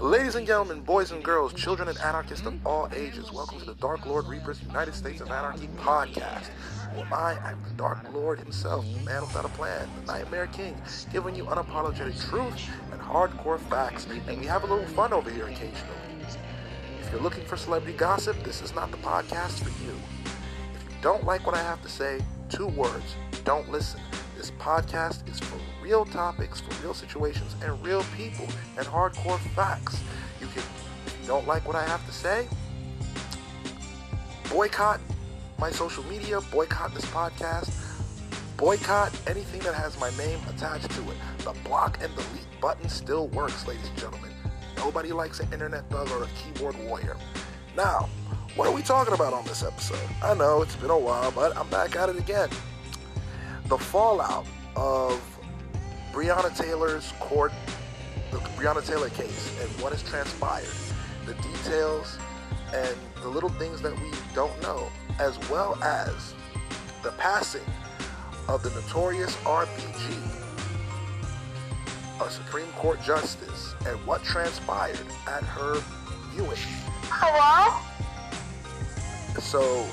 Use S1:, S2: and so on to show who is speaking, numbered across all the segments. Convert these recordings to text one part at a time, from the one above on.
S1: Ladies and gentlemen, boys and girls, children and anarchists of all ages, welcome to the Dark Lord Reapers United States of Anarchy podcast. I? I'm the Dark Lord himself, the man without a plan, the Nightmare King, giving you unapologetic truth and hardcore facts, and we have a little fun over here occasionally. If you're looking for celebrity gossip, this is not the podcast for you. If you don't like what I have to say, two words don't listen. This podcast is for real topics, for real situations, and real people, and hardcore facts. You can, if you don't like what I have to say, boycott my social media, boycott this podcast, boycott anything that has my name attached to it. The block and delete button still works, ladies and gentlemen. Nobody likes an internet thug or a keyboard warrior. Now, what are we talking about on this episode? I know it's been a while, but I'm back at it again. The fallout of Breonna Taylor's court, the Breonna Taylor case, and what has transpired, the details, and the little things that we don't know, as well as the passing of the notorious RBG, a Supreme Court justice, and what transpired at her viewing.
S2: Hello?
S1: So,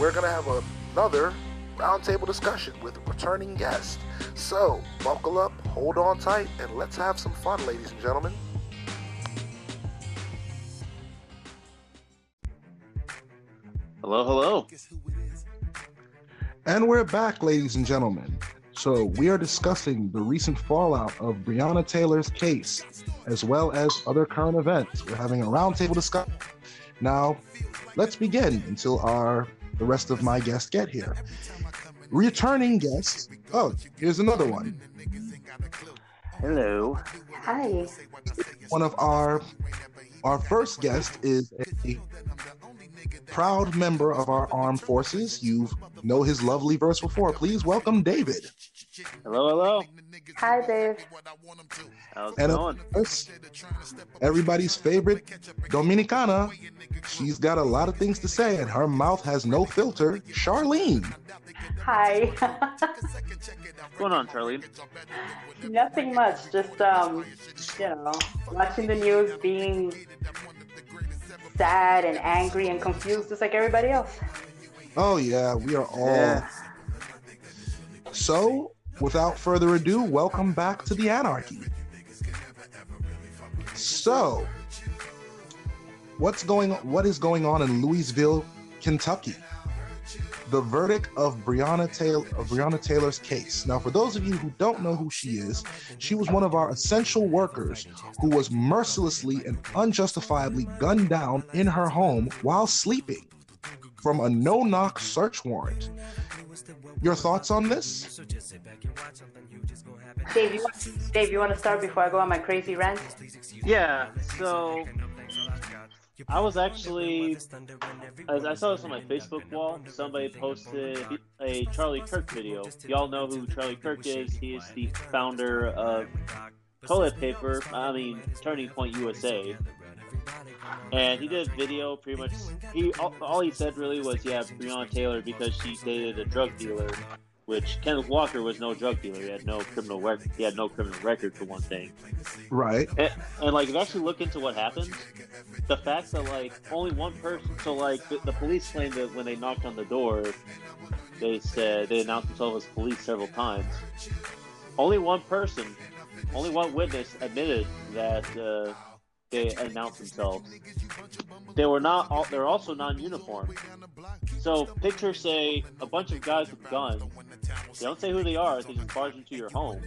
S1: we're going to have another roundtable discussion with returning guests. So, buckle up, hold on tight, and let's have some fun, ladies and gentlemen.
S3: Hello, hello.
S4: And we're back, ladies and gentlemen. So, we are discussing the recent fallout of Breonna Taylor's case, as well as other current events. We're having a roundtable discussion. Now, let's begin until our the rest of my guests get here. Returning guests. Oh, here's another one.
S3: Hello.
S2: Hi.
S4: One of our our first guest is a proud member of our armed forces. You've know his lovely verse before. Please welcome David.
S3: Hello, hello.
S2: Hi, Dave.
S3: How's it
S4: And of
S3: going?
S4: course, everybody's favorite Dominicana. She's got a lot of things to say, and her mouth has no filter. Charlene.
S2: Hi.
S3: What's going on, Charlene?
S2: Nothing much. Just um, you know, watching the news, being sad and angry and confused, just like everybody else.
S4: Oh yeah, we are all.
S3: Yeah.
S4: So, without further ado, welcome back to the anarchy. So, what's going what is going on in Louisville, Kentucky? The verdict of Breonna Taylor of Breonna Taylor's case. Now, for those of you who don't know who she is, she was one of our essential workers who was mercilessly and unjustifiably gunned down in her home while sleeping from a no-knock search warrant. Your thoughts on this?
S2: Dave, you, Dave, you want to start before I go on my crazy rant?
S3: Yeah, so I was actually, as I saw this on my Facebook wall, somebody posted a Charlie Kirk video. Y'all know who Charlie Kirk is. He is the founder of Toilet Paper, I mean, Turning Point USA. And he did a video pretty much. He all, all he said really was, "Yeah, Breonna Taylor because she dated a drug dealer," which Kenneth Walker was no drug dealer. He had no criminal record. He had no criminal record for one thing.
S4: Right.
S3: And, and like, if you actually look into what happened, the fact that like only one person. So like, the, the police claimed that when they knocked on the door, they said they announced themselves as police several times. Only one person, only one witness admitted that uh, they announced themselves. They were not. All, they're also non-uniform. So picture say a bunch of guys with guns. They don't say who they are. They just barge into your home.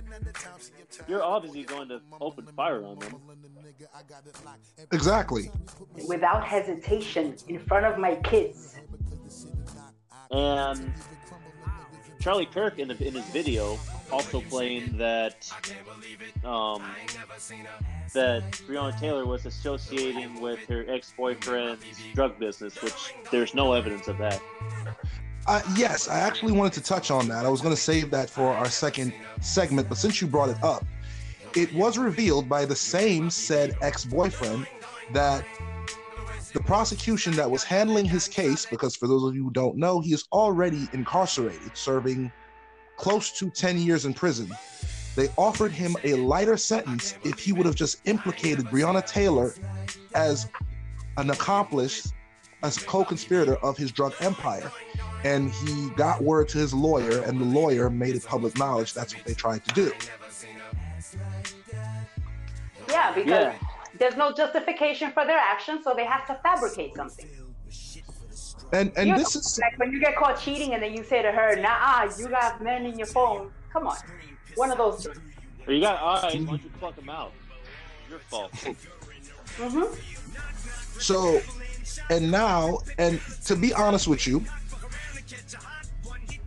S3: You're obviously going to open fire on them.
S4: Exactly.
S2: Without hesitation, in front of my kids.
S3: And Charlie Kirk in, the, in his video also claimed that um, that Breonna Taylor was associating with her ex-boyfriend's drug business, which there's no evidence of that.
S4: Uh, yes, I actually wanted to touch on that. I was going to save that for our second segment, but since you brought it up, it was revealed by the same said ex boyfriend that the prosecution that was handling his case, because for those of you who don't know, he is already incarcerated, serving close to 10 years in prison. they offered him a lighter sentence if he would have just implicated Breonna Taylor as an accomplice, as a co-conspirator of his drug empire. And he got word to his lawyer, and the lawyer made it public knowledge that's what they tried to do.
S2: Yeah, because
S3: Yeah.
S2: there's no justification for their actions, so they have to fabricate something.
S4: And and
S2: You
S4: this
S2: know,
S4: is
S2: like when you get caught cheating and then you say to her, "Nah, you got men in your phone." Come on, one of those. things.
S3: You got eyes, why don't you pluck them out? Your fault.
S2: hmm
S4: so and now and to be honest with you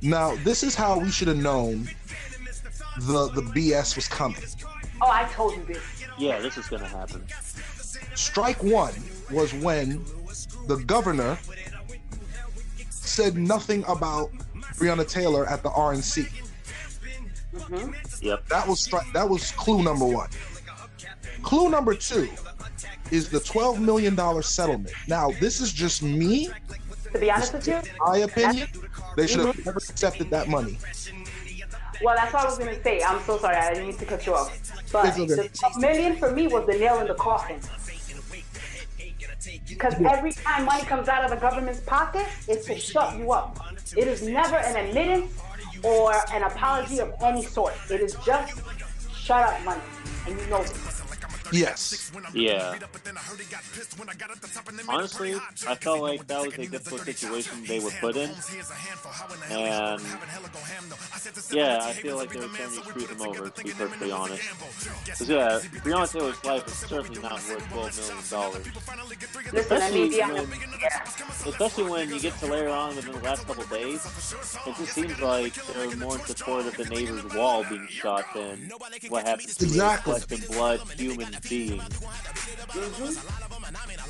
S4: now this is how we should have known the the bs was coming
S2: Oh, I told you this.
S3: Yeah, this is gonna happen.
S4: strike one was when the governor said nothing about breonna taylor at the rnc
S2: hmm
S3: Yep.
S4: that was stri- that was clue number one clue number two is the 12 million dollar settlement now this is just me
S2: To be honest with you,
S4: my opinion they should have
S2: Mhm.
S4: never accepted that money
S2: well, that's what I was gonna say. I'm so sorry. I didn't mean to cut you off. But
S4: It's okay.
S2: the 12 million for me was the nail in the coffin. Because every time money comes out of the government's pocket, it's to shut you up. It is never an admittance or an apology of any sort. It is just shut up money. And you know this.
S4: Yes
S3: Yeah. Honestly, I felt like that was a difficult situation they were put in. And yeah, I feel like they were trying to screw them over, to be perfectly honest. Because yeah, Breonna Taylor's life is certainly not worth $12 million.
S2: Listen, I mean,
S3: Especially when, especially when you get to later on within the last couple days, it just seems like they're more in support of the neighbor's wall being shot than what happens to
S4: Exactly.
S3: a flesh and blood human being.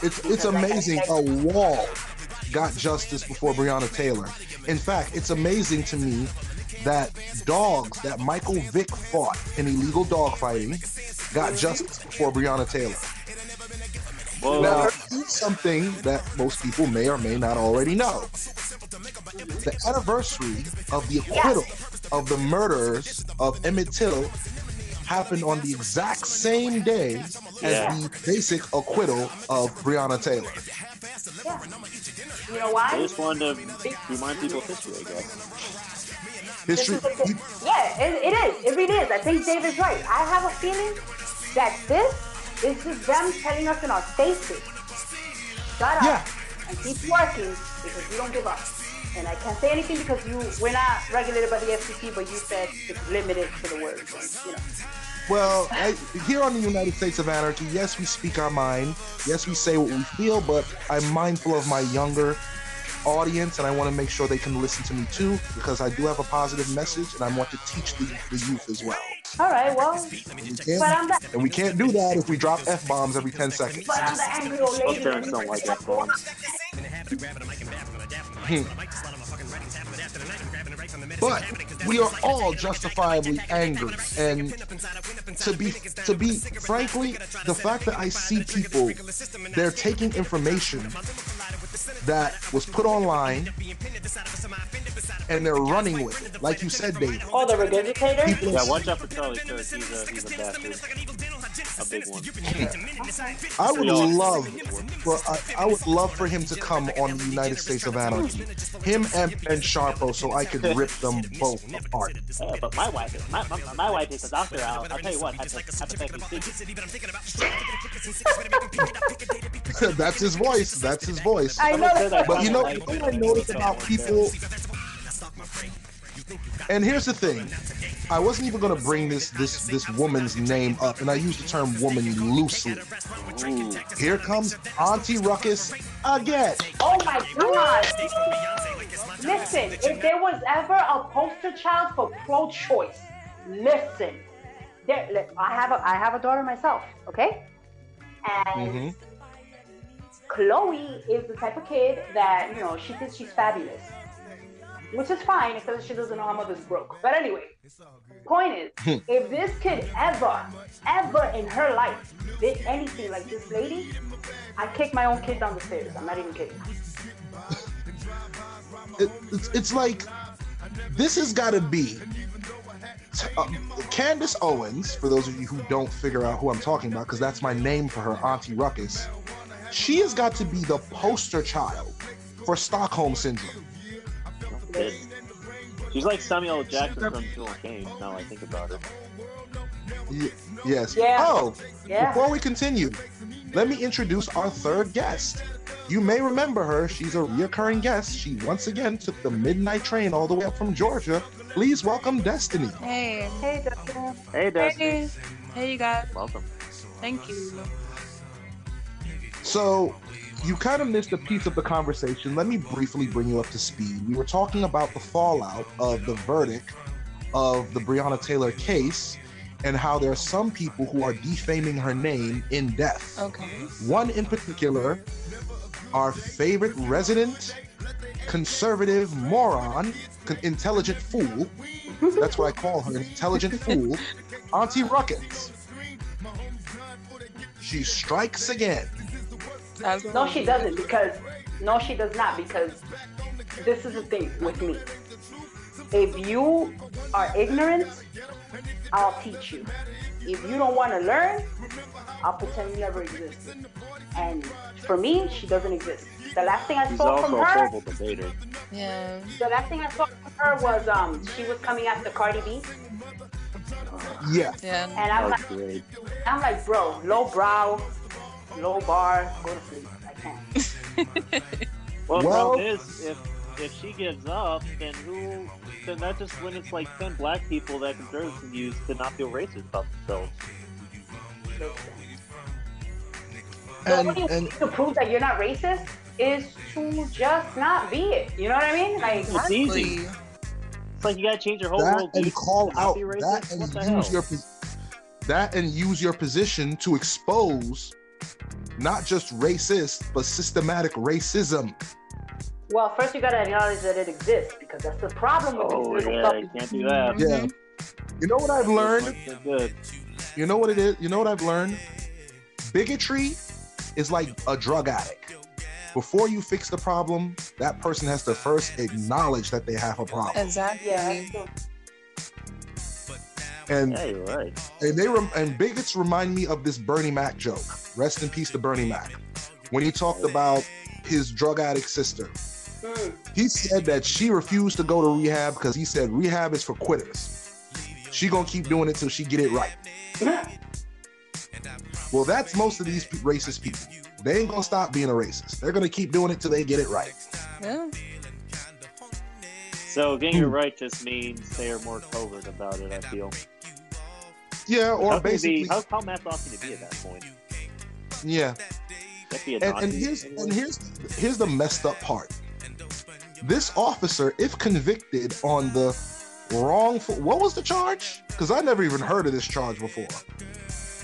S4: It's it's amazing a wall got justice before Breonna Taylor. In fact, it's amazing to me that dogs that Michael Vick fought in illegal dogfighting got justice before Breonna Taylor.
S3: Well,
S4: Now, something that most people may or may not already know. The anniversary of the acquittal of the murderers of Emmett Till happened on the exact same day as
S3: Yeah.
S4: the basic acquittal of Breonna Taylor. Yeah.
S2: You know why?
S3: I
S2: why?
S3: just wanted to remind people of history, I guess.
S4: History,
S2: is yeah, it, it is. It really is. I think David's right. I have a feeling that this is just them telling us in our faces, shut up
S4: Yeah.
S2: and keep working because you don't give up. And I can't say anything because you we're not regulated by the FCC, but you said it's limited to the words. And, you know.
S4: Well, I, here on the United States of Anarchy, yes, we speak our mind. Yes, we say what we feel, but I'm mindful of my younger audience and I want to make sure they can listen to me too because I do have a positive message and I want to teach the, the youth as well.
S2: All right, well,
S4: And we
S2: but I'm
S4: can't,
S2: the
S4: and we can't do that if we drop F bombs every 10 seconds.
S2: but I'm the angry old
S3: Most
S2: lady.
S3: parents don't like that
S4: But we are all justifiably angry. And to be to be frankly, the fact that I see people they're taking information that was put online and they're running with it. Like you said, Dave.
S2: Oh, the regurgitator?
S4: People
S3: Yeah, watch out for Charlie Kirk. He's a he's a bastard. A big one.
S4: I would love for I, I would love for him to come on the United States of Anarchy. Him and, and Sharpo so I could rip them both apart.
S3: Uh, but my wife is my, my, my wife is a doctor. I'll, I'll tell you what. hypo- Hypothetically speaking,
S4: That's his voice. That's his voice.
S2: I know
S3: Someone said
S2: that.
S4: But you know,
S3: Like,
S4: you know what I noticed about people, and here's the thing. I wasn't even gonna bring this this this woman's name up, and I use the term woman loosely.
S3: Ooh.
S4: Here comes Auntie Ruckus again.
S2: Oh my god! Listen, if there was ever a poster child for pro-choice, listen. There, li- I have a I have a daughter myself, okay? And
S4: Mhm.
S2: Chloe is the type of kid that you know she thinks she's fabulous, which is fine except she doesn't know how mother's broke. But anyway, point is, if this kid ever, ever in her life did anything like this lady, I kick my own kid down the stairs. I'm not even kidding.
S4: It, it's, it's like this has got to be uh, Candace Owens, for those of you who don't figure out who I'm talking about, because that's my name for her, Auntie Ruckus, she has got to be the poster child for Stockholm Syndrome.
S3: It- She's like Samuel L. Jackson from Jewel Kane, now I think about it.
S4: Y- yes.
S2: Yeah.
S4: Oh,
S2: Yeah.
S4: before we continue, let me introduce our third guest. You may remember her. She's a reoccurring guest. She once again took the midnight train all the way up from Georgia. Please welcome Destiny.
S5: Hey.
S2: Hey, Dustin.
S3: Hey, Dusty.
S5: Hey. Hey, you guys.
S3: Welcome.
S5: Thank you.
S4: So, you kind of missed a piece of the conversation. Let me briefly bring you up to speed. We were talking about the fallout of the verdict of the Breonna Taylor case and how there are some people who are defaming her name in death.
S5: Okay.
S4: One in particular, our favorite resident conservative moron, intelligent fool. That's what I call her, intelligent fool, Auntie Ruckus. She strikes again.
S2: No, she doesn't because no, she does not because this is the thing with me. If you are ignorant, I'll teach you. If you don't want to learn, I'll pretend you never existed. And for me, she doesn't exist. The last thing I
S3: She's
S2: saw from
S3: also a
S2: her,
S3: horrible debater.
S5: Yeah.
S2: the last thing I saw from her was um she was coming after Cardi B,
S4: Yeah.
S5: Yeah.
S2: and I'm
S3: was
S2: like,
S3: great.
S2: I'm like, bro, low brow, low bar, go to sleep. I can't.
S3: Well, the
S4: Well-
S3: problem is, if if she gives up, then who? Then that just limits like ten black people that conservatives can use to not feel racist about themselves.
S2: The
S4: And
S2: only way
S4: and
S2: to prove that you're not racist is to just not be it. You know what I mean? Like,
S3: It's easy. It's like you gotta change your whole
S4: that
S3: world
S4: and call
S3: to not
S4: out
S3: be racist.
S4: that and use
S3: hell?
S4: your that and use your position to expose not just racist but systematic racism.
S2: well, first you gotta acknowledge that it exists because that's the problem with
S3: Oh
S2: these
S3: yeah,
S2: fucking
S3: you can't do that.
S4: Yeah. You know what I've learned?
S3: Good.
S4: You know what it is? You know what I've learned? Bigotry is like a drug addict. Before you fix the problem, that person has to first acknowledge that they have a problem.
S5: Exactly.
S2: Yeah. So-
S4: And
S3: Yeah, right.
S4: and they rem- and bigots remind me of this Bernie Mac joke. Rest in peace to Bernie Mac. When he talked about his drug addict sister, he said that she refused to go to rehab because he said rehab is for quitters. She gonna keep doing it till she get it right. Well, that's most of these racist people. They ain't gonna stop being a racist. They're gonna keep doing it till they get it right.
S5: Yeah.
S3: So getting it
S4: Hmm.
S3: right just means they are more covert about it. I feel.
S4: Yeah, or
S3: how
S4: basically,
S3: be, how how messed off can you be at that point?
S4: yeah.
S3: That'd be a
S4: And, and here's and here's here's the messed up part. This officer, if convicted on the wrongful, what was the charge? Because I never even heard of this charge before.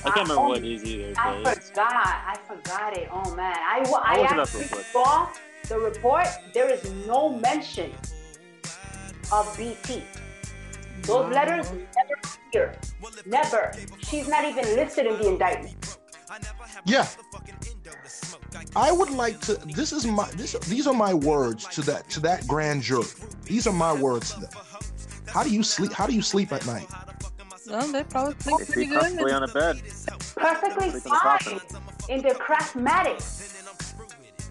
S3: I can't remember
S2: Oh,
S3: what it is either.
S2: I
S3: But
S2: forgot. I forgot it. Oh man, I, I
S3: I'll look it up
S2: actually saw the report. There is no mention of BT. Those letters never appear. Never. She's not even listed in the indictment.
S4: Yeah. I would like to. This is my. This, these are my words to that to that grand jury. These are my words to them. How do you sleep? How do you sleep at night?
S5: Well, they probably sleep
S3: they
S5: pretty
S3: sleep comfortably on a bed.
S2: Perfectly
S3: in the coffin.
S2: fine in their craftmatics.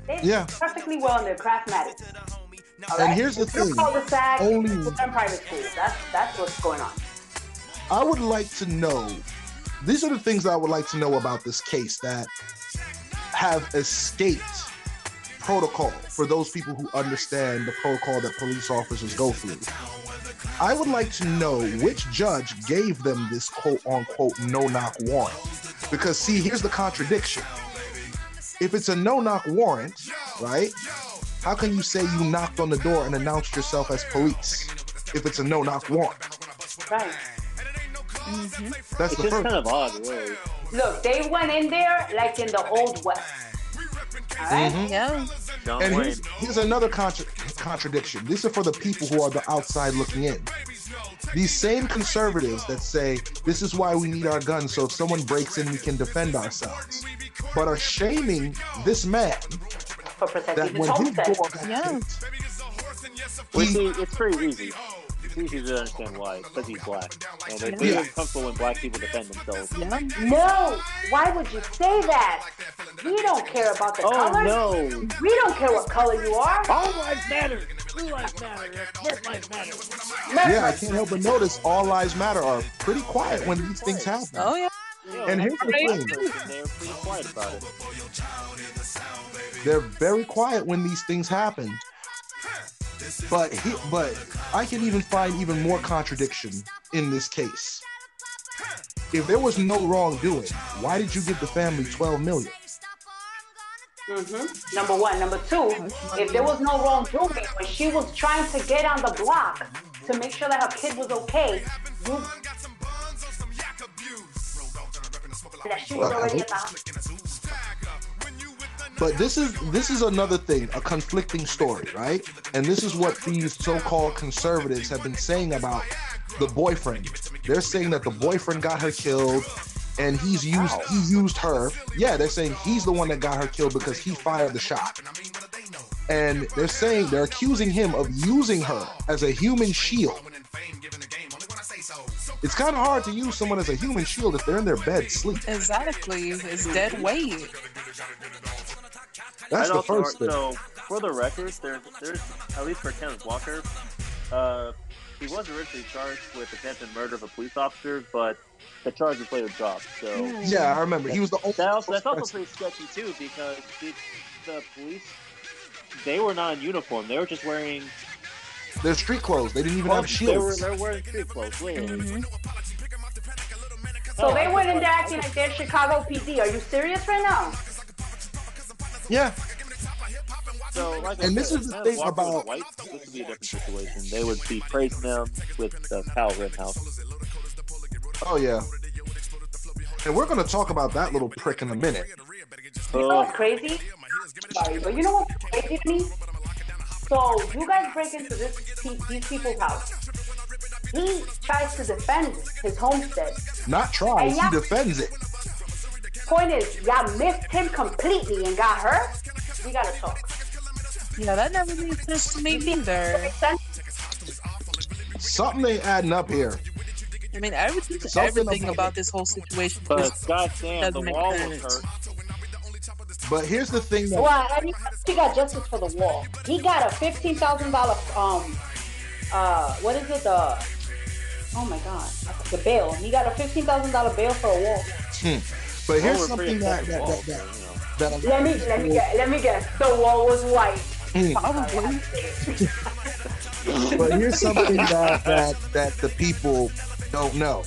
S2: They
S4: Yeah.
S2: perfectly well in their craftmatics.
S4: And here's the thing, only-
S2: private school. That's that's what's going on.
S4: I would like to know. These are the things I would like to know about this case that have escaped protocol for those people who understand the protocol that police officers go through. I would like to know which judge gave them this quote unquote no knock warrant. Because, see, here's the contradiction. If it's a no knock warrant, right? How can you say you knocked on the door and announced yourself as police if it's a no knock warrant?
S2: Right.
S4: That's
S3: It's
S4: the
S3: just
S4: first.
S3: kind of odd, really.
S2: Look, they went in there like in the old west. All right?
S4: Mhm.
S5: Yeah.
S3: John
S4: And
S3: Wayne.
S4: here's, here's another contra- contradiction. These are for the people who are the outside looking in. These same conservatives that say this is why we need our guns, so if someone breaks in, we can defend ourselves, but are shaming this man
S2: For protecting
S4: that
S2: his
S4: when
S2: homestead.
S5: Yeah.
S4: kicked,
S3: We see, it's pretty easy. it's easy to understand why. Because he's black, and it's
S4: Yeah.
S3: really uncomfortable when black people defend themselves.
S5: Yeah.
S2: No, why would you say that? We don't care about the
S3: Oh
S2: color.
S3: no!
S2: We don't care what color you are.
S3: All lives matter. Blue lives matter. Red lives matter.
S4: Yeah, I can't help but notice all lives matter are pretty quiet when these things happen.
S5: Oh yeah.
S3: Yeah,
S4: And
S3: when
S4: here's
S3: I
S4: the thing.
S3: They were pretty quiet about it.
S4: They're very quiet when these things happen. But he, but I can even find even more contradiction in this case. If there was no wrongdoing, why did you give the family 12 million?
S2: Mm-hmm. Number one. Number two, if there was no wrongdoing, when she was trying to get on the block to make sure that her kid was okay, you that she was already at the hospital.
S4: But this is this is another thing, a conflicting story, right? And this is what these so-called conservatives have been saying about the boyfriend. They're saying that the boyfriend got her killed and he's used he used her. Yeah, they're saying he's the one that got her killed because he fired the shot. And they're saying they're accusing him of using her as a human shield. It's kind of hard to use someone as a human shield if they're in their bed sleep.
S5: Exactly. It's dead weight.
S4: That's the first thing.
S3: So, for the record, there's, there's at least for Kenneth Walker, uh, he was originally charged with attempted murder of a police officer, but the charge was later dropped. So
S4: Yeah, I remember. He was the only
S3: that also, that's also pretty sketchy too, because the, the police they were not in uniform; they were just wearing
S4: They're street clothes. They didn't even
S3: well,
S4: have
S3: they were
S4: shields.
S3: they're wearing street clothes. Literally.
S5: Mhm.
S2: So they went in there acting like they're Chicago PD. Are you serious right now?
S4: Yeah,
S3: So, like I
S4: And this is the thing about-
S3: white. This would be a different situation. They would be praising them with the Kyle Rittenhouse.
S4: Oh yeah. And we're gonna talk about that little prick in a minute.
S2: Uh, you know
S3: Oh,
S2: what's crazy? Sorry, but you know what's crazy to me? So you guys break into this pe- these people's house. He tries to defend his homestead.
S4: Not tries, he defends it.
S2: Point is, y'all missed him completely and got her. We gotta talk.
S5: Yeah, that never made sense to me either.
S4: Something ain't adding up here.
S5: I mean, everything,
S4: Something
S5: everything
S4: about-
S5: about this whole situation
S3: but
S5: is
S3: goddamn, the
S5: doesn't make
S3: wall was
S5: sense.
S3: hurt.
S4: But here's the thing that
S2: Well, I mean, he got justice for the wall. He got a fifteen thousand dollar um uh what is it the oh my god the bail. He got a fifteen thousand dollar bail for a wall.
S4: But here's
S3: Well,
S4: something that
S3: effective
S4: that,
S3: wall,
S4: that, that,
S3: so, you know.
S4: that a lot
S2: Let me
S4: of
S2: let me
S4: people-
S2: guess. Let me guess. The wall was white.
S5: Probably.
S4: But here's something that, that that the people don't know.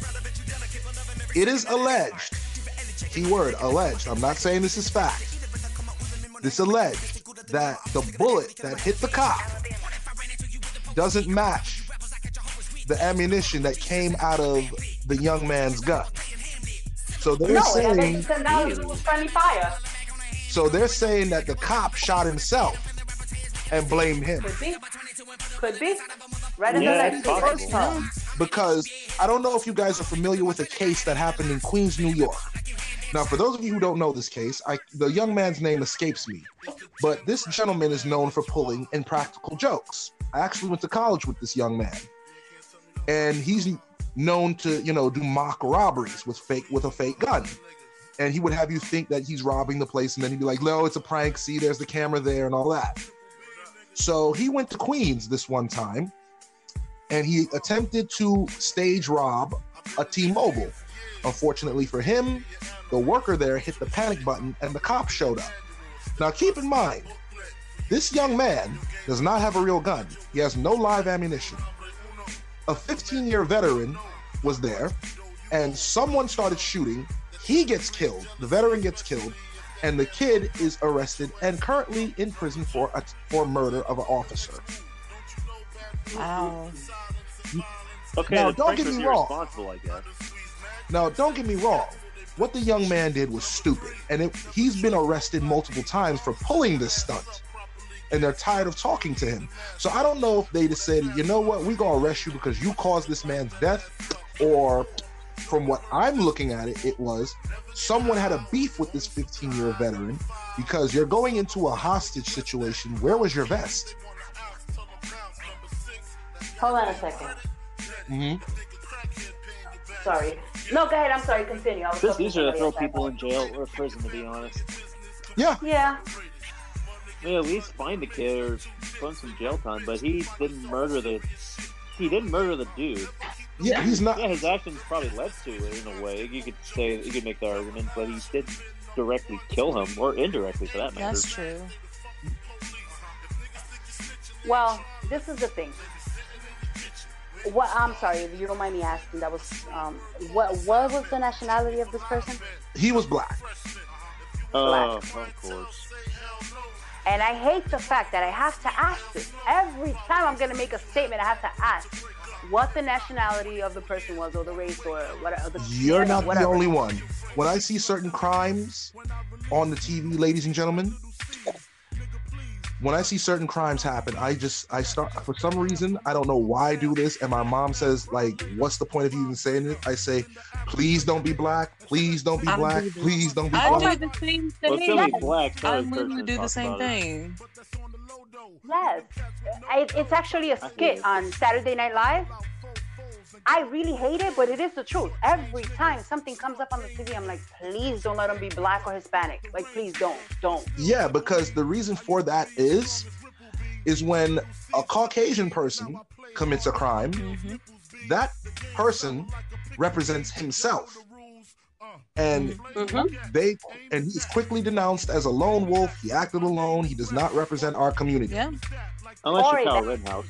S4: It is alleged, keyword alleged. I'm not saying this is fact. This alleged that the bullet that hit the cop doesn't match the ammunition that came out of the young man's gun. So they're
S2: No, and I bet
S4: saying
S2: you ten dollars was friendly fire.
S4: so they're saying that the cop shot himself and blamed him.
S2: Could be. Could be. Right in
S3: Yeah,
S2: the
S3: it's
S2: next
S3: possible.
S2: time.
S4: because I don't know if you guys are familiar with a case that happened in Queens, New York. Now, for those of you who don't know this case, I, the young man's name escapes me, but this gentleman is known for pulling impractical jokes. I actually went to college with this young man, and he's known to, you know, do mock robberies with fake with a fake gun. And he would have you think that he's robbing the place, and then he'd be like, "No, it's a prank. See, there's the camera there, and all that." So he went to Queens this one time, and he attempted to stage rob a T-Mobile. Unfortunately for him, the worker there hit the panic button and the cop showed up. Now keep in mind, this young man does not have a real gun. He has no live ammunition. A 15-year veteran was there and someone started shooting. He gets killed. The veteran gets killed and the kid is arrested and currently in prison for a, for murder of an officer.
S5: Wow.
S3: Okay,
S4: Now, don't get me wrong.
S3: I guess.
S4: Now, don't get me wrong. What the young man did was stupid, and it, he's been arrested multiple times for pulling this stunt. And they're tired of talking to him. So I don't know if they decided, you know what, we're gonna arrest you because you caused this man's death, or from what I'm looking at it, it was someone had a beef with this 15-year veteran because you're going into a hostage situation. Where was your vest?
S2: Hold on a second.
S4: hmm
S2: Sorry. No, go ahead. I'm sorry. Continue. I was
S3: Just
S2: talking
S3: easier to
S2: somebody
S3: throw people in jail or prison, to be honest.
S4: Yeah,
S2: Yeah.
S3: I mean, at least find the kid or put him some jail time. But he didn't murder the. He didn't murder the dude.
S4: yeah, he's not.
S3: Yeah, his actions probably led to it in a way. You could say you could make the argument, but he didn't directly kill him, or indirectly for that matter.
S5: That's true.
S2: Well, this is the thing. What I'm sorry if you don't mind me asking. That was um, what what was the nationality of this person?
S4: He was black.
S3: Oh, of course.
S2: And I hate the fact that I have to ask this every time I'm gonna make a statement. I have to ask what the nationality of the person was, or the race, or whatever. The,
S4: You're not
S2: whatever.
S4: the only one. When I see certain crimes on the TV, ladies and gentlemen, when I see certain crimes happen, I just I start for some reason I don't know why I do this, and my mom says like, "What's the point of you even saying it?" I say, "Please don't be black. Please don't be
S5: I
S4: black.
S5: do.
S4: Please don't be
S5: I
S4: black."
S5: do the same
S3: Well,
S5: thing.
S3: Philly Black.
S5: I
S3: Charlie
S5: literally
S3: Kirkman
S5: do the same
S3: about it.
S5: thing.
S2: Yes, I, it's actually a skit on Saturday Night Live. I really hate it, but it is the truth. Every time something comes up on the TV, I'm like, please don't let him be black or Hispanic. Like, please don't, don't.
S4: Yeah, because the reason for that is is when a Caucasian person commits a crime,
S5: hmm
S4: that person represents himself. And
S2: Mm-hmm.
S4: they and he's quickly denounced as a lone wolf. He acted alone. He does not represent our community.
S5: Yeah.
S3: Unless
S2: Or
S3: you're Kyle
S2: that-
S3: Rittenhouse.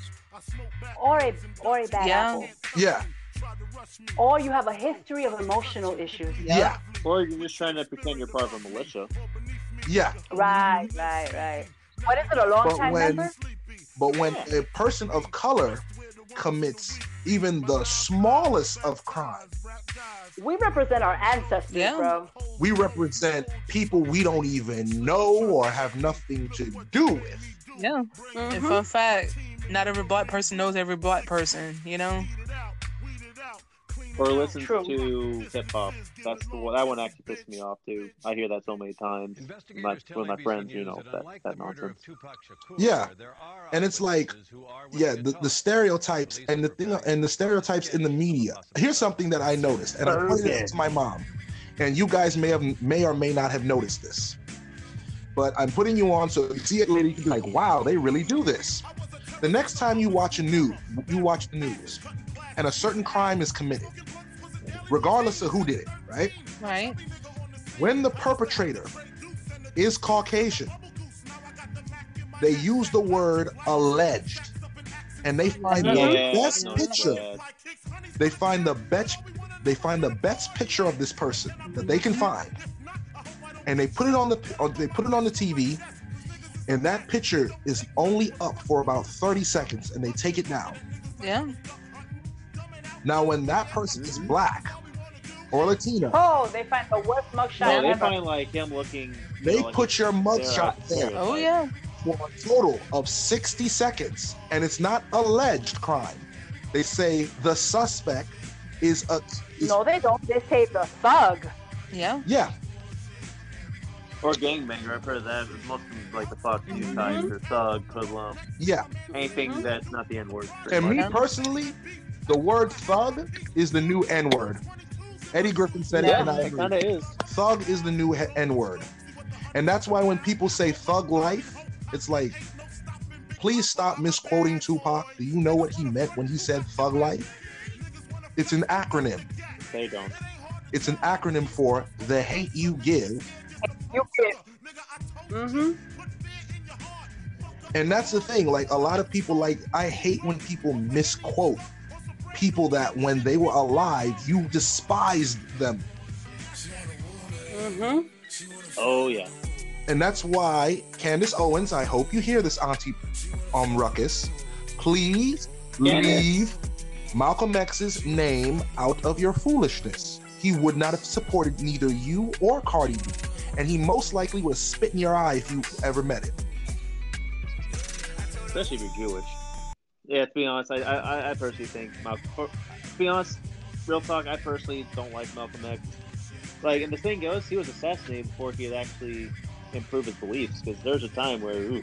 S2: Or a or a bad
S5: Yeah.
S2: apple.
S4: Yeah,
S2: Or you have a history of emotional issues.
S4: yeah,
S3: Or you're just trying to pretend you're part of a militia.
S4: yeah.
S2: Right, right, right. What is it? A long
S4: But
S2: time
S4: when
S2: member?
S4: but when a person of color commits even the smallest of crime,
S2: We represent our ancestors,
S5: Yeah.
S2: bro.
S4: we represent people we don't even know or have nothing to do with.
S5: Yeah. And
S2: Mhm.
S5: fun fact, not every black person knows every black person, you know?
S3: Or listen
S2: True.
S3: to hip hop. That's the one. That one actually pissed me off too. I hear that so many times. My, with my friends, you know that, that nonsense.
S4: Yeah, and it's like, yeah, the, the stereotypes and the thing and the stereotypes in the media. Here's something that I noticed, and I pointed it to my mom, and you guys may have may or may not have noticed this, but I'm putting you on so you see it later. You can be like, wow, they really do this. The next time you watch a news, you watch the news, and a certain crime is committed, regardless of who did it, right?
S5: Right?
S4: when the perpetrator is Caucasian, they use the word alleged. And they find the
S3: Yeah,
S4: best
S3: no,
S4: picture.
S3: bad.
S4: They find the best they find the best picture of this person that they can find. And they put it on the they put it on the TV and that picture is only up for about 30 seconds and they take it down.
S5: Yeah.
S4: Now when that person is black or Latino,
S2: Oh, they find the worst mugshot
S3: No, they
S2: ever.
S3: find like him looking. you
S4: they
S3: know, like
S4: put your mugshot there.
S5: Oh, yeah.
S4: for a total of 60 seconds, and it's not alleged crime. They say the suspect is a is,
S2: no, they don't. They say the thug.
S5: Yeah.
S4: yeah,
S3: Or gangbanger. I've heard of that. It's mostly like the fuck you
S2: Mm-hmm.
S3: type or thug, hoodlum,
S4: yeah.
S3: anything that's not the N word.
S4: And me personally, the word thug is the new N word. Eddie Griffin said it,
S3: Yeah,
S4: and I
S3: it
S4: agree.
S3: kind of is.
S4: Thug is the new N word, and that's why when people say thug life, it's like, please stop misquoting Tupac. Do you know what he meant when he said thug life? It's an acronym.
S3: They don't.
S4: It's an acronym for the hate you give
S2: You kid. Mm-hmm.
S4: And that's the thing. Like a lot of people, like I hate when people misquote people that when they were alive, you despised them.
S2: Mm-hmm.
S3: Oh yeah.
S4: And that's why Candace Owens, I hope you hear this, Auntie um Ruckus. Please leave Malcolm X's name out of your foolishness. He would not have supported neither you or Cardi B. And he most likely would spit in your eye if you ever met him.
S3: especially if you're Jewish. Yeah, to be honest, I I, I personally think Malcolm. To be honest, real talk, I personally don't like Malcolm X. Like, and the thing goes, he was assassinated before he had actually improved his beliefs. Because there's a time where, ooh,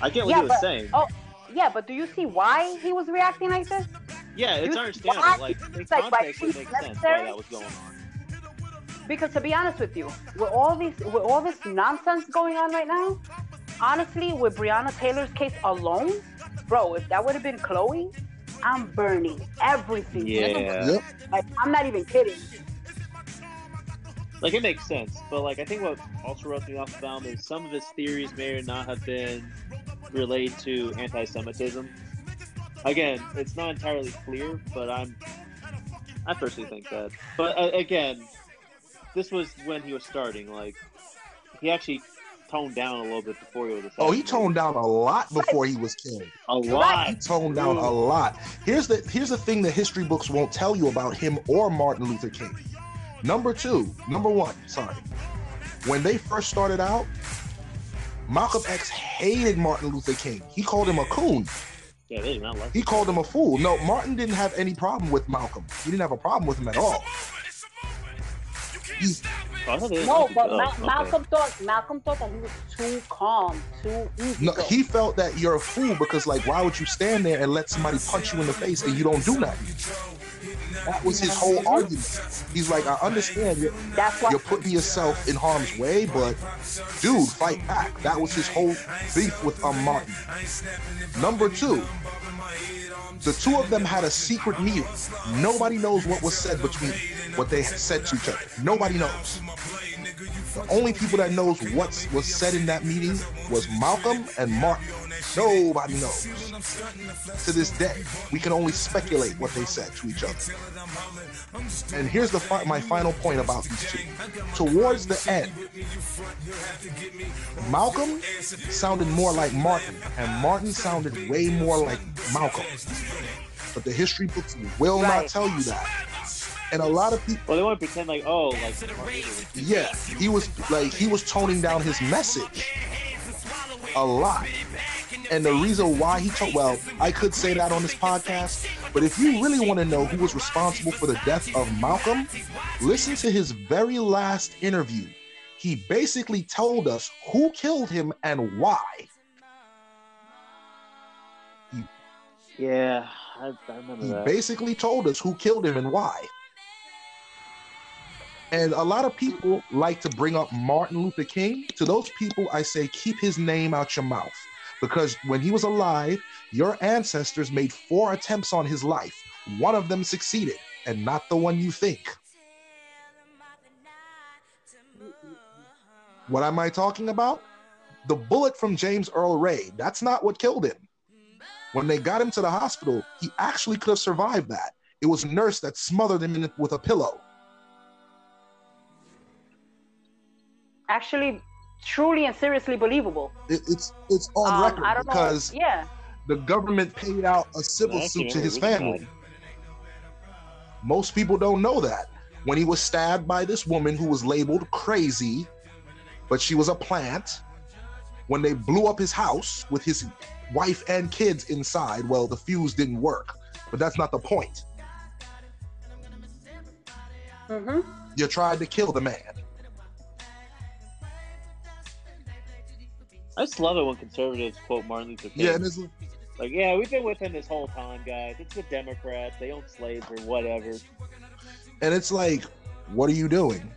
S3: I get what
S2: Yeah,
S3: he was
S2: but-
S3: saying.
S2: oh, Yeah, but do you see why he was reacting like this?
S3: Yeah, it's
S2: You-
S3: understandable. Like in
S2: it's like,
S3: context,
S2: right,
S3: it makes sense why that was going on.
S2: Because to be honest with you, with all these, with all this nonsense going on right now, honestly, with Breonna Taylor's case alone, bro, if that would have been Chloe, I'm burning everything.
S3: Yeah.
S4: Yep.
S2: Like, I'm not even kidding.
S3: Like it makes sense, but like I think what also rubbed me off about him is some of his theories may or not have been related to anti-Semitism. Again, it's not entirely clear, but I'm I personally think that. But uh, again, this was when he was starting. Like he actually toned down a little bit before he was.
S4: Oh, he toned down a lot before he was killed.
S3: a lot.
S4: He toned down a lot. Here's the here's the thing that history books won't tell you about him or Martin Luther King. Number two, number one, sorry. When they first started out, Malcolm X hated Martin Luther King. He called him a coon.
S3: Yeah, they did not like.
S4: He called him a fool. No, Martin didn't have any problem with Malcolm. He didn't have a problem with him at all.
S2: No, but
S3: Oh,
S2: Ma-
S3: okay.
S2: Malcolm thought Malcolm thought that he was too calm, too easy.
S4: no, he felt that you're a fool because, like, why would you stand there and let somebody punch you in the face and you don't do nothing? That was his whole argument. He's like, I understand you're,
S2: That's why.
S4: you're putting yourself in harm's way, but dude, fight back. That was his whole beef with um, Martin. Number two, the two of them had a secret meeting. Nobody knows what was said between what they said to each other. Nobody knows. The only people that knows what was said in that meeting was Malcolm and Martin. Nobody knows. To this day, we can only speculate what they said to each other. And here's the fi- my final point about these two. Towards the end, Malcolm sounded more like Martin, and Martin sounded way more like Malcolm. But the history books will not tell you that. And a lot of people,
S3: Well, they want to pretend like, oh, like Martin Luther was
S4: yeah, he was like he was toning down his message a lot. And the reason why he told, well, I could say that on this podcast, but if you really want to know who was responsible for the death of Malcolm, listen to his very last interview. He basically told us who killed him and why.
S3: Yeah, I, I remember that.
S4: He
S3: that.
S4: basically told us who killed him and why. And a lot of people like to bring up Martin Luther King. To those people, I say keep his name out your mouth. Because when he was alive, your ancestors made four attempts on his life. One of them succeeded, and not the one you think. What am I talking about? The bullet from James Earl Ray. That's not what killed him. When they got him to the hospital, he actually could have survived that. It was a nurse that smothered him with a pillow.
S2: Actually, truly and seriously believable.
S4: It, it's it's on
S2: Um,
S4: record
S2: I don't
S4: because
S2: know. Yeah.
S4: the government paid out a civil
S3: I
S4: suit
S3: actually
S4: to his family.
S3: reading
S4: Most people don't know that. When he was stabbed by this woman who was labeled crazy, but she was a plant, when they blew up his house with his wife and kids inside, well, the fuse didn't work. But that's not the point.
S2: hmm
S4: You tried to kill the man.
S3: I just love it when conservatives quote Martin Luther King.
S4: Yeah, and it's,
S3: Like, yeah, we've been with him this whole time, guys. It's the Democrats. They own slaves or whatever.
S4: and it's like, what are you doing?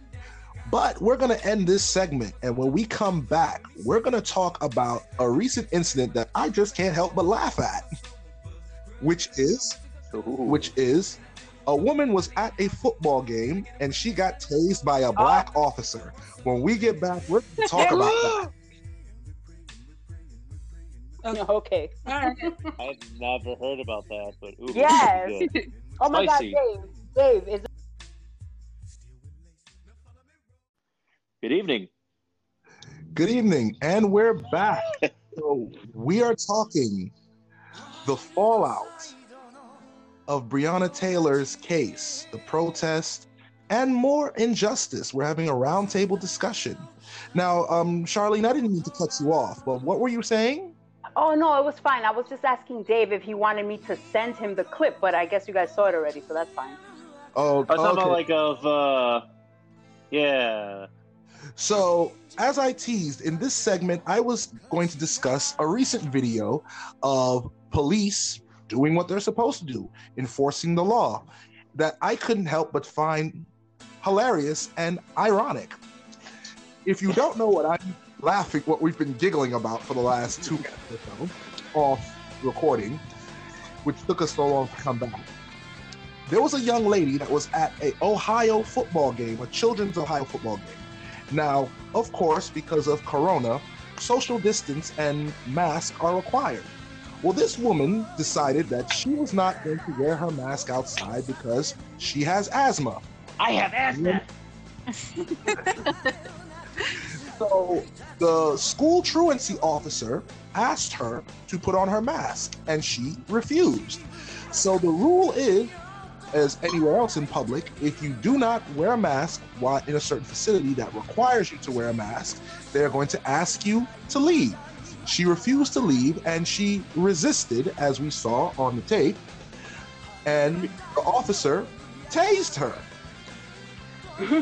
S4: But we're going to end this segment. And when we come back, we're going to talk about a recent incident that I just can't help but laugh at, which is, which is, a woman was at a football game and she got tased by a black ah. officer. When we get back, we're going to talk about that.
S2: Okay.
S5: All right.
S3: I've never heard about that, but ooh,
S2: Yes.
S3: this is good.
S2: Oh my
S3: Spicy.
S2: God, Dave. Dave, is
S3: Good evening.
S4: Good evening, and we're back. so we are talking the fallout of Breonna Taylor's case, the protest, and more injustice. We're having a roundtable discussion. Now, um, Charlene, I didn't mean to cut you off, but what were you saying?
S2: Oh no, it was fine. I was just asking Dave if he wanted me to send him the clip, but I guess you guys saw it already, so that's fine.
S4: Oh,
S3: I was talking
S4: okay.
S3: about like of uh, yeah.
S4: So, as I teased, in this segment, I was going to discuss a recent video of police doing what they're supposed to do, enforcing the law, that I couldn't help but find hilarious and ironic. If you don't know what I'm laughing, what we've been giggling about for the last two minutes or so, off recording, which took us so long to come back. There was a young lady that was at a Ohio football game, a children's Ohio football game. Now, of course, because of Corona, social distance and mask are required. Well, this woman decided that she was not going to wear her mask outside because she has asthma.
S3: I have asthma.
S4: So the school truancy officer asked her to put on her mask and she refused. So the rule is, as anywhere else in public, if you do not wear a mask while in a certain facility that requires you to wear a mask, they're going to ask you to leave. She refused to leave and she resisted, as we saw on the tape, and the officer tased her.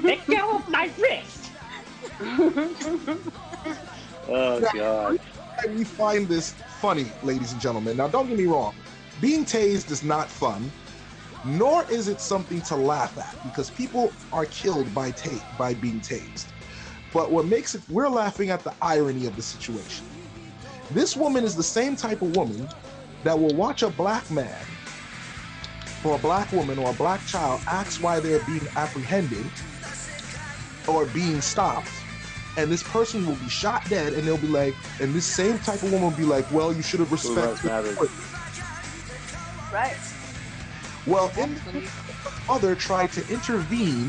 S3: Let go of my wrist. oh god.
S4: We find this funny, ladies and gentlemen. Now, don't get me wrong, being tased is not fun, nor is it something to laugh at because people are killed by ta- by being tased. But what makes it, we're laughing at the irony of the situation. This woman is the same type of woman that will watch a black man or a black woman or a black child ask why they're being apprehended or being stopped and this person will be shot dead and they'll be like and this same type of woman will be like well you should have
S3: lives
S4: respected.
S2: Right.
S4: well in
S5: Exactly.
S4: other tried to intervene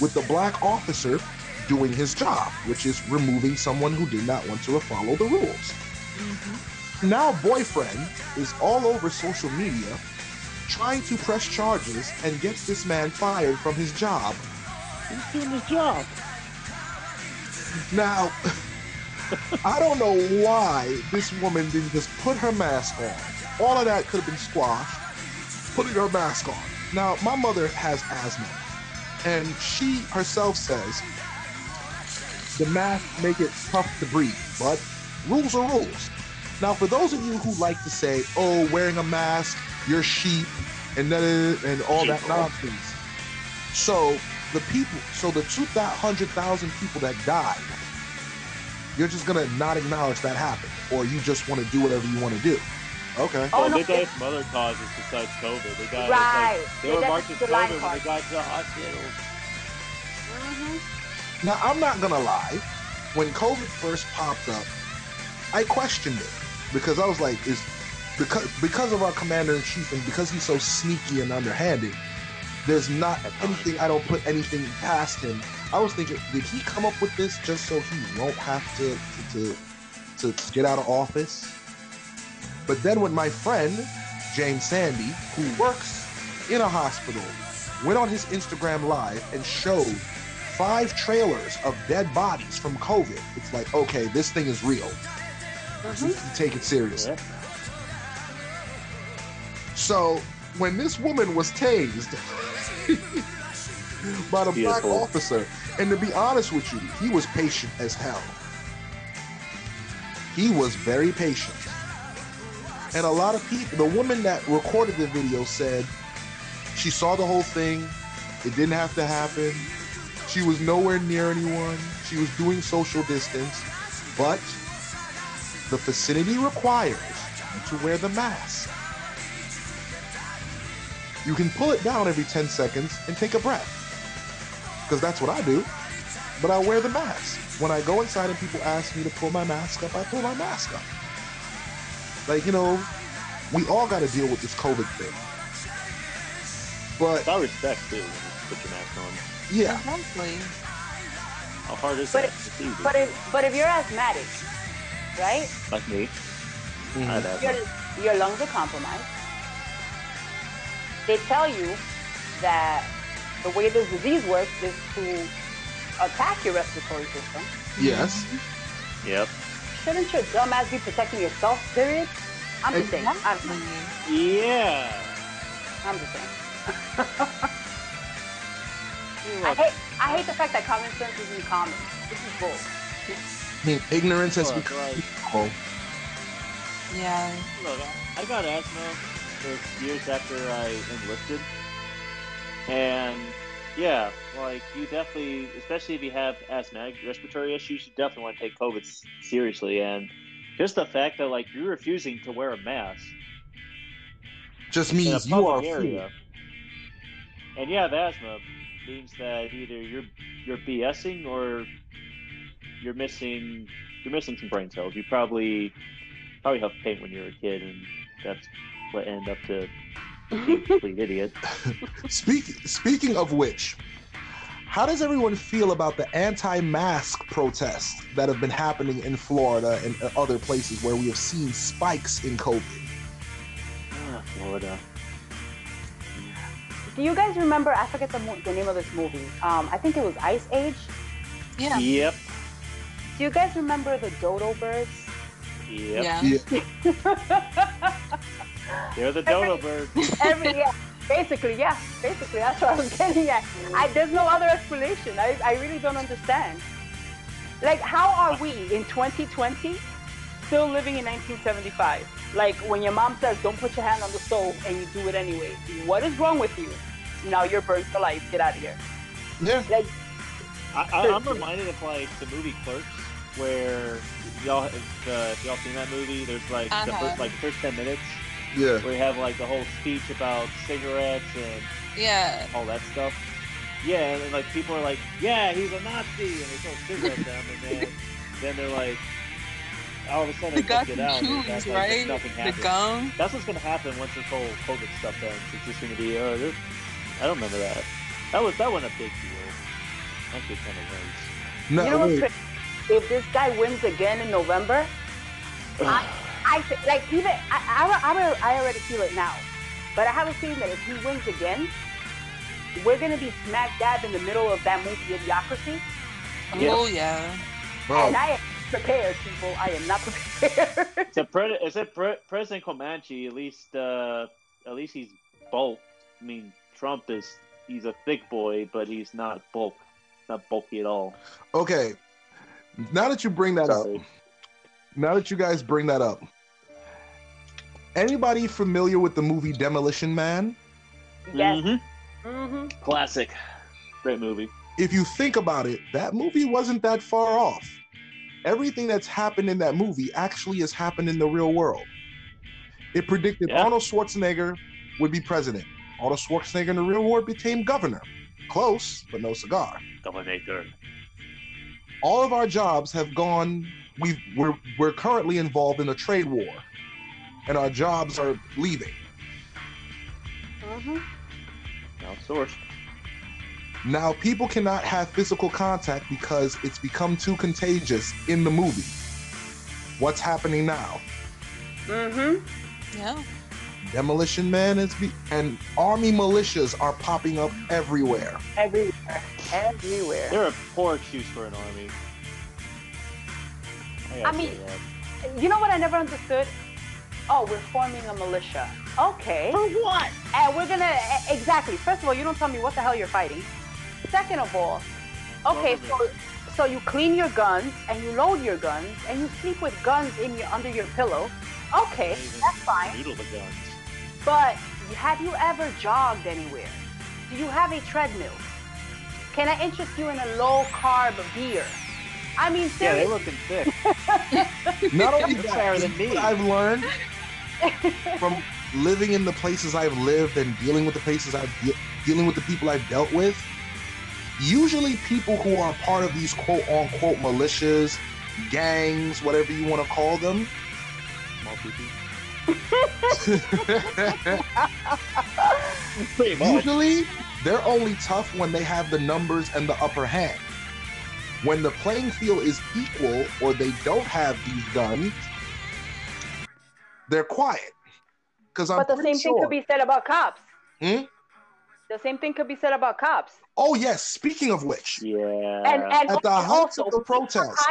S4: with the black officer doing his job which is removing someone who did not want to follow the rules mm-hmm. now boyfriend is all over social media trying to press charges and gets this man fired from his job
S3: He's doing his job.
S4: Now, I don't know why this woman didn't just put her mask on. All of that could have been squashed, putting her mask on. Now, my mother has asthma, and she herself says the mask make it tough to breathe, but rules are rules. Now, for those of you who like to say, "Oh, wearing a mask, you're sheep," and that and all that nonsense, so the people, so the 200,000 people that died, you're just gonna not acknowledge that happened, or you just want to do whatever you want to do. Okay.
S2: Oh,
S3: well,
S2: no,
S3: they died
S2: it-
S3: from other causes besides COVID. They died.
S2: Right.
S3: Like, they
S2: They
S3: were
S2: died
S3: marked
S2: from
S3: as COVID when they got to the hospital.
S2: Mhm.
S4: Now I'm not gonna lie. When COVID first popped up, I questioned it because I was like, "Is because because of our commander in chief and because he's so sneaky and underhanded, there's not anything I don't put anything past him." I was thinking, did he come up with this just so he won't have to to to, to get out of office? But then when my friend James Sandy, who works in a hospital, went on his Instagram live and showed five trailers of dead bodies from COVID. It's like, okay, this thing is real. Mm-hmm. We can take it seriously.
S3: Yeah.
S4: So when this woman was tased by the black officer, and to be honest with you, he was patient as hell. He was very patient. And a lot of people, the woman that recorded the video said she saw the whole thing. It didn't have to happen. She was nowhere near anyone. She was doing social distance. But the facility requires you to wear the mask. You can pull it down every 10 seconds and take a breath. Because that's what I do. But I wear the mask. When I go inside and people ask me to pull my mask up, I pull my mask up. Like, you know, we all got to deal with this COVID thing. But
S3: I respect too when you put your mask on.
S4: yeah,
S5: Exactly.
S3: How hard is
S2: But
S3: that?
S2: it-
S3: It's easy.
S2: But if but if you're asthmatic, right?
S3: like me,
S4: Mhm.
S3: I'd
S2: Your your lungs are compromised. They tell you that the way this disease works is to attack your respiratory system.
S4: yes.
S3: Yep.
S2: Shouldn't your dumbass be protecting yourself? Period. I'm just saying. I'm,
S5: Exactly.
S3: Yeah.
S2: I'm just saying. I hate I hate the fact that common sense isn't common. This is bull.
S4: I mean, ignorance has
S3: Look,
S4: become
S3: like,
S5: Yeah.
S3: look, I got asthma. Years after I enlisted, and yeah, like you definitely, especially if you have asthmatic respiratory issues, you definitely want to take COVID seriously. And just the fact that like you're refusing to wear a mask
S4: Just means you are
S3: area, and you have asthma, means that either you're you're BSing or you're missing you're missing some brain cells. You probably probably have paint when you were a kid, and that's what ended up to being complete idiot.
S4: Speak, speaking of which, how does everyone feel about the anti-mask protests that have been happening in Florida and other places where we have seen spikes in COVID?
S3: Ah, Florida.
S2: Do you guys remember? I forget the, mo- the name of this movie. Um, I think it was Ice Age.
S5: Yeah.
S3: Yep.
S2: Do you guys remember the dodo birds?
S3: Yep.
S5: Yeah.
S4: Yeah.
S3: They're the dodo birds.
S2: Every yeah, basically yeah, basically that's what I was getting at. I, there's no other explanation. I, I really don't understand. Like, how are we in 2020 still living in 1975? Like when your mom says, "Don't put your hand on the stove," and you do it anyway. What is wrong with you? Now you're burned for life. Get out of here.
S4: Yeah.
S2: Like,
S3: I, I, I'm reminded of like the movie Clerks, where y'all if, uh, if y'all seen that movie. There's like the
S5: Uh-huh.
S3: first like first ten minutes
S4: Yeah.
S3: where you have like the whole speech about cigarettes and
S5: Yeah.
S3: all that stuff. Yeah, and, then like people are like, "Yeah, he's a Nazi," and they throw cigarettes at him, and then then they're like, all of a sudden
S5: The
S3: they
S5: guy
S3: get
S5: from
S3: out, and
S5: Choose,
S3: that's like
S5: right?
S3: nothing
S5: The
S3: happened.
S5: gum.
S3: That's what's gonna happen once this whole COVID stuff ends. It's just gonna be, uh, this- I don't remember that. That was that wasn't a big deal. Actually, kind of was.
S4: No,
S2: you know what's
S4: wait.
S2: crazy? If this guy wins again in November, I, I th- like even I, I, I, I already feel it now, but I have a feeling that if he wins again, we're gonna be smack dab in the middle of that movie Idiocracy,
S3: Yeah.
S5: Oh yeah.
S4: Bro,
S2: and I am prepared, people. I am not prepared.
S3: So, pre- is it pre- President Camacho? At least, uh, at least he's bulk. I mean, Trump is he's a thick boy, but he's not bulk, not bulky at all.
S4: okay. Now that you bring that up, now that you guys bring that up, anybody familiar with the movie Demolition Man?
S2: yes.
S3: Mhm.
S2: hmm
S3: Classic. Great movie.
S4: If you think about it, that movie wasn't that far off. Everything that's happened in that movie actually has happened in the real world. It predicted
S3: Yeah.
S4: Arnold Schwarzenegger would be president. Arnold Schwarzenegger in the real world became governor. Close, but no cigar.
S3: Dominator.
S4: all of our jobs have gone we've we're we're currently involved in a trade war and our jobs are leaving
S2: hmm
S3: Outsourced.
S4: now people cannot have physical contact because it's become too contagious in the movie what's happening now
S2: hmm
S5: Yeah.
S4: demolition man is be- and army militias are popping up everywhere
S2: Everywhere. Everywhere.
S3: They're a poor excuse for an army. gotta
S2: I mean- You know what I never understood? Oh, we're forming a militia. Okay. For what? And we're gonna e- exactly. First of all, you don't tell me what the hell you're fighting. Second of all, okay, so so you clean your guns and you load your guns and you sleep with guns in your under your pillow. Okay, that's fine.
S3: Noodle the guns.
S2: But have you ever jogged anywhere? Do you have a treadmill? Can I interest you in a low carb beer? I mean,
S3: Yeah, they
S2: seriously.
S3: looking thick.
S4: not only
S3: You're
S4: that
S3: than me.
S4: i've learned from living in the places i've lived and dealing with the places i've de- dealing with the people i've dealt with usually people who are part of these quote unquote militias gangs whatever you want to call them
S3: Small pee-pee. Pretty much.
S4: usually they're only tough when they have the numbers and the upper hand when the playing field is equal or they don't have these guns they're quiet because i'm
S2: But the
S4: pretty
S2: same thing could be said about cops.
S4: Hmm?
S2: The same thing could be said about cops.
S4: oh yes speaking of which
S3: Yeah.
S2: And and
S4: At the
S2: and
S4: height
S2: also
S4: of the
S2: people
S4: protest.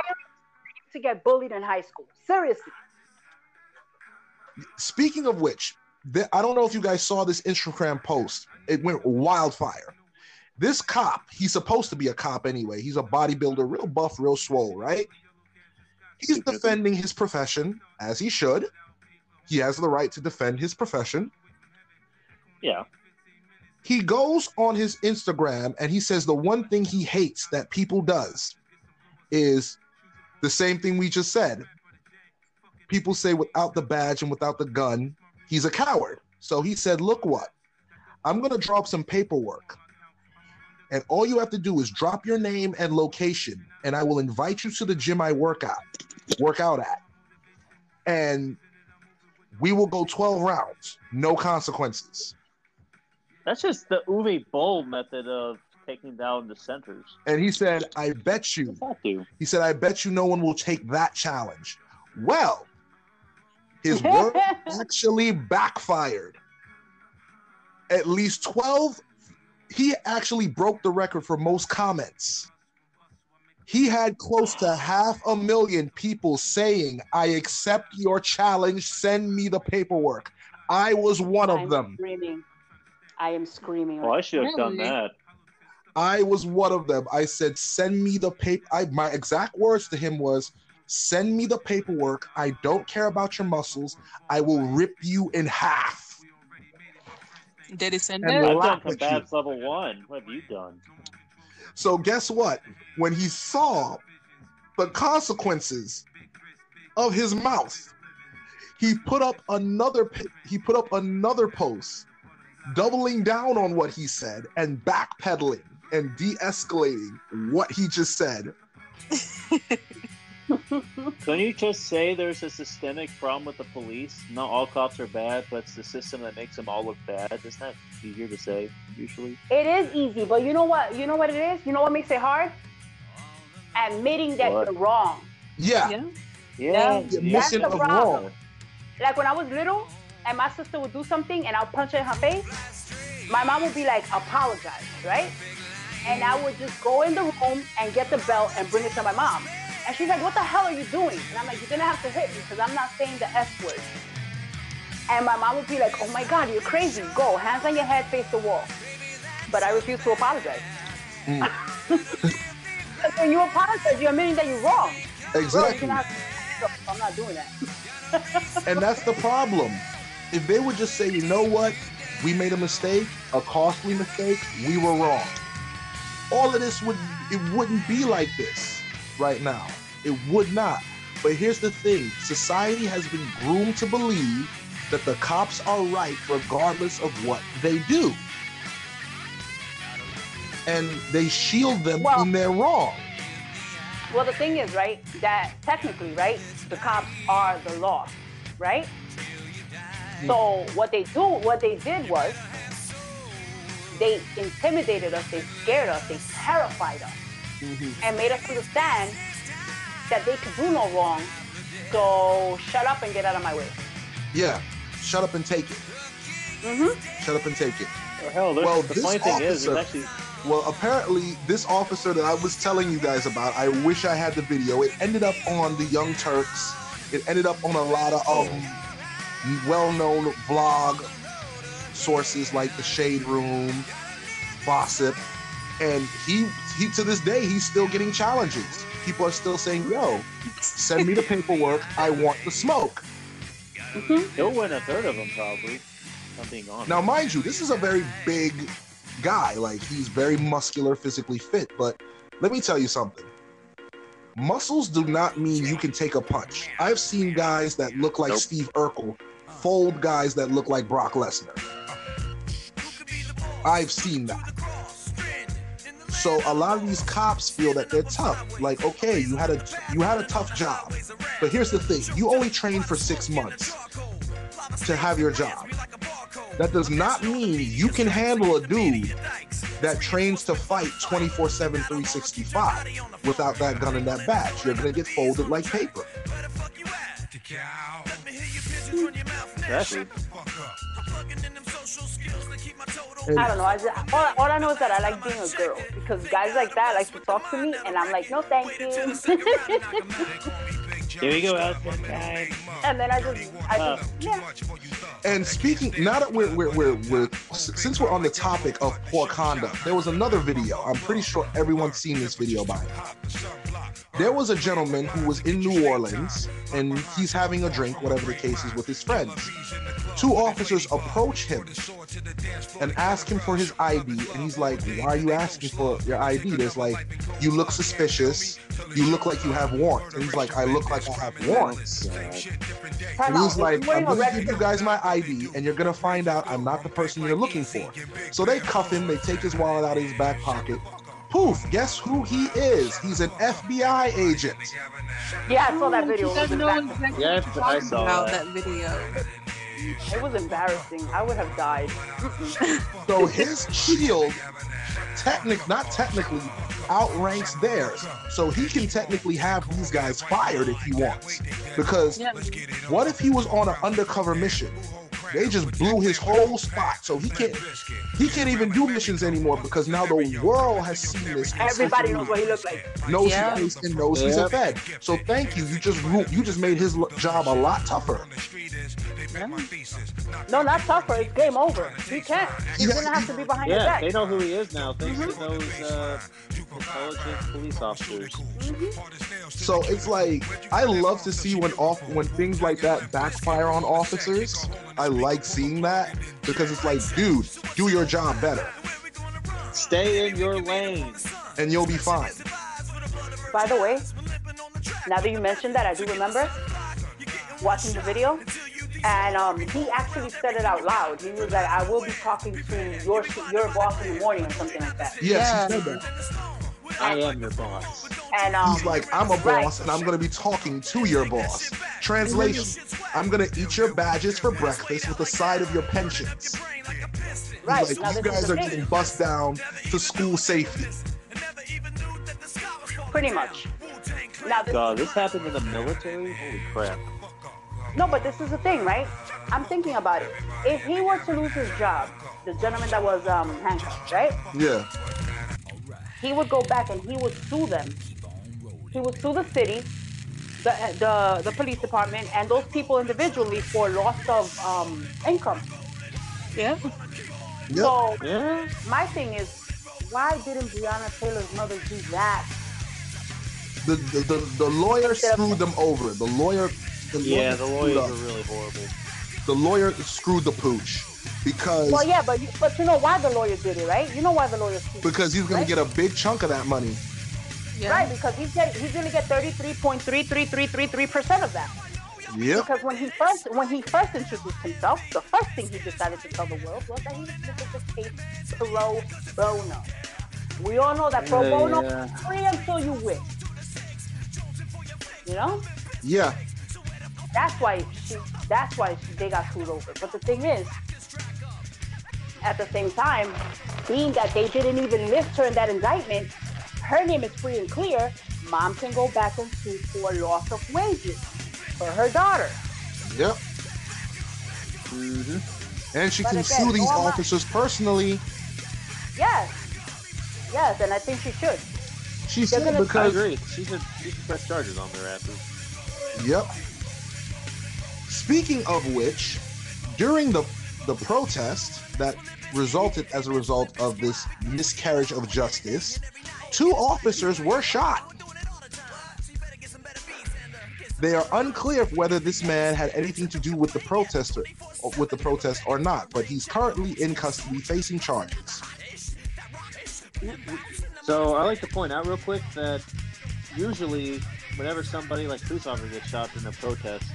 S2: to get bullied in high school. Seriously.
S4: Speaking of which, th- I don't know if you guys saw this Instagram post. It went wildfire. This cop, he's supposed to be a cop anyway. He's a bodybuilder, real buff, real swole, right? He's defending his profession as he should. He has the right to defend his profession.
S3: Yeah.
S4: He goes on his Instagram and he says the one thing he hates that people does is the same thing we just said. People say without the badge and without the gun, he's a coward. So he said, "Look what? I'm going to drop some paperwork. And all you have to do is drop your name and location and I will invite you to the gym I work at, work out at. And we will go 12 rounds, no consequences."
S3: That's just the Uwe Boll method of taking down the centers.
S4: And he said, I bet you, he said, I bet you no one will take that challenge. Well, his word actually backfired. At least 12, he actually broke the record for most comments. He had close to half a million people saying, I accept your challenge, send me the paperwork. I was one of
S2: I'm
S4: them.
S2: Screaming. I am screaming.
S3: Oh, I should have done that.
S4: I was one of them. I said, "Send me the paper." I, my exact words to him was, "Send me the paperwork. I don't care about your muscles. I will rip you in half."
S5: Did he send
S4: And
S5: it?
S3: I've done
S4: at you.
S3: combatives level one. What have you done?
S4: So guess what? When he saw the consequences of his mouth, he put up another. He put up another post, doubling down on what he said and backpedaling and de-escalating what he just said.
S3: Couldn't you just say there's a systemic problem with the police? Not all cops are bad, but it's the system that makes them all look bad. Isn't that easier to say usually?
S2: It is easy, but you know what? You know what it is? You know what makes it hard? Admitting that
S3: What?
S2: you're wrong.
S4: Yeah,
S5: Yeah.
S3: Yeah,
S4: You're
S3: yeah.
S4: missing
S2: That's the problem.
S4: wrong.
S2: Like when I was little and my sister would do something and I'll punch her in her face, my mom would be like, apologize, right? And I would just go in the room and get the belt and bring it to my mom. And she's like, what the hell are you doing? And I'm like, you're gonna have to hit me because I'm not saying the F word. And my mom would be like, oh my God, you're crazy. Go, hands on your head, face the wall. But I refuse to apologize.
S4: Mm.
S2: when you apologize, you're admitting that you're wrong.
S4: Exactly.
S2: gonna have to, no, I'm not doing that.
S4: And that's the problem. If they would just say, you know what, we made a mistake, a costly mistake, we were wrong. All of this would it wouldn't be like this right now. It would not. But here's the thing: society has been groomed to believe that the cops are right regardless of what they do. And they shield them
S2: Well-
S4: when they're wrong.
S2: Well, the thing is, right, that technically, right, the cops are the law, right? So hmm. what they do, what they did was, they intimidated us, they scared us, they terrified us, and made us understand that they could do no wrong. So shut up and get out of my way.
S4: Yeah. Shut up and take it.
S2: Mm-hmm.
S4: Shut up and take it.
S3: Well, hell,
S4: Well,
S3: the
S4: this
S3: funny thing is,
S4: officer-
S3: it's actually
S4: Well, apparently, this officer that I was telling you guys about, I wish I had the video. It ended up on the Young Turks. It ended up on a lot of um, well-known blog sources like the Shade Room, Gossip, and he he to this day he's still getting challenges. People are still saying, "Yo, send me the paperwork. I want the smoke." Mm-hmm.
S3: he'll win a third of them probably. being honest.
S4: Now, mind you, this is a very big guy. Like he's very muscular, physically fit. But let me tell you something. Muscles do not mean you can take a punch. I've seen guys that look like
S3: Nope.
S4: Steve Urkel fold guys that look like Brock Lesnar. I've seen that. So a lot of these cops feel that they're tough. Like, okay, you had a you had a tough job, but here's the thing: you only trained for six months to have your job. That does not mean you can handle a dude that trains to fight 24 7, 365 without that gun and that badge. You're going to get folded like paper.
S3: Exactly.
S4: And
S2: I don't know. I just, all, all I know is that I like being a girl because guys like that like to talk to me, and I'm like, no, thank you.
S3: Here we go, out
S2: and then I just, I
S3: Uh,
S2: just, yeah.
S4: And speaking, now that we're, we're, we're, we're, since we're on the topic of poor conduct, there was another video. I'm pretty sure everyone's seen this video by now. There was a gentleman who was in New Orleans and he's having a drink, whatever the case is, with his friends. Two officers approach him and ask him for his ID, and he's like, "Why are you asking for your ID?" There's like, "You look suspicious. You look like you have warrants." And he's like, "I look like I have warrants." And he's like, I'm gonna give you guys my ID, and you're gonna find out I'm not the person you're looking for. So they cuff him, they take his wallet out of his back pocket. Poof, guess who he is? He's an FBI agent.
S2: Yeah, I saw that video.
S5: I
S2: It was,
S5: exactly
S3: Yeah, I saw
S5: about
S3: that.
S5: that video.
S2: it was embarrassing. I would have died.
S4: So his shield, technic, not technically, outranks theirs. So he can technically have these guys fired if he wants. Because
S5: Yeah.
S4: what if he was on an undercover mission? They just blew his whole spot, so he can't he can't even do missions anymore because now the world has seen this.
S2: Everybody knows what he looks like.
S4: knows
S5: Yeah.
S4: his face and knows he's a
S3: Yep.
S4: fed. So thank you. You just you just made his job a lot tougher.
S2: No, not tougher. It's game over. He can't. He's gonna have to be behind your
S3: Yeah,
S2: back.
S3: they know who he is now, thanks to those uh, intelligent police officers.
S4: So it's like I love to see when off when things like that backfire on officers. I like seeing that because it's like, dude, do your job better,
S3: Stay in your lane.
S4: and you'll be fine.
S2: By the way, now that you mentioned that, I do remember watching the video, and um, he actually said it out loud. He was like, "I will be talking to your your boss in the morning" or something like that.
S4: Yes,
S5: Yeah.
S4: He said that.
S3: I am your boss.
S2: And um,
S4: He's like, I'm a
S2: right.
S4: boss, and I'm gonna be talking to your boss. Translation: I'm gonna eat your badges for breakfast with the side of your pensions.
S2: Right
S4: like, you guys are
S2: thing.
S4: getting bust down to school safety.
S2: pretty much. Now, this,
S3: God, this happened in the military? Holy crap.
S2: no, but this is the thing, right? I'm thinking about it. If he were to lose his job, the gentleman that was um, handcuffed, right?
S4: Yeah,
S2: he would go back and he would sue them. He would sue the city, the the, the police department, and those people individually for loss of um, income.
S5: Yeah.
S4: Yep.
S2: So
S3: Yeah?
S2: my thing is, why didn't Breonna Taylor's mother do that?
S4: the the, the, the lawyer screwed them over. The lawyer. The
S3: Yeah, the
S4: screwed
S3: lawyers are really horrible.
S4: the lawyer screwed the pooch because
S2: Well, yeah, but you, but you know why the lawyer did it, right? You know why the lawyer
S4: because he's gonna
S2: Right.
S4: get a big chunk of that money.
S5: Yeah.
S2: Right, because he's getting he's gonna get thirty three point three three three three three percent of that.
S4: Yep.
S2: Because when he first when he first introduced himself, the first thing he decided to tell the world was that he was looking for case pro bono. We all know that pro
S3: Yeah,
S2: bono
S3: yeah.
S2: free until you win. You know,
S4: Yeah.
S2: that's why she, that's why she, they got screwed over. But the thing is, at the same time, being that they didn't even lift her in that indictment, her name is free and clear. Mom can go back and sue for loss of wages for her daughter.
S4: Yep.
S3: Mm-hmm.
S4: And she
S2: But
S4: can
S2: again,
S4: sue these
S2: all my-
S4: officers personally.
S2: Yes. Yes, and I think she should.
S4: She
S2: They're
S4: said
S2: gonna-
S3: I
S4: because
S3: agree. She should, she should press charges on their asses.
S4: Yep. Speaking of which, during the the protest that resulted as a result of this miscarriage of justice, two officers were shot. They are unclear whether this man had anything to do with the protester with the protest or not, but he's currently in custody facing charges.
S3: So I like to point out real quick that usually, whenever somebody like police officer gets shot in a protest,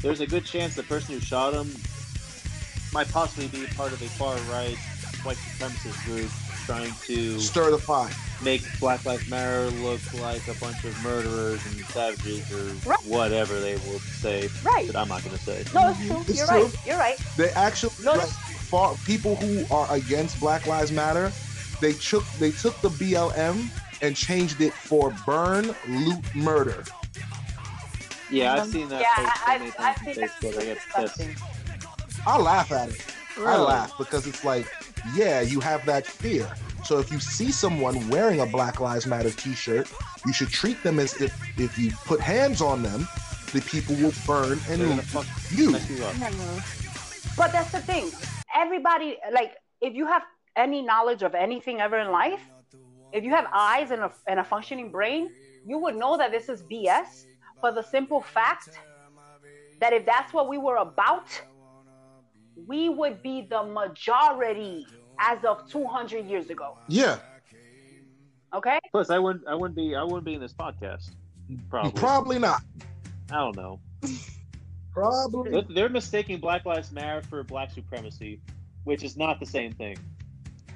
S3: there's a good chance the person who shot him might possibly be part of a far right white supremacist group trying to
S4: Stir the pot,
S3: make Black Lives Matter look like a bunch of murderers and savages or
S2: Right.
S3: whatever they will say
S2: Right.
S3: that I'm not going to say.
S2: No, it's true.
S4: It's
S2: You're
S4: true.
S2: right. You're right.
S4: They actually
S2: No,
S4: like, far, people who are against Black Lives Matter, they took they took the BLM and changed it for burn, loot, murder.
S3: Yeah, I've um, seen that
S2: Yeah,
S3: post
S2: I,
S3: many
S2: I, I
S3: times on
S2: think
S3: Facebook. I get pissed.
S2: disgusting.
S4: I laugh at it. I laugh because it's like, yeah, you have that fear. So if you see someone wearing a Black Lives Matter T-shirt, you should treat them as if if you put hands on them, the people will burn and
S3: They're gonna fuck
S4: you.
S3: mess you up.
S2: But that's the thing. Everybody, like, if you have any knowledge of anything ever in life, if you have eyes and a, and a functioning brain, you would know that this is BS for the simple fact that if that's what we were about, we would be the majority as of 200 years ago.
S4: Yeah,
S2: Okay?
S3: Plus, I wouldn't. I wouldn't be. I wouldn't be in this podcast. Probably.
S4: probably not.
S3: I don't know.
S4: Probably.
S3: They're, they're mistaking Black Lives Matter for black supremacy, which is not the same thing.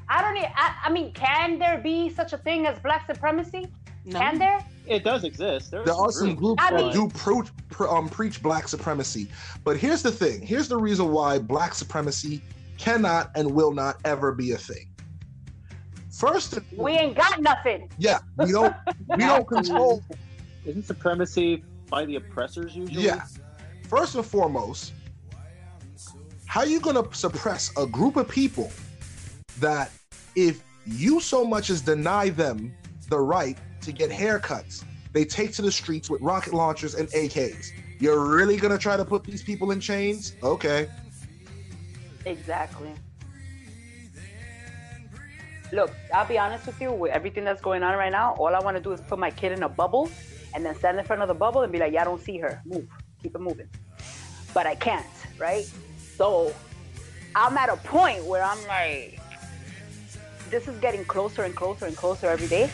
S2: I don't need, I, I mean, can there be such a thing as black supremacy?
S5: No.
S2: Can there?
S3: It does exist. There,
S4: There are some groups
S2: I
S4: that
S2: mean-
S4: do pro, pro, um, preach black supremacy, but here's the thing. Here's the reason why black supremacy cannot and will not ever be a thing. First,
S2: We ain't got nothing.
S4: yeah, we don't we don't control.
S3: Isn't supremacy by the oppressors usually?
S4: Yeah. First and foremost, how you gonna suppress a group of people that if you so much as deny them the right to get haircuts, they take to the streets with rocket launchers and AKs. You're really gonna try to put these people in chains? Okay.
S2: Exactly. Look, I'll be honest with you, with everything that's going on right now, all I want to do is put my kid in a bubble and then stand in front of the bubble and be like, yeah, I don't see her. Move. Keep it moving. But I can't, right? So I'm at a point where I'm like, this is getting closer and closer and closer every day.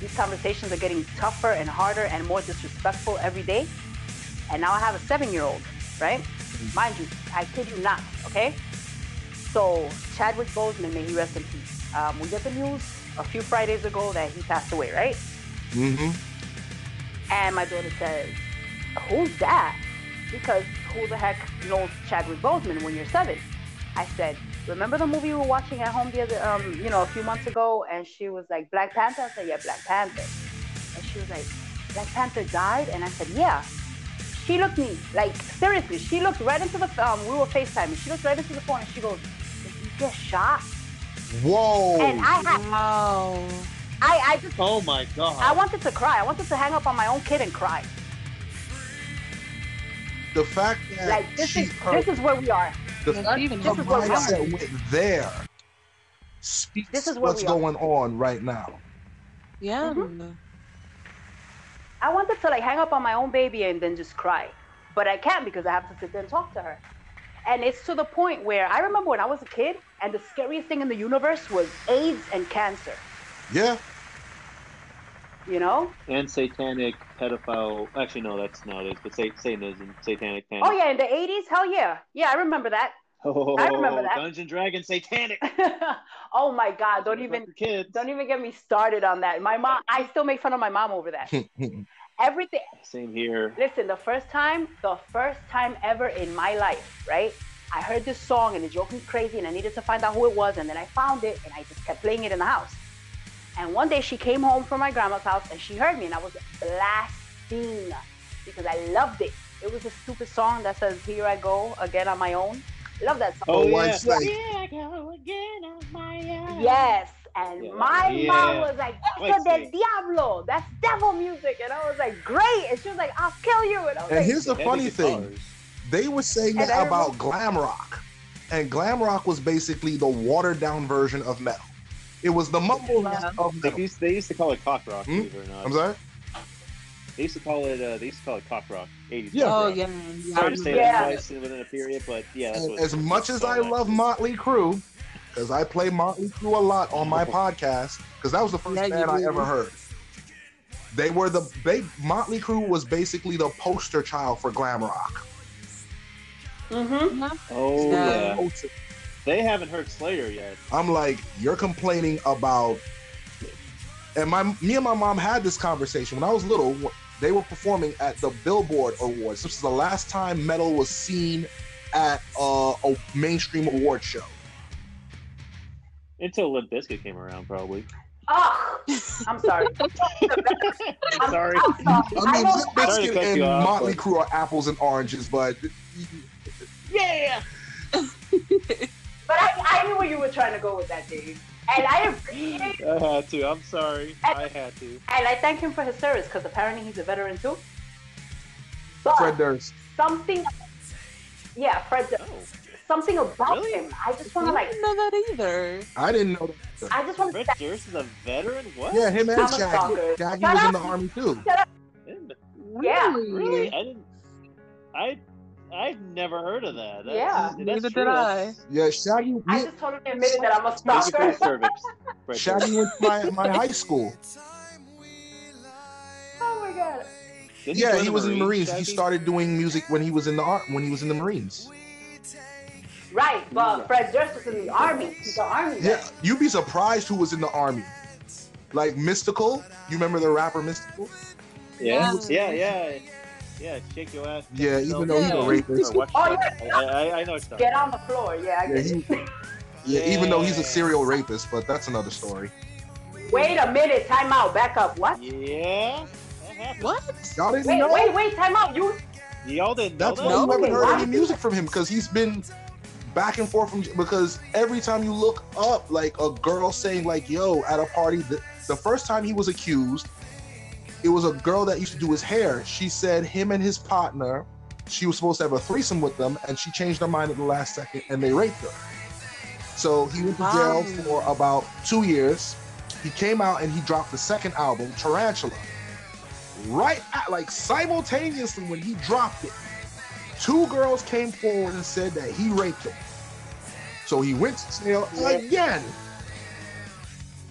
S2: These conversations are getting tougher and harder and more disrespectful every day. And now I have a seven year old, right? Mind you, I kid you not, okay? So Chadwick Boseman, may he rest in peace. Um, we get the news a few Fridays ago that he passed away, right?
S4: Mm-hmm.
S2: And my daughter says, Who's that? Because who the heck knows Chadwick Boseman when you're seven? I said, Remember the movie we were watching at home the other, um, you know, a few months ago? And she was like, Black Panther? I said, Yeah, Black Panther. And she was like, Black Panther died? And I said, Yeah. She looked me, like, seriously, she looked right into the, um, we were FaceTiming. She looked right into the phone and she goes, Did you get shot?
S4: Whoa.
S2: And I had,
S5: Wow.
S2: I, I just,
S3: Oh my god.
S2: I wanted to cry. I wanted to hang up on my own kid and cry.
S4: the fact that
S2: Like, this
S4: she
S2: is,
S4: heard
S2: this is where we are.
S4: The fact
S5: even
S4: her
S2: This is where
S4: mindset went there speaks
S2: This is
S4: what's
S2: we are.
S4: going on right now.
S5: Yeah.
S2: Mm-hmm. I wanted to like hang up on my own baby and then just cry. But I can't because I have to sit there and talk to her. And it's to the point where I remember when I was a kid and the scariest thing in the universe was AIDS and cancer.
S4: Yeah.
S2: You know?
S3: and satanic pedophile. Actually, no, that's nowadays. But sa- Satanism, satanic panic.
S2: Oh yeah, in the 80s? Hell yeah. Yeah, I remember that.
S3: Oh,
S2: I remember that.
S3: Dungeon Dragon, satanic.
S2: oh my god, don't even don't even get me started on that. My mom I still make fun of my mom over that. Everything
S3: Same here.
S2: Listen, the first time, the first time ever in my life, right? I heard this song and it drove me crazy and I needed to find out who it was. And then I found it and I just kept playing it in the house. And one day she came home from my grandma's house and she heard me and I was blasting because I loved it. It was a stupid song that says, Here I go again on my own. Love that song.
S3: Oh,
S4: Oh,
S3: yeah.
S4: White
S3: Here I go again on my own.
S2: Yes. And
S3: Yeah.
S2: my
S3: Yeah.
S2: mom was like,
S3: White
S2: Eso del Diablo. That's devil music. And I was like, Great. And she was like, I'll kill you. And I was
S4: And
S2: like,
S4: here's the
S3: Heavy
S4: funny thing. They were saying
S2: And
S4: that
S2: I
S4: about
S2: remember-
S4: glam rock. And glam rock was basically the watered down version of metal. It was the mumble
S5: Yeah.
S4: of
S3: They used, they used to call it cock rock,
S4: Hmm?
S3: believe it or not.
S4: I'm sorry?
S3: They used to call it. Uh, they used to call it cock rock. 80s
S4: Yeah.
S3: cock
S5: Oh
S3: rock.
S5: yeah. yeah.
S3: Sorry to say
S2: Yeah.
S3: that twice within a period, but yeah. That's what
S4: as much as I love
S3: actually.
S4: Motley Crue, because I play Motley Crue a lot on my podcast, because that was the first
S5: Yeah,
S4: band I ever heard. They were the they Motley Crue was basically the poster child for glam rock.
S2: mm-hmm.
S3: Oh
S5: Yeah.
S3: Yeah.
S4: Poster-
S3: They haven't heard Slayer yet.
S4: I'm like, you're complaining about, and my me and my mom had this conversation when I was little. They were performing at the Billboard Awards. This was the last time metal was seen at uh, a mainstream award show.
S3: Until Limp Bizkit came around, probably.
S2: Oh, I'm sorry. I'm,
S3: Sorry.
S2: I'm sorry.
S4: I
S2: I
S4: mean,
S2: know-
S4: Limp Bizkit and
S3: off,
S4: Motley
S3: but-
S4: Crue are apples and oranges, but
S3: Yeah.
S2: but I, I knew where you were trying to go with that, Dave. And I appreciate
S3: I had to. I'm sorry. I had to.
S2: and I thank him for his service because apparently he's a veteran too. But
S4: Fred Durst.
S2: something, yeah, Fred.
S3: Oh.
S2: something about
S3: Really?
S2: him. I just want to like.
S5: didn't know that either.
S4: I didn't know that.
S2: I just want to.
S3: Fred Durst is a veteran. What?
S4: Yeah, him and
S2: I'm a
S4: Shaggy. Shaggy was in the army too.
S3: Didn't-
S2: Yeah.
S3: Really? I didn't. I. I've never heard of that. That's,
S2: Yeah.
S3: that's
S5: Neither
S3: true.
S5: did I.
S4: Yeah, Shaggy.
S2: I just totally admitted that I'm a
S3: Thank you for your
S2: stalker.
S3: service. Fred
S4: Shaggy went to my, my high school.
S2: oh my god.
S3: Didn't
S4: Yeah,
S3: join
S4: he was in the Marines.
S3: Shaggy?
S4: He started doing music when he was in the ar- when he was in the Marines.
S2: Right, but Fred Durst was in the army. He's an army.
S4: Yeah,
S2: guy.
S4: you'd be surprised who was in the army. Like Mystikal, you remember the rapper Mystikal?
S3: Yeah,
S5: Yeah.
S3: yeah, yeah, yeah. Shake your ass.
S4: Yeah, even though
S5: he's a
S3: Yeah.
S4: rapist.
S2: Oh,
S3: it. I, I, I know it's not.
S2: Get on the floor. Yeah, I
S4: Yeah, he,
S2: it.
S4: yeah, even though he's a serial rapist, but that's another story.
S2: Wait a minute. Time out. Back up. What?
S3: Yeah, that.
S5: What?
S4: Y'all didn't
S2: Wait,
S4: know?
S2: wait, wait. Time out. You.
S3: Y'all didn't know
S4: That's
S3: that?
S4: why you haven't heard any music from him because he's been back and forth from because every time you look up like a girl saying like yo at a party the, the first time he was accused it was a girl that used to do his hair she said him and his partner she was supposed to have a threesome with them and she changed her mind at the last second and they raped her so he went to jail for about two years he came out and he dropped the second album tarantula right at like simultaneously when he dropped it two girls came forward and said that he raped them. So he went to jail again.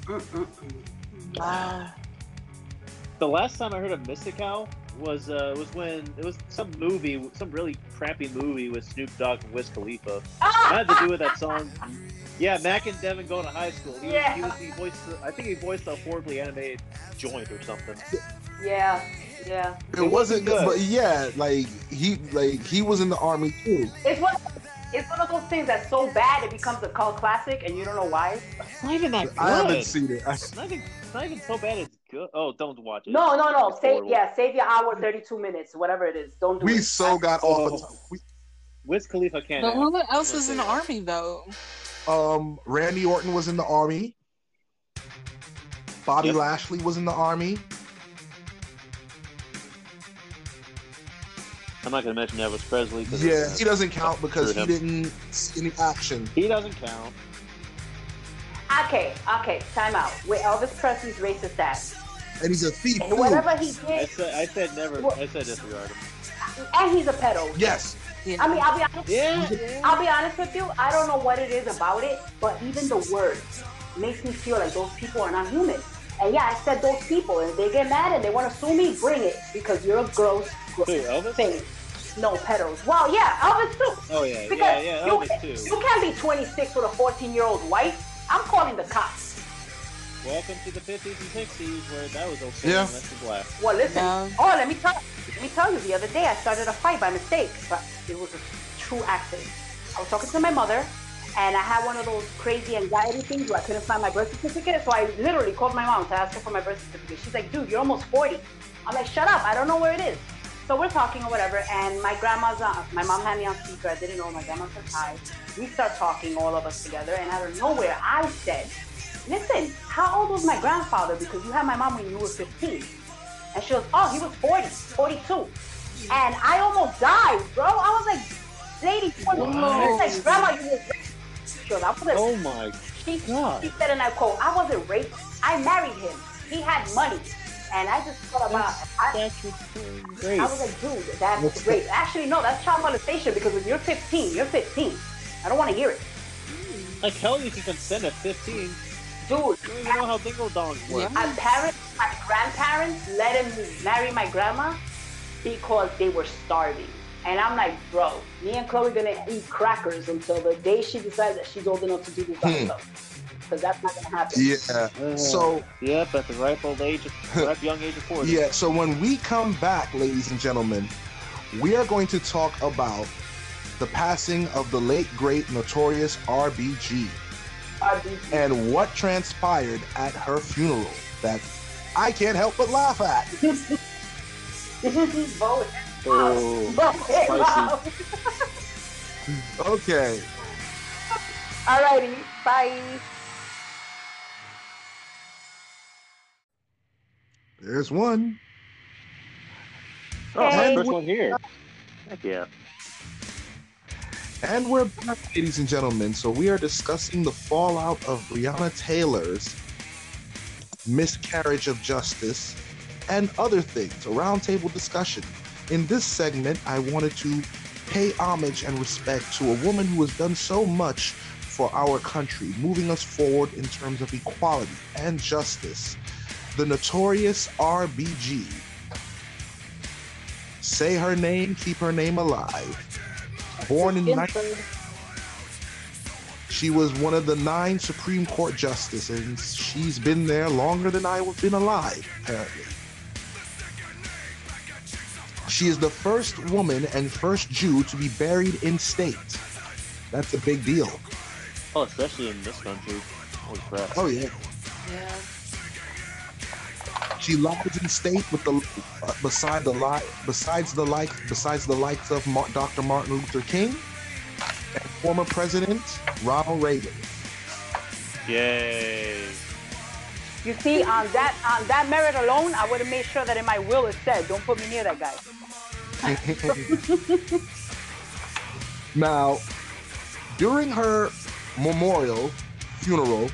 S2: Mm-mm-mm.
S5: Wow.
S3: The last time I heard of Mystikal was uh, was when it was some movie, some really crappy movie with Snoop Dogg and Wiz Khalifa. It had to do with that song. Yeah, Mac and Devin go to high school. He,
S2: Yeah.
S3: he was he voiced. I think he voiced a horribly animated joint or something.
S2: Yeah, yeah.
S4: It,
S3: It
S4: wasn't
S3: wasn't
S4: good,
S3: good.
S4: but yeah, like he like he was in the army too.
S2: It's one. It's one of those things that's so bad it becomes a cult classic, and you don't know why.
S3: It's not even that good.
S4: I haven't seen it. I,
S3: It's not even, it's not even so bad. It's good. Oh, don't watch it.
S2: No, no, no.
S3: It's
S2: Save,
S3: horrible.
S2: yeah, save your hour, thirty-two minutes, whatever it is. Don't do
S4: we
S2: it.
S4: so got off of we,
S3: Wiz Khalifa can't.
S5: But who else
S3: I'm
S5: was in the army though?
S4: um Randy Orton was in the army. Bobby
S3: Yep.
S4: Lashley was in the army.
S3: I'm not gonna mention Elvis Presley.
S4: Yeah, he doesn't count because he didn't see any action.
S3: He doesn't count.
S2: Okay, okay. Time out. With Elvis Presley's racist ass,
S4: And he's a thief
S2: and
S4: too.
S2: whatever he
S3: I
S2: did,
S3: said I said never.
S2: Well-
S3: I said disregard him.
S2: and he's a pedo.
S4: Yes.
S5: Yeah.
S2: I mean, I'll be honest.
S3: Yeah, yeah.
S2: I'll be honest with you. I don't know what it is about it, but even the word makes me feel like those people are not human. And yeah, I said those people, and they get mad and they want to sue me. Bring it because you're a gross,
S3: Who,
S2: gross
S3: Elvis?
S2: thing. No pedos. Well, yeah, Elvis too.
S3: Oh yeah,
S2: Because
S3: yeah, yeah.
S2: you,
S3: Elvis
S2: you
S3: too.
S2: can't be 26 with a 14 year old wife. I'm calling the cops.
S3: Welcome to the 50s and 60s where that was okay.
S4: Yeah.
S3: Unless you're black.
S2: Well, listen.
S5: Yeah.
S2: Oh, let me tell. Let me tell you. The other day, I started a fight by mistake, but it was a true accident. I was talking to my mother, and I had one of those crazy anxiety things where I couldn't find my birth certificate. So I literally called my mom to ask her for my birth certificate. She's like, "Dude, you're almost 40." I'm like, "Shut up! I don't know where it is." So we're talking or whatever, and my grandma's on. My mom had me on speaker. I didn't know my grandma's high. We start talking, all of us together, and out of nowhere, I said, "Listen, how old was my grandfather? Because you had my mom when you were 15." And she goes, oh, he was 40, 42. And I almost died, bro. I was like, lady, 40.
S3: What?
S2: I was like, grandma, you was raped. She goes, I wasn't
S3: Oh my
S2: she,
S3: God.
S2: she said, and I quote, I wasn't raped. I married him. He had money. And I just thought about, I,
S3: That's what's great.
S2: I was like, dude, that's rape. Actually, no, that's child molestation because when you're 15, you're 15. I don't want to hear it.
S3: Like hell, you can consent at 15. You
S2: Dude,
S3: don't even know how dingle dongs work.
S5: Yeah.
S2: my parents, my grandparents let him marry my grandma because they were starving. And I'm like, bro, me and Chloe gonna eat crackers until the day she decides that she's old enough to do this by
S4: Hmm.
S2: herself. Because that's not gonna happen.
S4: Yeah.
S3: Uh,
S4: So
S3: Yep, at the ripe old age, of, ripe young age of 40.
S4: Yeah, so when we come back, ladies and gentlemen, we are going to talk about the passing of the late great notorious RBG
S2: RBG.
S4: and what transpired at her funeral that I can't help but laugh at.
S2: Vote.
S3: Oh,
S2: Vote. Wow.
S4: Okay.
S2: Alrighty. Bye.
S4: There's one.
S3: oh,
S2: Hey.
S3: my first one here. Heck yeah.
S4: And we're back, ladies and gentlemen. So we are discussing the fallout of Breonna Taylor's miscarriage of justice and other things, a roundtable discussion. In this segment, I wanted to pay homage and respect to a woman who has done so much for our country, moving us forward in terms of equality and justice. The notorious RBG. Say her name, keep her name alive. Born in
S2: Ginsburg.
S4: she was one of the nine Supreme Court justices, and she's been there longer than I've been alive, apparently. She is the first woman and first Jew to be buried in state. That's a big deal.
S3: Oh, especially in this country. Holy crap.
S4: Oh yeah.
S5: Yeah.
S4: She lies in state with the uh, beside the li- besides the like besides the likes of Mar- Dr. Martin Luther King and former President Ronald Reagan.
S3: Yay.
S2: You see, on that on that merit alone, I would have made sure that in my will it said, "Don't put me near that guy."
S4: Now, during her memorial funeral,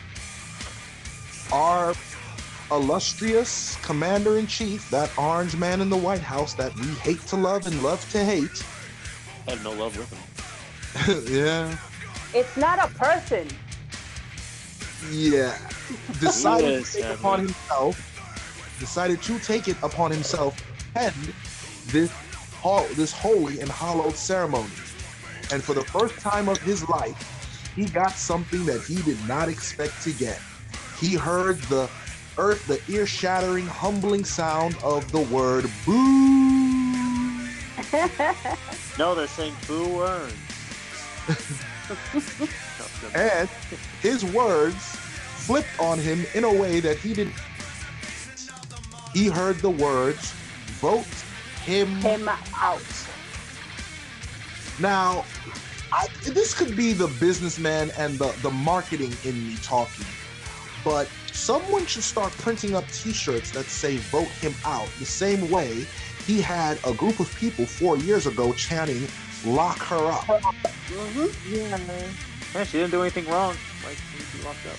S4: our illustrious commander in chief, that orange man in the White House that we hate to love and love to hate,
S3: I have no love with him.
S4: yeah,
S2: It's not a person.
S4: yeah, decided
S3: He
S4: to take
S3: sadly.
S4: upon himself, decided to take it upon himself, and this ho- this holy and hallowed ceremony. And for the first time of his life, he got something that he did not expect to get. He heard the earth, the ear-shattering, humbling sound of the word "boo."
S3: No, they're saying boo earns.
S4: and his words flipped on him in a way that he didn't. He heard the words, vote him.
S2: Him out.
S4: Now, I, this could be the businessman and the, the marketing in me talking, but someone should start printing up t shirts that say vote him out the same way he had a group of people four years ago chanting lock her up.
S2: hmm
S5: Yeah.
S3: Man, she didn't do anything wrong. Like, she locked up.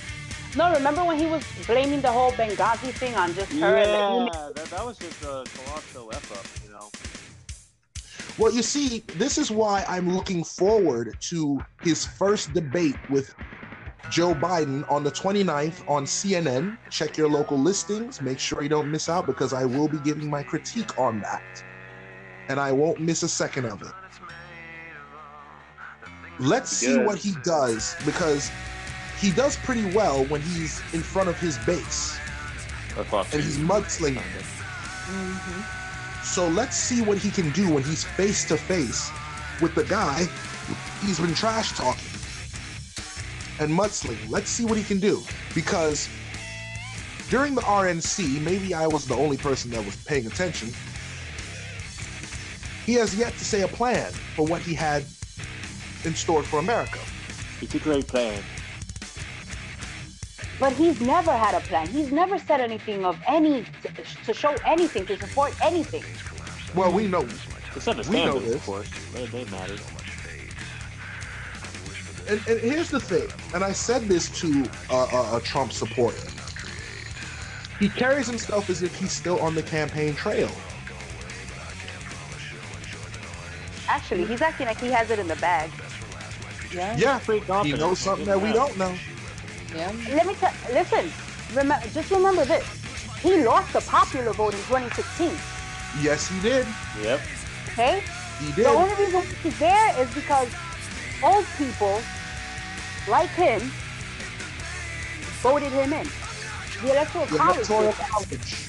S2: No, remember when he was blaming the whole Benghazi thing on just her?
S3: Yeah,
S2: email?
S3: that, that was just a colossal F up, you know.
S4: Well, you see, this is why I'm looking forward to his first debate with Joe Biden on the 29th on CNN. Check your local listings. Make sure you don't miss out because I will be giving my critique on that. And I won't miss a second of it. Let's see what he does because he does pretty well when he's in front of his base and he's
S3: News.
S4: mudslinging.
S5: Mm-hmm.
S4: So let's see what he can do when he's face to face with the guy he's been trash talking and mudslinging. Let's see what he can do because during the RNC, maybe I was the only person that was paying attention. He has yet to say a plan for what he had in store for America.
S3: It's a great plan.
S2: But he's never had a plan. He's never said anything of any to show anything to support anything.
S4: Well, we know,
S3: It's understandable,
S4: We know this.
S3: of course. They, they matter.
S4: And, and here's the thing, and I said this to a, a, a Trump supporter. He carries himself as if he's still on the campaign trail.
S2: Actually, he's acting like he has it in the bag.
S5: Yeah.
S4: Yeah,
S3: Pretty
S4: he
S3: confident.
S4: knows something that we don't know.
S5: Yeah.
S2: Let me tell. Listen, remember, just remember this. He lost the popular vote in 2016.
S4: Yes, he did.
S3: Yep.
S2: Okay.
S4: He did.
S2: The only reason he's there is because old people like him voted him in. The electoral
S4: The
S2: college.
S4: electoral college.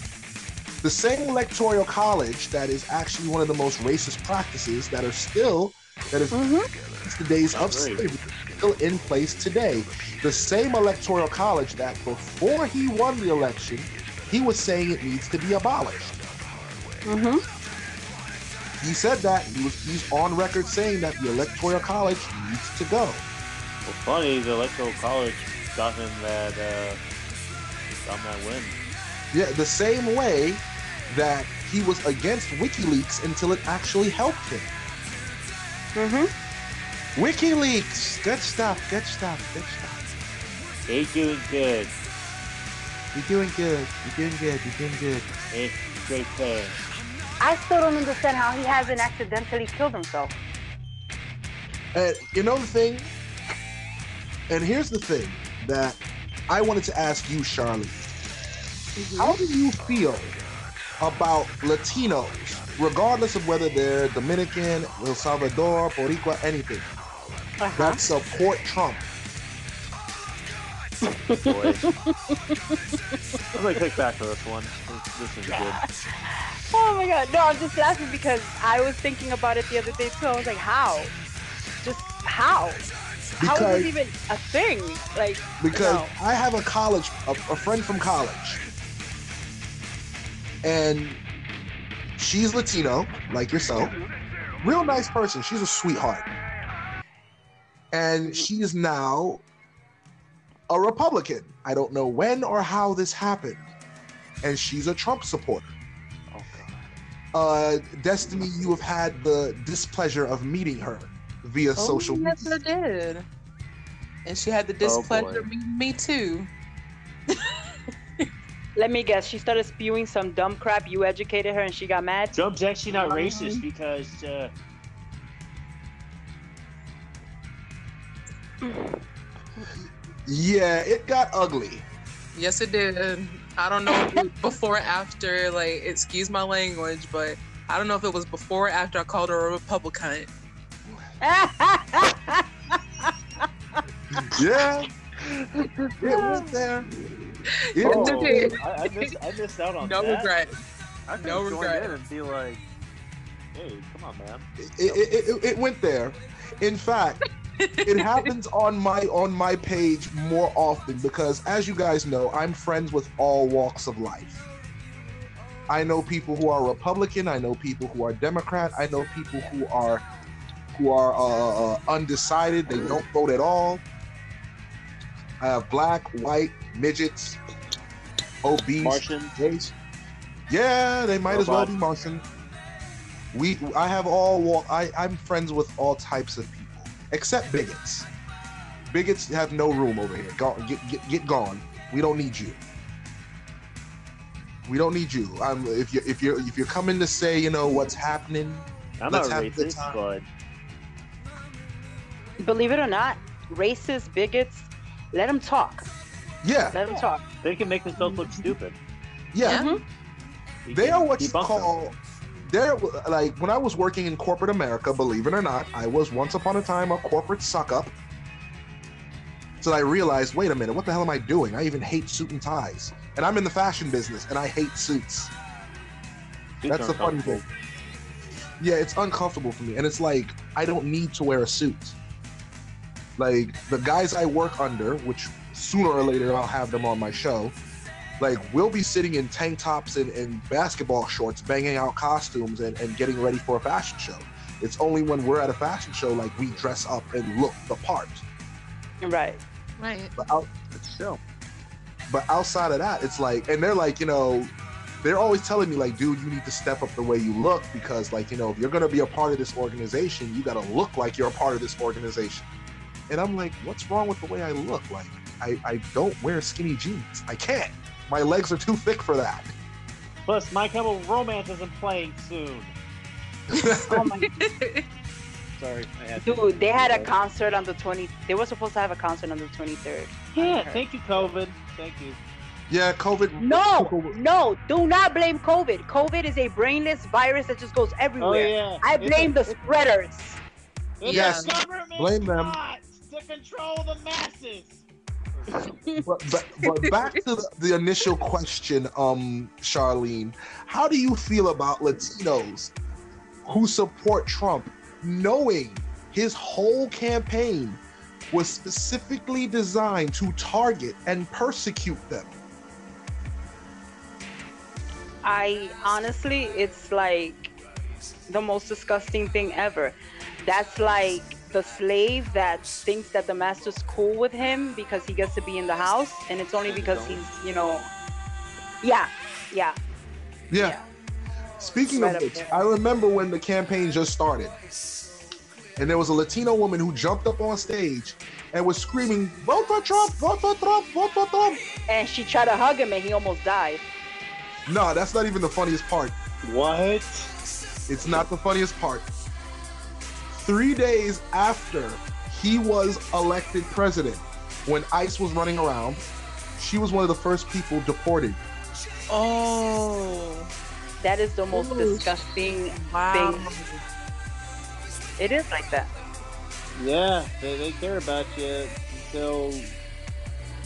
S4: The same electoral college that is actually one of the most racist practices that are still that is
S2: Mhm.
S4: the days of slavery still in place today. The same electoral college that before he won the election, he was saying it needs to be abolished.
S2: Mhm.
S4: He said that he was he's on record saying that the electoral college needs to go.
S3: Well, funny, the electoral college got him that, uh, got him that win.
S4: Yeah, the same way that he was against WikiLeaks until it actually helped him.
S2: Mhm.
S4: WikiLeaks. Good stuff. Good stuff. Good stuff.
S3: They doing good.
S4: You're doing good. You're doing good. You're doing good.
S3: It's great thing.
S2: I still don't understand how he hasn't accidentally killed himself.
S4: And you know the thing? And here's the thing that I wanted to ask you, Charlie. How do you feel about Latinos, regardless of whether they're Dominican, El Salvador, Boricua, anything,
S2: Uh-huh.
S4: that support Trump?
S3: Boy. I'm gonna kick back for this one. This, this is good.
S2: Oh my god. No, I'm just laughing because I was thinking about it the other day too. I was like, how? Just how? How
S4: Because-
S2: is this even a thing? Like,
S4: Because
S2: no.
S4: I have a college, a, a friend from college, and she's Latino, like yourself. Real nice person. She's a sweetheart. And she is now a Republican. I don't know when or how this happened. And she's a Trump supporter.
S3: Oh god.
S4: Uh, Destiny, you have had the displeasure of meeting her via
S5: Oh,
S4: social
S5: yes, I
S4: media.
S5: did. And she had the
S3: Oh,
S5: displeasure
S3: boy.
S5: of meeting me too.
S2: let me guess. She started spewing some dumb crap. You educated her, and she got mad.
S3: Trump's actually not racist because uh,
S4: Yeah, it got ugly.
S5: Yes, it did. I don't know if it was before or after, like, excuse my language, but I don't know if it was before or after I called her a Republican.
S4: Yeah, it was there. It
S3: oh,
S4: was
S5: did.
S3: I, I, missed, I missed out on
S5: No
S3: that.
S5: regret.
S3: I could
S5: No
S3: have joined
S5: regret.
S3: in and be like, "Hey, come on, man."
S4: it, it, it, it went there. In fact, it happens on my on my page more often because, as you guys know, I'm friends with all walks of life. I know people who are Republican. I know people who are Democrat. I know people who are who are uh, uh, undecided. They don't vote at all. I have black, white, midgets, obese,
S3: Martian.
S4: gays. Yeah, they might as well be Martian. We, I have all. I, I'm friends with all types of people, except bigots. Bigots have no room over here. Go, get, get, get gone. We don't need you. We don't need you. I'm, if you if you're if you're coming to say you know what's happening,
S3: I'm
S4: Let's
S3: not
S4: have a good
S3: racist,
S4: time.
S3: but
S2: Believe it or not, racist bigots, let them talk.
S4: yeah,
S2: Let them talk.
S3: they can make themselves look stupid.
S4: yeah, mm-hmm.
S5: Yeah.
S3: You
S4: they are what you
S3: debunk them.
S4: Call. They're like when I was working in corporate America. Believe it or not, I was once upon a time a corporate suck up. So I realized, wait a minute, what the hell am I doing? I even hate suit and ties, and I'm in the fashion business, and I hate suits.
S3: Suits
S4: That's the funny thing. Yeah, it's uncomfortable for me, and it's like I don't need to wear a suit. Like the guys I work under, which sooner or later I'll have them on my show. Like we'll be sitting in tank tops and, and basketball shorts, banging out costumes and, and getting ready for a fashion show. It's only when we're at a fashion show like we dress up and look the part.
S2: Right.
S5: Right.
S4: But out,
S3: It's chill.
S4: but outside of that, it's like, and they're like, you know, they're always telling me like, dude, you need to step up the way you look because, like, you know, if you're gonna be a part of this organization, you gotta look like you're a part of this organization. And I'm like, what's wrong with the way I look? Like, I, I don't wear skinny jeans. I can't. My legs are too thick for that.
S3: Plus, My Chemical Romance isn't playing soon.
S2: Oh my
S3: Sorry, I had to.
S2: dude, they had a concert on the 20. They were supposed to have a concert on the 23rd.
S3: Yeah, thank you, COVID. Thank you.
S4: Yeah, COVID.
S2: No, no, do not blame COVID. COVID is a brainless virus that just goes everywhere.
S3: Oh
S2: everywhere.
S3: yeah.
S2: I
S3: It's
S2: blame
S3: a-
S2: the spreaders.
S3: It's
S4: Yes,
S3: a government
S4: blame them.
S3: plot to control the masses.
S4: But, but, but back to the, the initial question, um, Charlene, how do you feel about Latinos who support Trump, knowing his whole campaign was specifically designed to target and persecute them?
S2: I honestly, it's like the most disgusting thing ever. That's like the slave that thinks that the master's cool with him because he gets to be in the house, and it's only because he's, you know, yeah, yeah,
S4: Yeah.
S2: yeah.
S4: Speaking
S2: Right
S4: of which. I remember when the campaign just started. and there was a Latino woman who jumped up on stage and was screaming, "Vote for Trump! Vote for Trump! Vote for Trump!"
S2: And she tried to hug him, and he almost died.
S4: No, that's not even the funniest part.
S3: What?
S4: It's not the funniest part. Three days after he was elected president, when ICE was running around, she was one of the first people deported.
S5: Oh,
S2: That is the most
S5: Ooh.
S2: disgusting
S5: wow.
S2: thing. It is like that.
S3: Yeah, they, they care about you until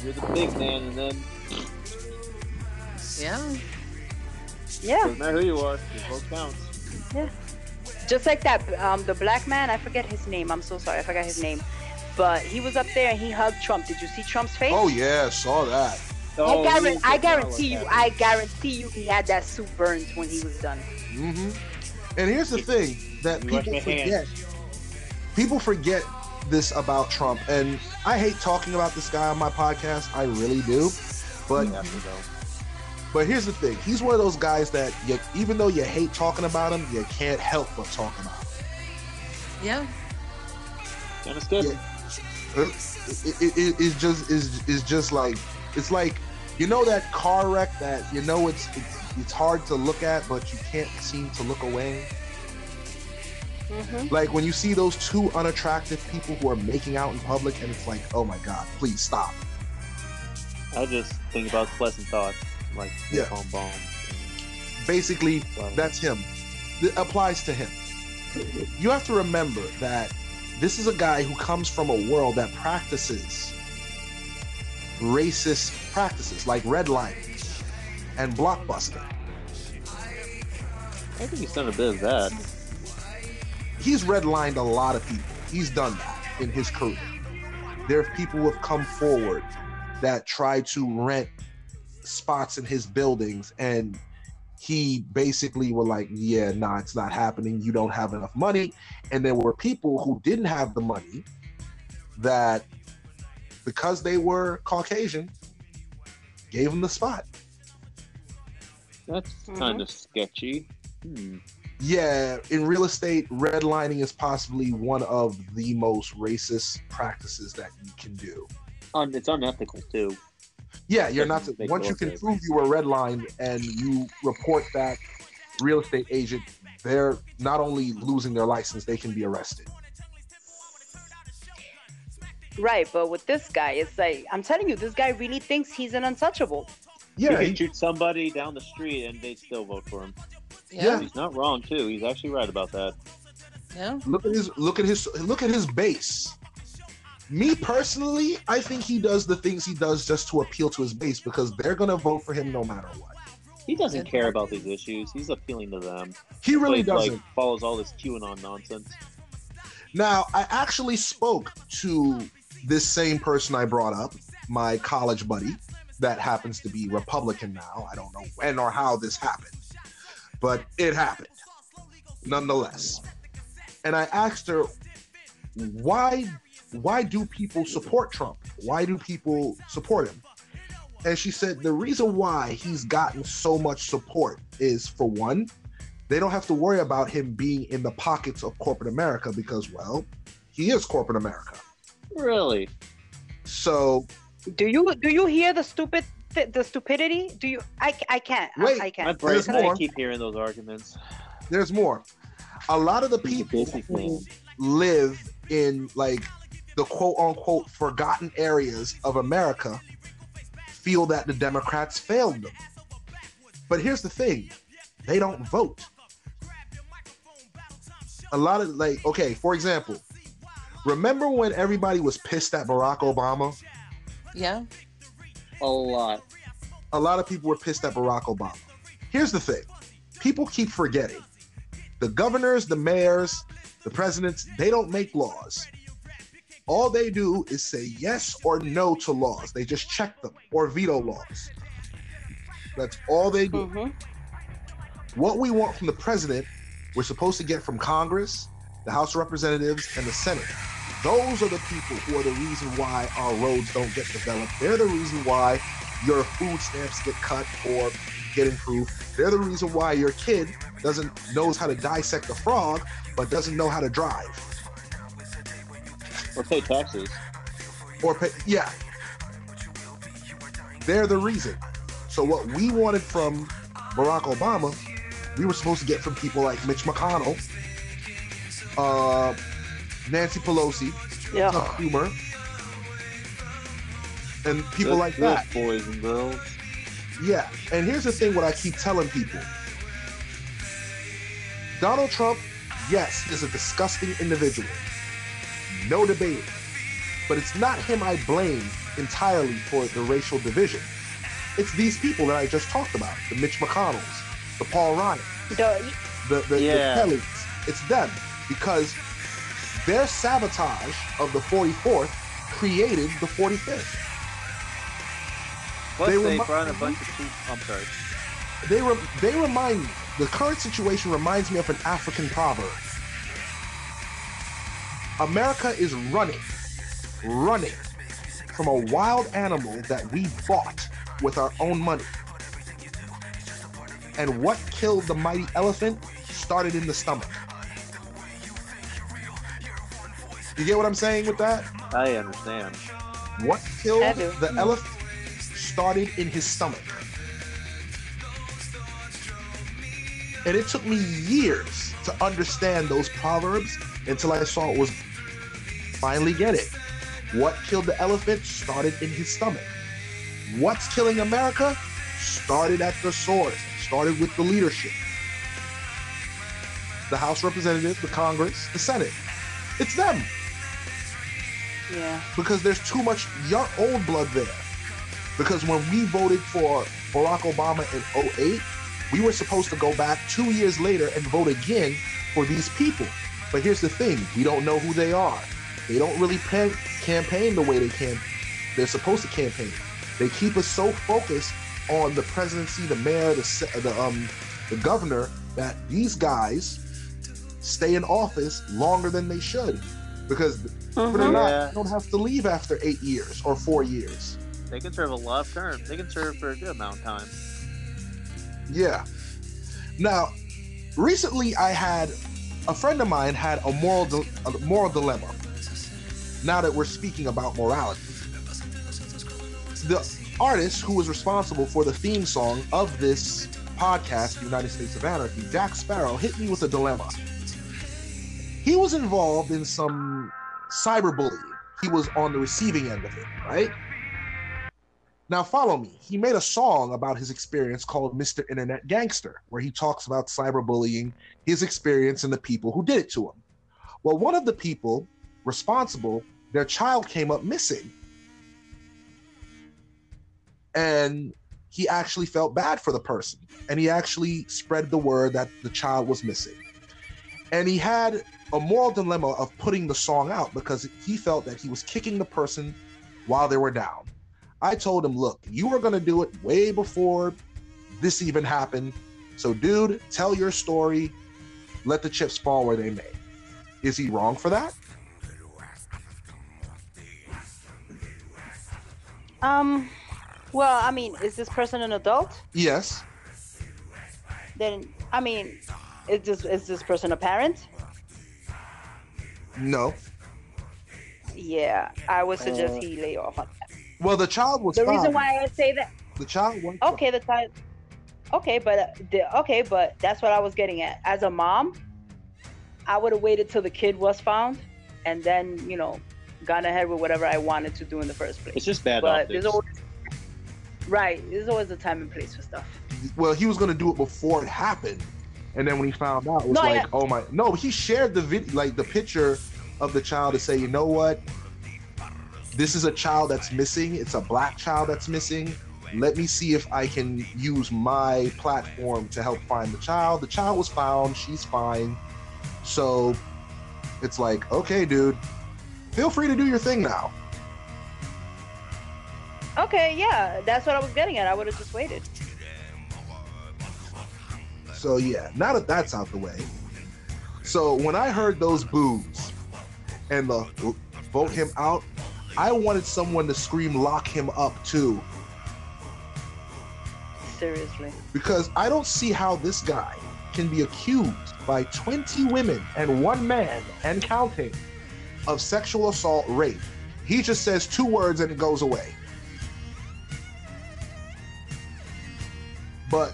S3: you're the big man, and then
S5: Yeah.
S2: Yeah.
S3: doesn't matter who you are, your vote counts.
S2: Just like that, um, the black man, I forget his name. I'm so sorry, I forgot his name. But he was up there and he hugged Trump. Did you see Trump's face?
S4: Oh yeah, saw that.
S3: Oh,
S2: I, guarantee, I guarantee you,
S3: Dallas
S2: I guarantee you, he had that suit burned when he was done.
S4: Mm-hmm. And here's the thing that people forget. People forget this about Trump, and I hate talking about this guy on my podcast. I really do. But
S3: You have to go.
S4: But here's the thing: he's one of those guys that you, even though you hate talking about him, you can't help but talk about him.
S5: Yeah.
S3: Kind of.
S4: Yeah. It, it, it, it's just is is just like it's like you know that car wreck that you know it's, it's it's hard to look at, but you can't seem to look away.
S2: Mm-hmm.
S4: Like when you see those two unattractive people who are making out in public, and it's like, oh my god, please stop.
S3: I just think about pleasant thoughts, like
S4: Yeah.
S3: bomb bomb.
S4: Basically, that's him. It applies to him. You have to remember that this is a guy who comes from a world that practices racist practices like redlining and blockbuster.
S3: I think he's done a bit of that.
S4: He's redlined a lot of people. He's done that in his career. There are people who have come forward that try to rent spots in his buildings and he basically were like, yeah, nah, it's not happening. You don't have enough money. And there were people who didn't have the money that, because they were Caucasian, gave him the spot.
S3: That's
S2: Mhm.
S3: kind of sketchy. Hmm.
S4: Yeah, in real estate, redlining is possibly one of the most racist practices that you can do.
S3: Un- it's unethical too.
S4: Yeah, you're not.
S3: Doesn't
S4: once you can
S3: okay.
S4: prove you were redlined and you report that real estate agent, they're not only losing their license, they can be arrested.
S2: Right, but with this guy, it's like I'm telling you, this guy really thinks he's an untouchable.
S4: Yeah,
S3: you
S4: he-
S3: can shoot somebody down the street and they still vote for him.
S5: Yeah.
S3: He's not wrong too. He's actually right about that.
S5: Yeah.
S4: look at his look at his look at his base. Me personally, I think he does the things he does just to appeal to his base because they're gonna vote for him no matter what.
S3: He doesn't care about these issues. He's appealing to them.
S4: He really
S3: But,
S4: doesn't.
S3: Like follows all this QAnon nonsense.
S4: Now, I actually spoke to this same person I brought up, my college buddy, that happens to be Republican now. I don't know when or how this happened, but it happened nonetheless. And I asked her, why why do people support Trump? Why do people support him? And she said the reason why he's gotten so much support is for one, they don't have to worry about him being in the pockets of corporate America because, well, he is corporate America.
S3: Really?
S4: So
S2: Do you do you hear the stupid th- the stupidity? Do you? I, I can't. I-
S4: Wait,
S2: I,
S3: My
S2: can't.
S3: brain,
S4: There's
S3: I keep hearing those arguments.
S4: there's more. A lot of the people
S3: Disney
S4: who live in like the quote unquote forgotten areas of America feel that the Democrats failed them. But here's the thing they don't vote. A lot of like, okay, for example, remember when everybody was pissed at Barack Obama?
S5: Yeah.
S3: A lot.
S4: a lot of people were pissed at Barack Obama. Here's the thing people keep forgetting the governors, the mayors, the presidents, they don't make laws. All they do is say yes or no to laws. They just check them or veto laws. That's all they do.
S2: Mhm.
S4: What we want from the president, we're supposed to get from Congress, the House of Representatives, and the Senate. Those are the people who are the reason why our roads don't get developed. They're the reason why your food stamps get cut or get improved. They're the reason why your kid doesn't knows how to dissect a frog but doesn't know how to drive.
S3: Or pay taxes.
S4: or pay, yeah. They're the reason. So what we wanted from Barack Obama, we were supposed to get from people like Mitch McConnell, uh, Nancy Pelosi,
S2: Yeah.
S4: Chuck Schumer, and people
S3: Good-
S4: like that.
S3: Boys and girls.
S4: Yeah, and here's the thing: what I keep telling people: Donald Trump, yes, is a disgusting individual, no debate. But it's not him I blame entirely for the racial division. It's these people that I just talked about: the Mitch McConnells, the Paul Ryan,
S2: The-
S4: the the,
S3: Yeah.
S4: the Kellys. It's them because their sabotage of the 44th created the 45th.
S3: Plus,
S4: They
S3: they,
S4: remi-
S3: brought a bunch of people. I'm sorry.
S4: they re- they remind me the current situation reminds me of an African proverb. America is running, running from a wild animal that we bought with our own money. And what killed the mighty elephant started in the stomach. You get what I'm saying with that?
S3: I understand.
S4: What killed the elephant started in his stomach. And it took me years to understand those proverbs until I saw it was finally get it. What killed the elephant started in his stomach. What's killing America started at the source, started with the leadership. The House Representatives, the Congress, the Senate. It's them
S2: yeah.
S4: because there's too much young old blood there. Because when we voted for Barack Obama in 08, we were supposed to go back two years later and vote again for these people. But here's the thing: we don't know who they are. They don't really pan- campaign the way they can. They're supposed to campaign. They keep us so focused on the presidency, the mayor, the the um the governor that these guys stay in office longer than they should. Because but they're not.
S3: Yeah.
S4: They don't have to leave after eight years or four years.
S3: They can serve a lot of terms. They can serve for a good amount of time.
S4: Yeah. Now, recently I had a friend of mine had a moral di- a moral dilemma. Now that we're speaking about morality, the artist who was responsible for the theme song of this podcast, United States of Anarchy, Jack Sparrow, hit me with a dilemma. He was involved in some cyberbullying. He was on the receiving end of it, right? Now, follow me. He made a song about his experience called Mr. Internet Gangster, where he talks about cyberbullying, his experience, and the people who did it to him. Well, one of the people responsible, their child came up missing. And he actually felt bad for the person. And he actually spread the word that the child was missing. And he had a moral dilemma of putting the song out because he felt that he was kicking the person while they were down. I told him, look, you were going to do it way before this even happened. So, dude, tell your story. Let the chips fall where they may. Is he wrong for that?
S2: Um. Well, I mean, is this person an adult?
S4: Yes.
S2: Then, I mean, is this is this person a parent?
S4: No.
S2: Yeah, I would suggest
S3: Uh,
S2: he lay off on that.
S4: Well, the child was
S2: The reason why I say that,
S4: the child was
S2: okay, the child. okay, but uh, the, okay, but that's what I was getting at. As a mom, I would have waited till the kid was found, and then you know, gone ahead with whatever I wanted to do in the first place.
S3: It's just bad
S2: but
S3: optics.
S2: there's always right. There's always a time and place for stuff.
S4: well, he was going to do it before it happened. And then when he found out, it was
S2: No,
S4: like,
S2: yeah.
S4: oh my. No, he shared the video, like the picture of the child to say, you know what? This is a child that's missing. It's a black child that's missing. Let me see if I can use my platform to help find the child. The child was found. She's fine. So it's like, okay, dude, feel free to do your thing now.
S2: Okay, yeah, that's what I was getting at. I would have just waited.
S4: So yeah, now that that's out the way. So when I heard those boos and the vote him out, I wanted someone to scream lock him up too.
S2: Seriously.
S4: Because I don't see how this guy can be accused by 20 women and one man and counting of sexual assault, rape. He just says two words and it goes away. But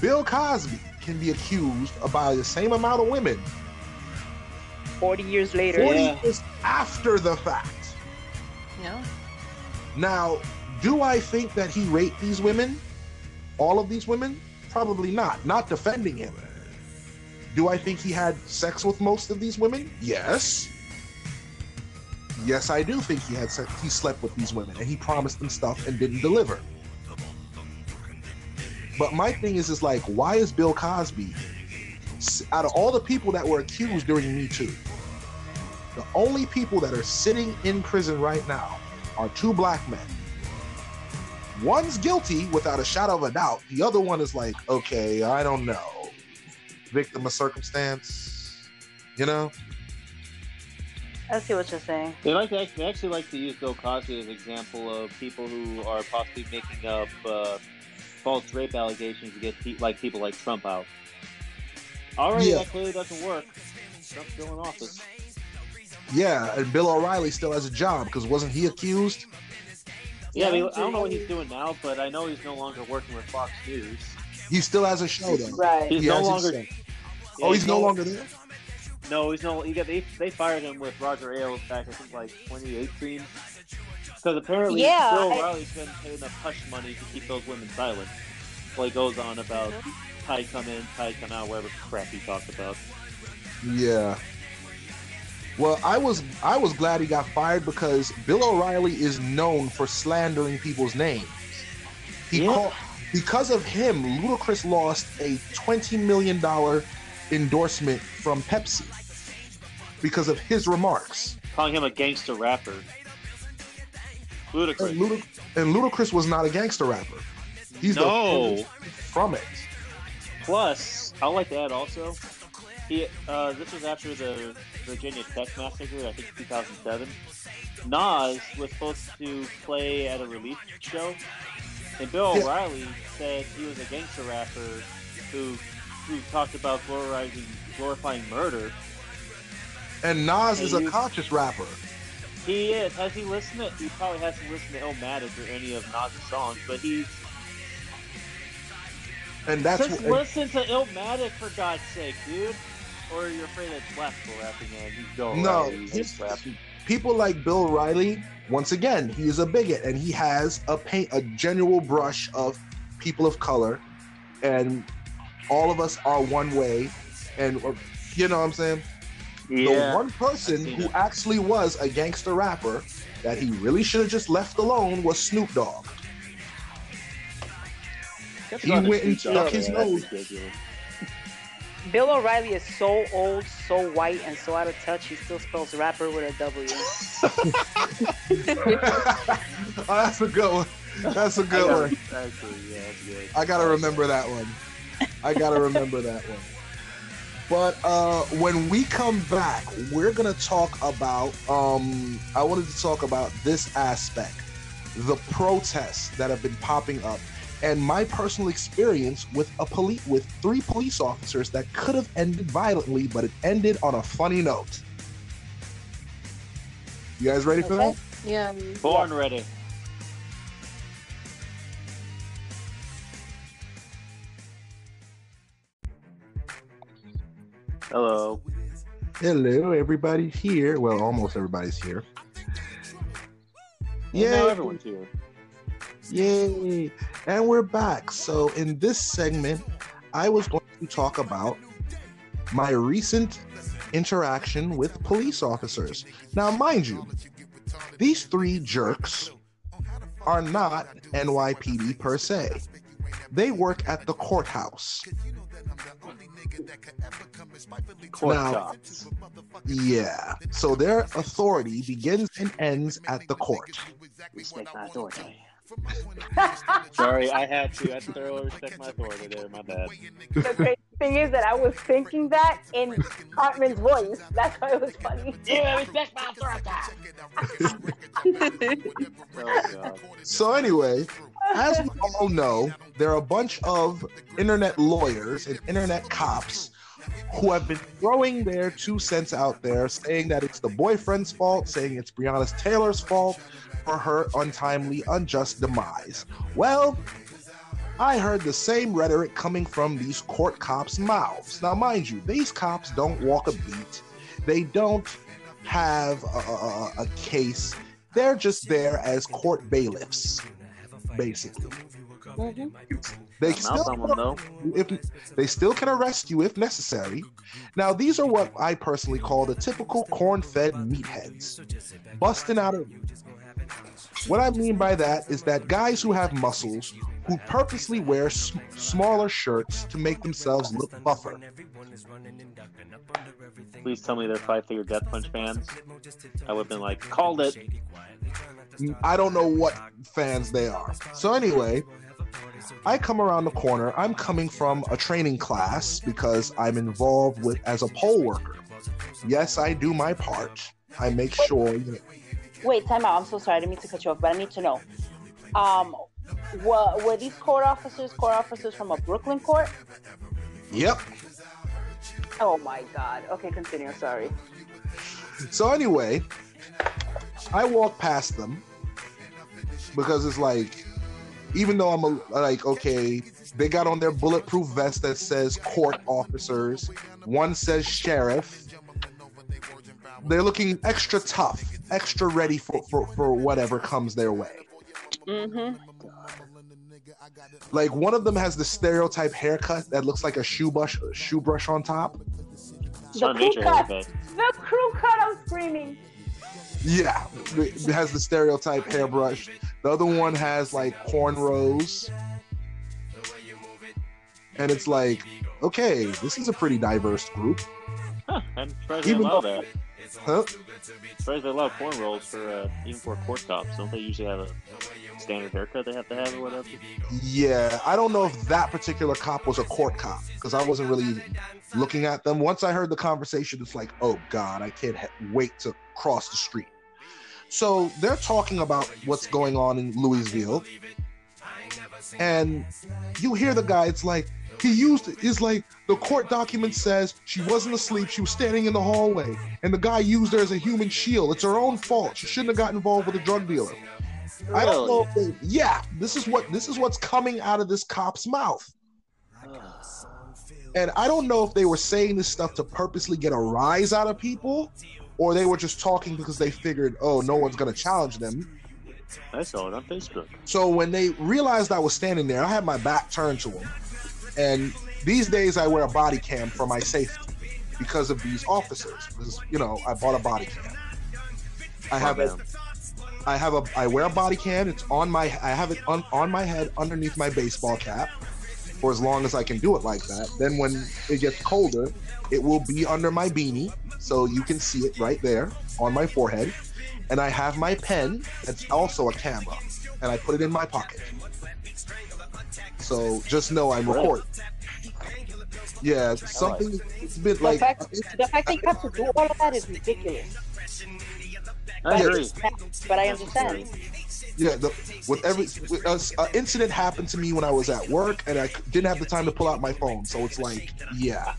S4: Bill Cosby can be accused by the same amount of women
S2: 40 years later.
S4: 40
S3: Yeah.
S4: years after the fact.
S5: Yeah.
S4: Now, do I think that he raped these women? All of these women? Probably not. Not defending him. Do I think he had sex with most of these women? Yes. Yes, I do think he had. He slept with these women and he promised them stuff and didn't deliver. But my thing is, is like, why is Bill Cosby, out of all the people that were accused during Me Too, the only people that are sitting in prison right now are two black men. One's guilty without a shadow of a doubt. The other one is like, okay, I don't know. Victim of circumstance, you know?
S2: I see what you're saying.
S3: They like to, they actually like to use Bill Cosby as an example of people who are possibly making up uh, false rape allegations to get pe- like people like Trump out. Already,
S4: Yeah.
S3: that clearly doesn't work. Trump's still in office.
S4: Yeah, and Bill O'Reilly still has a job because wasn't he accused?
S3: Yeah, I, mean, I don't know what he's doing now, but I know he's no longer working with Fox News.
S4: He still has a show though.
S2: Right.
S3: He's
S4: He
S3: no longer. yeah,
S4: oh, he's no longer there.
S3: No, he's no. He got they, they fired him with Roger Ailes back I think like 2018. Because apparently
S2: Yeah,
S3: Bill
S2: I-
S3: O'Reilly's been paying enough hush money to keep those women silent. Well, he goes on about mm-hmm. Tide come in, Tide come out, whatever crap he talked about.
S4: Yeah. Well, I was I was glad he got fired because Bill O'Reilly is known for slandering people's names. He
S3: Yeah.
S4: called because of him, Ludacris lost a twenty million dollar endorsement from Pepsi because of his remarks.
S3: Calling him a gangster rapper.
S4: And,
S3: Ludacris.
S4: Ludic- and Ludacris was not a gangster rapper. He's
S3: No.
S4: the from it.
S3: Plus, I'd like to add also, he uh, this was after the Virginia Tech massacre, I think 2007. Nas was supposed to play at a relief show, and Bill
S4: Yeah.
S3: O'Reilly said he was a gangster rapper who who talked about glorifying glorifying murder.
S4: And Nas is a conscious rapper.
S3: He is. Has he listened to? He probably hasn't listened to Illmatic or any of Nas' songs, but he's
S4: And that's
S3: just
S4: what,
S3: listen to Illmatic for God's sake, dude. Or you're afraid that black people rapping and he's Bill
S4: No,
S3: O'Reilly, he hates rap.
S4: people like Bill Riley, once again, he is a bigot and he has a paint a general brush of people of color, and all of us are one way, and you know what I'm saying. The one person who
S3: it.
S4: actually was a gangster rapper that he really should have just left alone was Snoop Dogg.
S3: That's
S4: he went and stuck his nose.
S3: ridiculous.
S2: Bill O'Reilly is so old, so white, and so out of touch. He still spells rapper with a W.
S4: oh, that's a good one. That's a good one.
S3: Actually, yeah, that's good.
S4: I gotta remember that one. I gotta remember that one. But uh, when we come back, we're gonna talk about. Um, I wanted to talk about this aspect, the protests that have been popping up, and my personal experience with a police with three police officers that could have ended violently, but it ended on a funny note. You guys ready for that?
S5: Yeah.
S3: Born ready. Hello.
S4: Hello, everybody here. Well, almost everybody's here.
S3: Yeah.
S4: Yeah,
S3: everyone's here.
S4: Yay! And we're back. So, in this segment, I was going to talk about my recent interaction with police officers. Now, mind you, these three jerks are not NYPD per se, they work at the courthouse.
S3: Court
S4: Now-
S3: cops.
S4: Yeah. So, their authority begins and ends at the court.
S3: Respect my authority. Sorry, I had to. I had to thoroughly respect my authority there. My bad.
S2: the crazy thing is that I was thinking that in Cartman's voice. That's why it was funny.
S3: Yeah, respect my authority. Oh,
S4: So anyway, as we all know, there are a bunch of internet lawyers and internet cops who have been throwing their two cents out there, saying that it's the boyfriend's fault, saying it's Breonna Taylor's fault for her untimely, unjust demise. Well, I heard the same rhetoric coming from these court cops' mouths. Now, mind you, these cops don't walk a beat. They don't have a, a, a case. They're just there as court bailiffs, basically. They
S3: Mouth
S4: still
S3: on them,
S4: if they still can arrest you if necessary. Now, these are what I personally call the typical corn-fed meatheads, busting out of. What I mean by that is that guys who have muscles who purposely wear s- smaller shirts to make themselves look buffer.
S3: Please tell me they're Five Finger Death Punch fans. I would have been like, called it.
S4: Mm, I don't know what fans they are. So anyway, I come around the corner. I'm coming from a training class because I'm involved with as a poll worker. Yes, I do my part. I make sure. Know,
S2: Wait, time out. I'm so sorry. I didn't mean to cut you off, but I need to know. Um, were, were these court officers court officers from a Brooklyn court?
S4: yep.
S2: Oh my God. Okay, continue. Sorry.
S4: So anyway, I walk past them because it's like, even though I'm a, like, okay, they got on their bulletproof vest that says court officers. One says sheriff. They're looking extra tough, extra ready for, for, for whatever comes their way.
S2: Mm-hmm.
S4: Like one of them has the stereotype haircut that looks like a shoe brush, shoe brush on top.
S2: The crew cut. The crew cut. I'm screaming.
S4: Yeah, it has the stereotype hairbrush. The other one has like cornrows. And it's like, okay, this is a pretty diverse group.
S3: Huh, I'm surprised they
S4: Even
S3: allow
S4: though-
S3: that.
S4: Huh?
S3: Surprised they allow corn rolls for uh, even for court cops. Don't they usually have a standard haircut they have to have or whatever?
S4: Yeah, I don't know if that particular cop was a court cop because I wasn't really looking at them. Once I heard the conversation, it's like, oh God, I can't ha- wait to cross the street. So they're talking about what's going on in Louisville, and you hear the guy. It's like he used it's like the court document says she wasn't asleep. She was standing in the hallway, and the guy used her as a human shield. It's her own fault. She shouldn't have got involved with a drug dealer. I don't know. If they, yeah, this is what this is what's coming out of this cop's mouth. And I don't know if they were saying this stuff to purposely get a rise out of people, or they were just talking because they figured, oh, no one's gonna challenge them.
S3: I saw it on Facebook.
S4: So when they realized I was standing there, I had my back turned to them. And these days I wear a body cam for my safety because of these officers. Because you know, I bought a body cam. I have a, I have a I wear a body cam. It's on my I have it on, on my head underneath my baseball cap for as long as I can do it like that. Then when it gets colder, it will be under my beanie so you can see it right there on my forehead. And I have my pen that's also a camera and I put it in my pocket. So just know I'm recording. Yeah, something it's been
S2: The
S4: like
S2: fact, the fact that you have to do all of that is ridiculous.
S3: I
S2: But,
S3: agree.
S2: but I understand.
S4: Yeah, the, with every with us, uh, incident happened to me when I was at work, and I didn't have the time to pull out my phone. So it's like, yeah,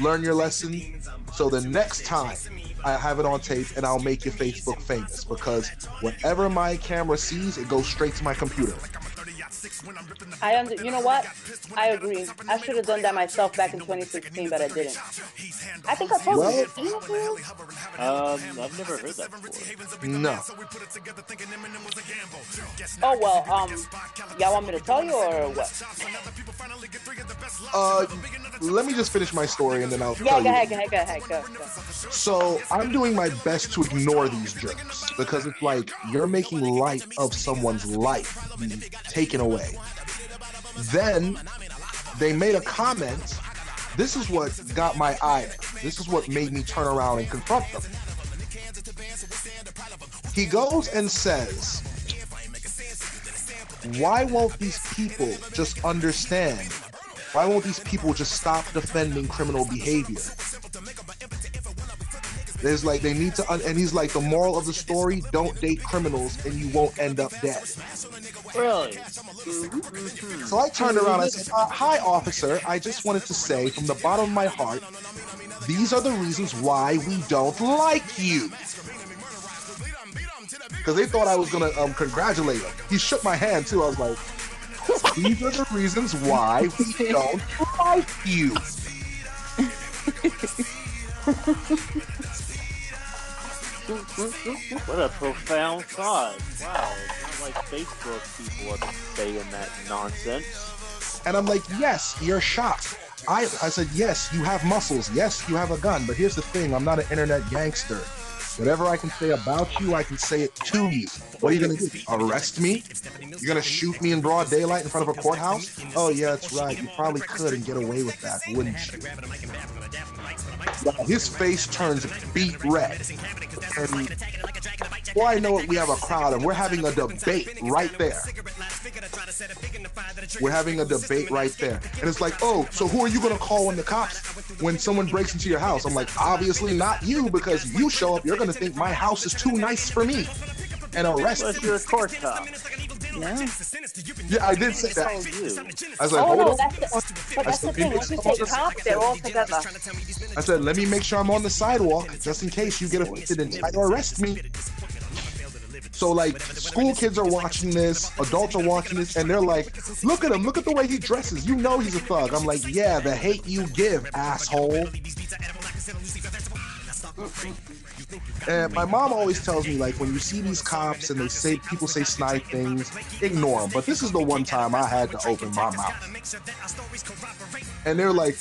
S4: learn your lesson. So the next time I have it on tape, and I'll make your Facebook famous because whatever my camera sees, it goes straight to my computer.
S2: I under, you know what? I agree. I should have done that myself back in 2016, but I didn't. I think I told
S4: Well-
S2: you. Didn't I tell you?
S3: Um, I've never heard that before.
S4: No,
S2: Oh well, um, y'all want me to tell you or what?
S4: uh, let me just finish my story, and then I'll
S2: Yeah,
S4: tell
S2: go
S4: you.
S2: ahead, go ahead, go ahead, go. go.
S4: So I'm doing my best to ignore these jerks because it's like you're making light of someone's life taken away. Then they made a comment. This is what got my ire. This is what made me turn around and confront them. He goes and says, Why won't these people just understand? Why won't these people just stop defending criminal behavior? There's like they need to, un- and he's like the moral of the story: don't date criminals, and you won't end up dead.
S3: Really?
S4: So I turned around. I said, uh, "Hi, officer. I just wanted to say, from the bottom of my heart, These are the reasons why we don't like you. Because they thought I was gonna um, congratulate him. He shook my hand too. I was like, these are the reasons why we don't like you.
S3: What a profound thought. Wow, it's not like Facebook people are saying that nonsense.
S4: And I'm like, yes, you're shot. I, I said, yes, you have muscles. Yes, you have a gun. But here's the thing I'm not an internet gangster. Whatever I can say about you, I can say it to you. What are you to do? Arrest me? You're to shoot me in broad daylight in front of a courthouse? Oh, yeah, that's right. You probably could and get away with that, wouldn't you? Well, his face turns beet red. And before I know it, we have a crowd and we're having a debate right there. We're having a debate right there. And it's like, oh, so who are you going to call when the cops, when someone breaks into your house? I'm like, obviously not you because you show up, you're going to think my house is too nice for me and arrest
S3: Unless
S4: me.
S3: you're a court cop.
S6: Yeah.
S4: Yeah, I did say that. I was like,
S2: Oh
S4: hold
S2: no,
S4: on.
S2: that's the, but that's the thing. Once you say cops, they're all together.
S4: I said, let me make sure I'm on the sidewalk just in case you get offended and try to arrest me. So like school kids are watching this, adults are watching this, and they're like, look at him, look at the way he dresses. You know he's a thug. I'm like, yeah, the hate you give, asshole. And my mom always tells me like when you see these cops and they say people say snide things, ignore them. But this is the one time I had to open my mouth. And they're like,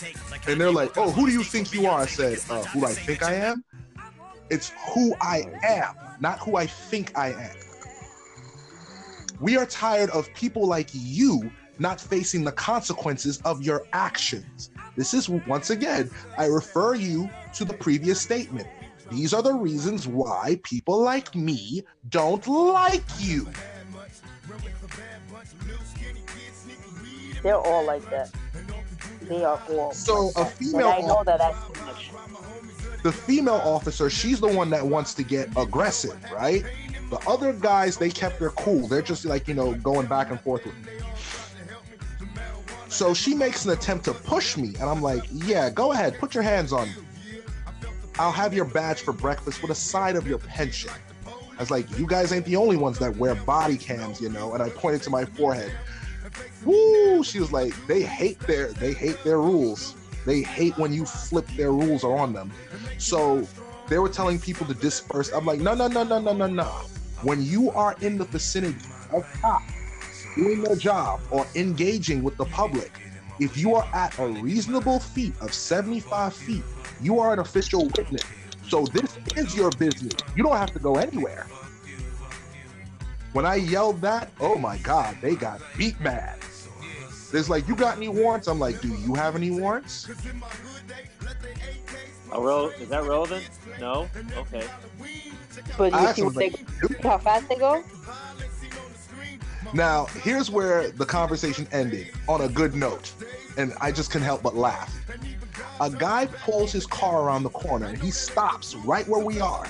S4: and they're like, oh, who do you think you are? I said, uh, who I think I am. It's who I am, not who I think I am. We are tired of people like you not facing the consequences of your actions. This is once again, I refer you to the previous statement. These are the reasons why people like me don't like you.
S6: They're all like that. They are all.
S4: So
S6: like
S4: a female
S6: I know that that's too much.
S4: the female officer, she's the one that wants to get aggressive, right? The other guys, they kept their cool. They're just like, you know, going back and forth with me. So she makes an attempt to push me, and I'm like, yeah, go ahead, put your hands on me. I'll have your badge for breakfast with a side of your pension. I was like, you guys ain't the only ones that wear body cams, you know, and I pointed to my forehead. Woo! She was like, they hate their they hate their rules. They hate when you flip their rules on them. So they were telling people to disperse. I'm like, no, no, no, no, no, no, no. When you are in the vicinity of cops doing their job or engaging with the public, if you are at a reasonable feet of 75 feet, you are an official witness. So this is your business. You don't have to go anywhere. When I yelled that, oh my God, they got beat mad. There's like, you got any warrants? I'm like, do you have any warrants?
S3: Oh, rel- is that relevant? No? Okay.
S6: But you
S4: asked
S6: see
S4: him,
S6: what they,
S4: like,
S6: how fast they go?
S4: Now, here's where the conversation ended on a good note, and I just couldn't help but laugh. A guy pulls his car around the corner and he stops right where we are.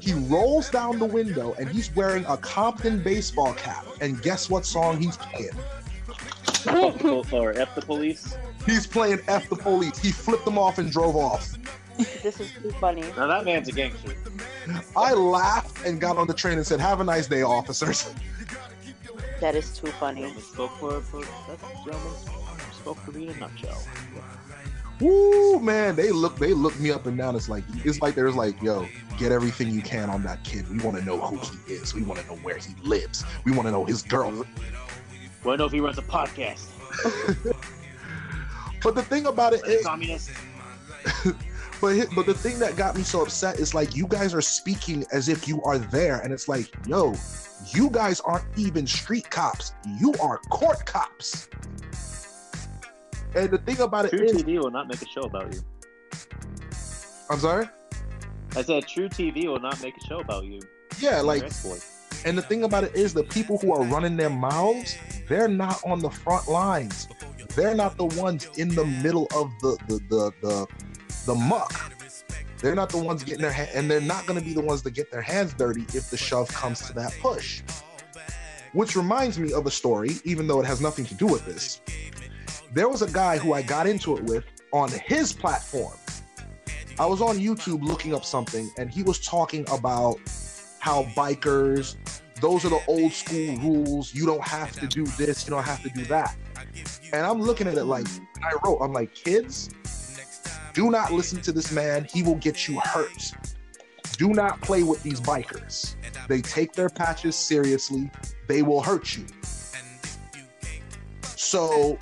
S4: He rolls down the window and he's wearing a Compton baseball cap. And guess what song he's playing?
S3: Fuck the pol- or F the police.
S4: He's playing F the police. He flipped them off and drove off.
S6: This is too funny.
S3: Now that man's a gangster.
S4: I laughed and got on the train and said, Have a nice day, officers.
S6: That is too funny.
S3: Gentleman spoke for, for that's gentleman spoke for me in a nutshell.
S4: Woo, man, they look they look me up and down. It's like it's like there's like, yo, get everything you can on that kid. We want to know who he is. We want to know where he lives. We want to know his girl.
S3: We want to know if he runs a podcast?
S4: But the thing about it is,
S3: Communist.
S4: but but the thing that got me so upset is like you guys are speaking as if you are there, and it's like, yo, you guys aren't even street cops. You are court cops. And the thing about it
S3: True
S4: is,
S3: TV will not make a show about you.
S4: I'm sorry.
S3: I said truTV will not make a show about you.
S4: Yeah, like. And the thing about it is, the people who are running their mouths, they're not on the front lines. They're not the ones in the middle of the the the the, the muck. They're not the ones getting their hand, and they're not going to be the ones that get their hands dirty if the shove comes to that push. Which reminds me of a story, even though it has nothing to do with this. There was a guy who I got into it with on his platform. I was on YouTube looking up something, and he was talking about how bikers, those are the old school rules. You don't have to do this, you don't have to do that. And I'm looking at it like I wrote, I'm like, kids, do not listen to this man. He will get you hurt. Do not play with these bikers. They take their patches seriously. They will hurt you. So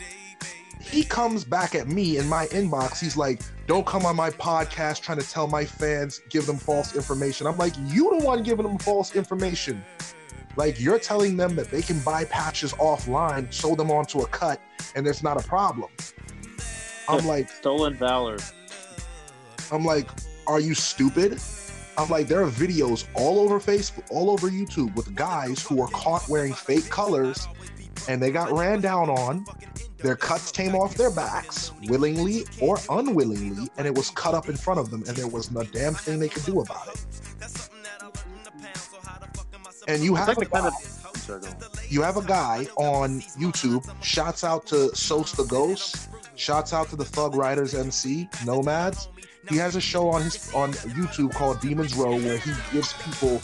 S4: he comes back at me in my inbox. He's like, don't come on my podcast trying to tell my fans, give them false information. I'm like, you the one giving them false information. Like you're telling them that they can buy patches offline, sew them onto a cut, and it's not a problem. I'm like,
S3: Stolen valor.
S4: I'm like, are you stupid? I'm like, there are videos all over Facebook, all over YouTube with guys who are caught wearing fake colors and they got ran down on. Their cuts came off their backs, willingly or unwillingly, and it was cut up in front of them, and there was no damn thing they could do about it. And you have
S3: like
S4: a
S3: kind
S4: guy,
S3: of
S4: you have a guy on YouTube. Shouts out to Sos the Ghost. Shouts out to the Thug Riders MC Nomads. He has a show on his on YouTube called Demons Row where he gives people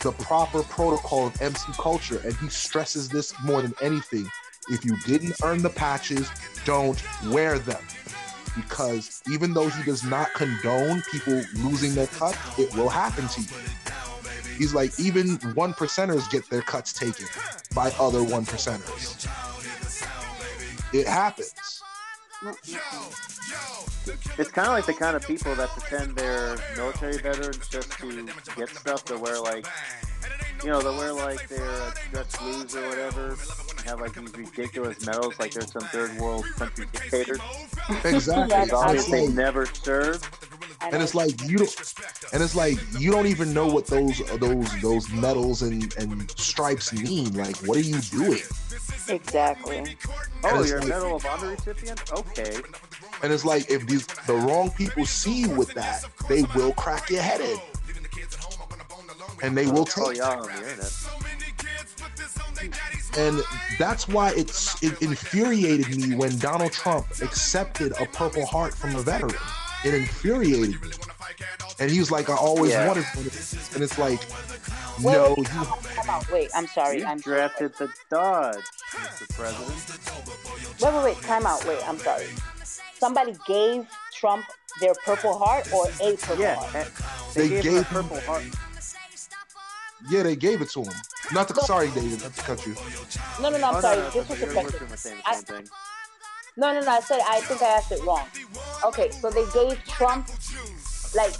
S4: the proper protocol of MC culture, and he stresses this more than anything. If you didn't earn the patches, don't wear them. Because even though he does not condone people losing their cut, it will happen to you. He's like, even one percenters get their cuts taken by other one percenters. It happens.
S3: It's kind of like the kind of people that pretend they're military veterans just to get stuff to wear like, you know, they wear like their uh, dress blues or whatever, and have like these ridiculous medals like they're some third world country dictator.
S4: Exactly.
S2: Yeah,
S3: As long as
S4: It's
S3: they
S4: like-
S3: never served.
S4: And it's like you don't and it's like you don't even know what those those those medals and and stripes mean like what are you doing
S2: exactly.
S3: Oh, you're a Medal of Honor recipient? Okay.
S4: and it's like if these the wrong people see you with that they will crack your head in and they will
S3: Oh,
S4: take
S3: yeah, on the internet.
S4: and that's why it's it infuriated me when Donald Trump accepted a Purple Heart from a veteran. It infuriated me, and he was like, "I always
S3: Yeah.
S4: wanted one," and it's like,
S2: Wait,
S4: "No,
S2: wait,
S4: you
S2: Come on, wait. I'm sorry.
S3: You
S2: I'm
S3: drafted the Dodge, Mr. President.
S2: Wait, wait, wait. Time out. Wait, I'm sorry. Somebody gave Trump their Purple Heart or a Purple
S3: Yeah,
S2: Heart.
S4: They
S3: they, gave,
S4: gave
S3: Purple Heart.
S4: Yeah, they gave it to him." Not to sorry, David, not to cut you.
S2: No, no, no. I'm
S3: Oh,
S2: sorry.
S3: no, no,
S2: this was
S3: you're,
S2: the
S3: we're
S2: question.
S3: doing the same,
S2: I-
S3: thing.
S2: No, no, no. I said I think I asked it wrong. Okay, so they gave Trump, like,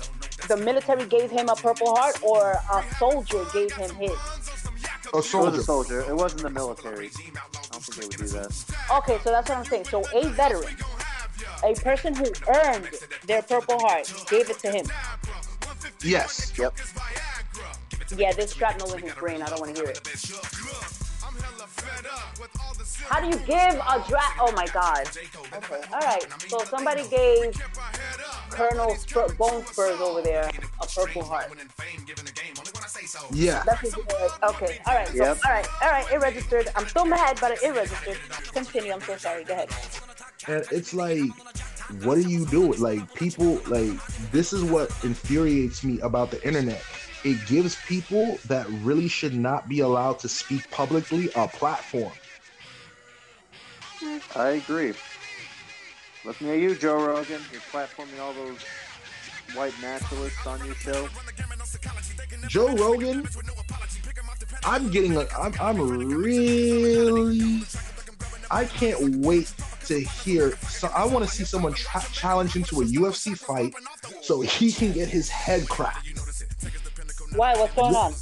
S2: the military gave him a Purple Heart, or a soldier gave him his.
S4: A
S3: It was
S4: soldier.
S3: a soldier. It wasn't the military. I don't think they would do that.
S2: Okay, so that's what I'm saying. So a veteran, a person who earned their Purple Heart, gave it to him.
S4: Yes.
S3: Yep.
S2: Yeah, there's shrapnel in his brain. I don't want to hear it. How do you give a draft? Oh my God. Okay. All right. So somebody gave Colonel Spur- Bone Spurs over there a Purple Heart.
S4: Yeah.
S2: That's what you did. Okay. All right. So,
S3: Yep.
S2: All right. All right. It registered. I'm still mad, but it registered. Continue. I'm so sorry. Go ahead.
S4: And it's like, what are you doing? Like, people, like, this is what infuriates me about the internet. It gives people that really should not be allowed to speak publicly a platform.
S3: I agree. Looking at you, Joe Rogan. You're platforming all those white nationalists on your show.
S4: Joe Rogan, I'm getting, a, I'm, I'm really, I can't wait to hear. So I want to see someone tra- challenge to a UFC fight so he can get his head cracked.
S2: Why? What's going on?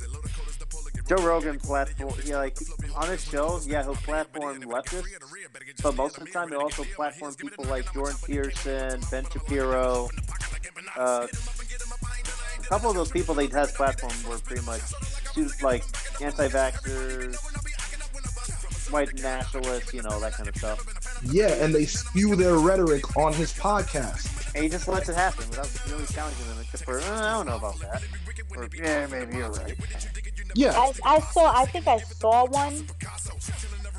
S3: Joe Rogan platform, yeah, like on his show, yeah, he'll platform leftists, but most of the time he'll also platform people like Jordan Peterson, Ben Shapiro. Uh, a couple of those people they he has platformed were pretty much like anti-vaxxers, white nationalists, you know, that kind of stuff.
S4: Yeah, and they spew their rhetoric on his podcast.
S3: And he just lets it happen without really challenging them, except for, "Uh, I don't know about that. Or, yeah, maybe you're right.
S4: Yeah,
S2: I, I saw. I think I saw one.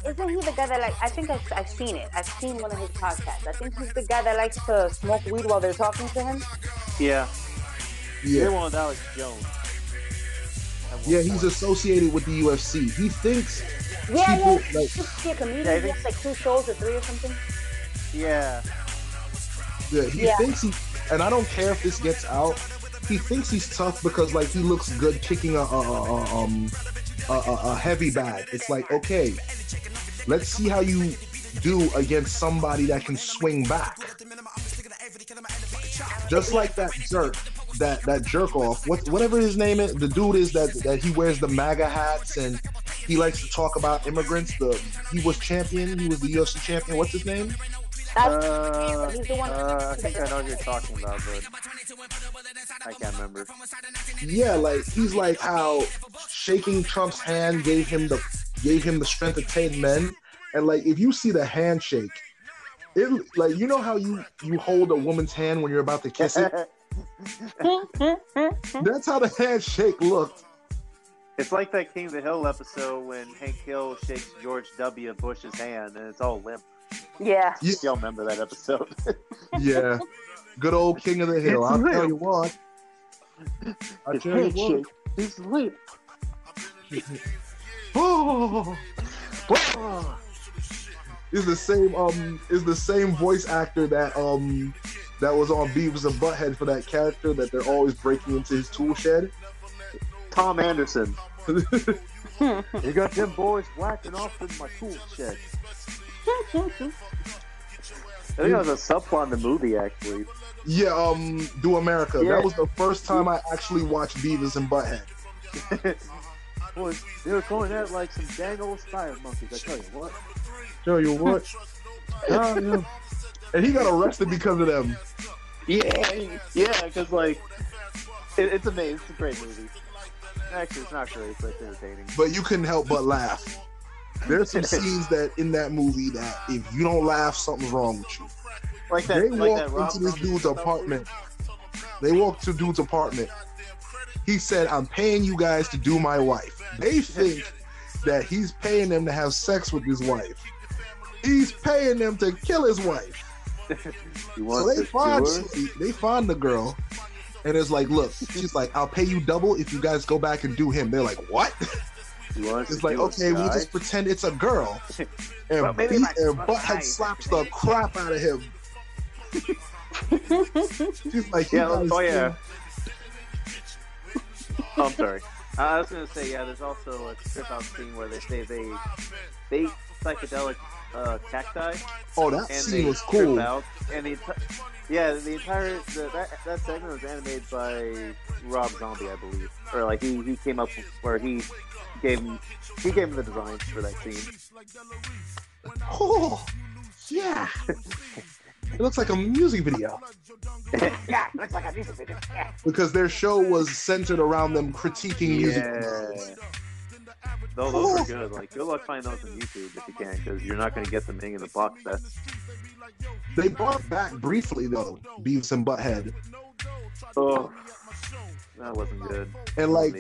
S2: Isn't he the guy that like? I think I've, I've seen it. I've seen one of his podcasts. I think he's the guy that likes to smoke weed while they're talking to him.
S3: Yeah.
S4: Yeah.
S3: They wanted Alex Jones.
S4: Yeah, he's associated with the UFC. He thinks
S6: Yeah,
S4: people
S6: yeah.
S4: like
S6: He's a comedian.
S3: Yeah, I
S6: he
S3: think-
S6: has like two shows or three or something.
S3: Yeah.
S4: yeah, he
S6: Yeah.
S4: thinks he and I don't care if this gets out. He thinks he's tough because like he looks good kicking a, a, a, a um a, a, a heavy bag. It's like okay, let's see how you do against somebody that can swing back. Just like that jerk, that that jerk off, what whatever his name is, the dude is that that he wears the MAGA hats and he likes to talk about immigrants. The he was champion, he was the UFC champion. What's his name?
S3: Uh,
S6: he's the one.
S3: uh, I think I know what you're talking about, but I can't remember.
S4: Yeah, like he's like how shaking Trump's hand gave him the gave him the strength of ten men, and like if you see the handshake, it like you know how you you hold a woman's hand when you're about to kiss it. That's how the handshake looked.
S3: It's like that King of the Hill episode when Hank Hill shakes George W. Bush's hand and it's all limp.
S6: yeah.
S4: Yeah,
S3: Y'all remember that episode?
S4: yeah. Good old King of the Hill.
S3: It's
S4: I'll
S3: real.
S4: tell you what. I'll
S3: His
S4: tell you what.
S3: handshake is limp.
S4: Oh. is the same um is the same voice actor that um that was on Beavis and Butthead for that character that they're always breaking into his tool shed.
S3: Tom Anderson. You got them boys whacking off in my tool shed. I think that was a subplot in the movie, actually.
S4: Yeah, um, Do America.
S3: Yeah.
S4: That was the first time I actually watched Beavis and Butthead.
S3: Boys, they were going at like some dang old spider monkeys. I tell you what.
S4: Tell you what. Oh, yeah. And he got arrested because of them.
S3: Yeah, yeah, because like it, it's amazing. It's a great movie. Actually, it's not great, but it's entertaining.
S4: But you couldn't help but laugh. There's some scenes that in that movie that if you don't laugh, something's wrong with you.
S3: Like
S4: They
S3: that, like that
S4: walked into this dude's apartment. They walked to dude's apartment. He said, I'm paying you guys to do my wife. They think that he's paying them to have sex with his wife. He's paying them to kill his wife. So they find they find the girl and it's like, look, she's like, I'll pay you double if you guys go back and do him. They're like, what? It's like, okay, we'll just pretend it's a girl.
S3: Well,
S4: And,
S3: maybe
S4: beat,
S3: my-
S4: and
S3: my
S4: Butthead slaps the crap out of him. She's like,
S3: Yeah, oh yeah. oh, I'm sorry. Uh, I was gonna say yeah. There's also a trip out scene where they say they they psychedelic uh, cacti
S4: Oh, that
S3: and
S4: scene
S3: they
S4: was cool.
S3: out and the enti- yeah the entire the, that that segment was animated by Rob Zombie I believe or like he, he came up where he gave him he gave him the designs for that scene.
S4: Oh, yeah. It looks like a music video
S6: Yeah, looks like a music video. Yeah.
S4: because their show was centered around them critiquing music.
S3: Yeah. Those, those are good. Like, good luck finding those on YouTube if you can, because you're not going to get them hanging in the box set.
S4: They brought back briefly though Beavis and Butthead,
S3: Oh, that wasn't good.
S4: and like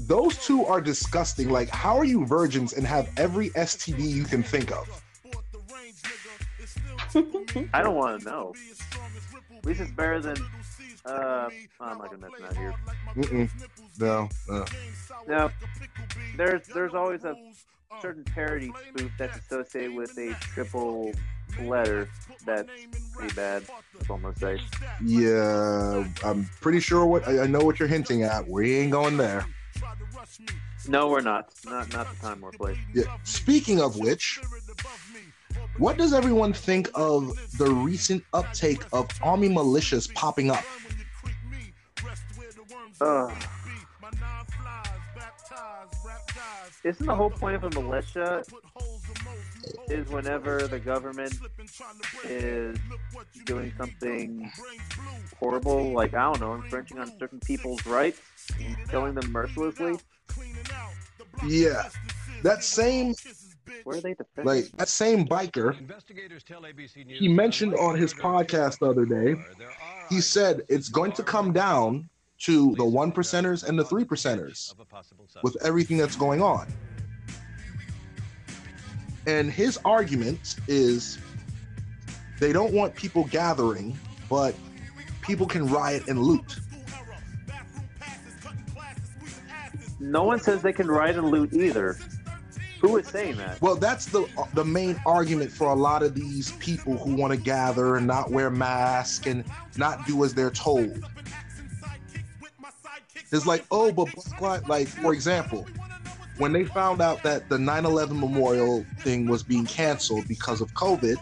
S4: those two are disgusting. Like, how are you virgins and have every STD you can think of?
S3: I don't want to know. At least it's better than. Uh, I'm not gonna mention that here.
S4: Mm-mm. No. Uh.
S3: Now, there's there's always a certain parody spoof that's associated with a triple letter that's pretty bad. That's all I'm say.
S4: Yeah, I'm pretty sure what I, I know what you're hinting at. We ain't going there.
S3: No, we're not. Not not the time or place.
S4: Yeah. Speaking of which, what does everyone think of the recent uptake of army militias popping up?
S3: Ugh. Isn't the whole point of a militia is whenever the government is doing something horrible, like I don't know, infringing on certain people's rights, and killing them mercilessly?
S4: Yeah, that same
S3: Where are they defending?
S4: like that same biker.
S7: Investigators tell ABC News
S4: He mentioned on his podcast the other day. He said it's going to come down to the one percenters and the three percenters with everything that's going on. And his argument is they don't want people gathering, but people can riot and loot.
S3: No one says they can riot and loot either. Who is saying that?
S4: Well, that's the uh, the main argument for a lot of these people who want to gather and not wear masks and not do as they're told. It's like, oh, but Black like for example, when they found out that the 9/11 memorial thing was being canceled because of COVID,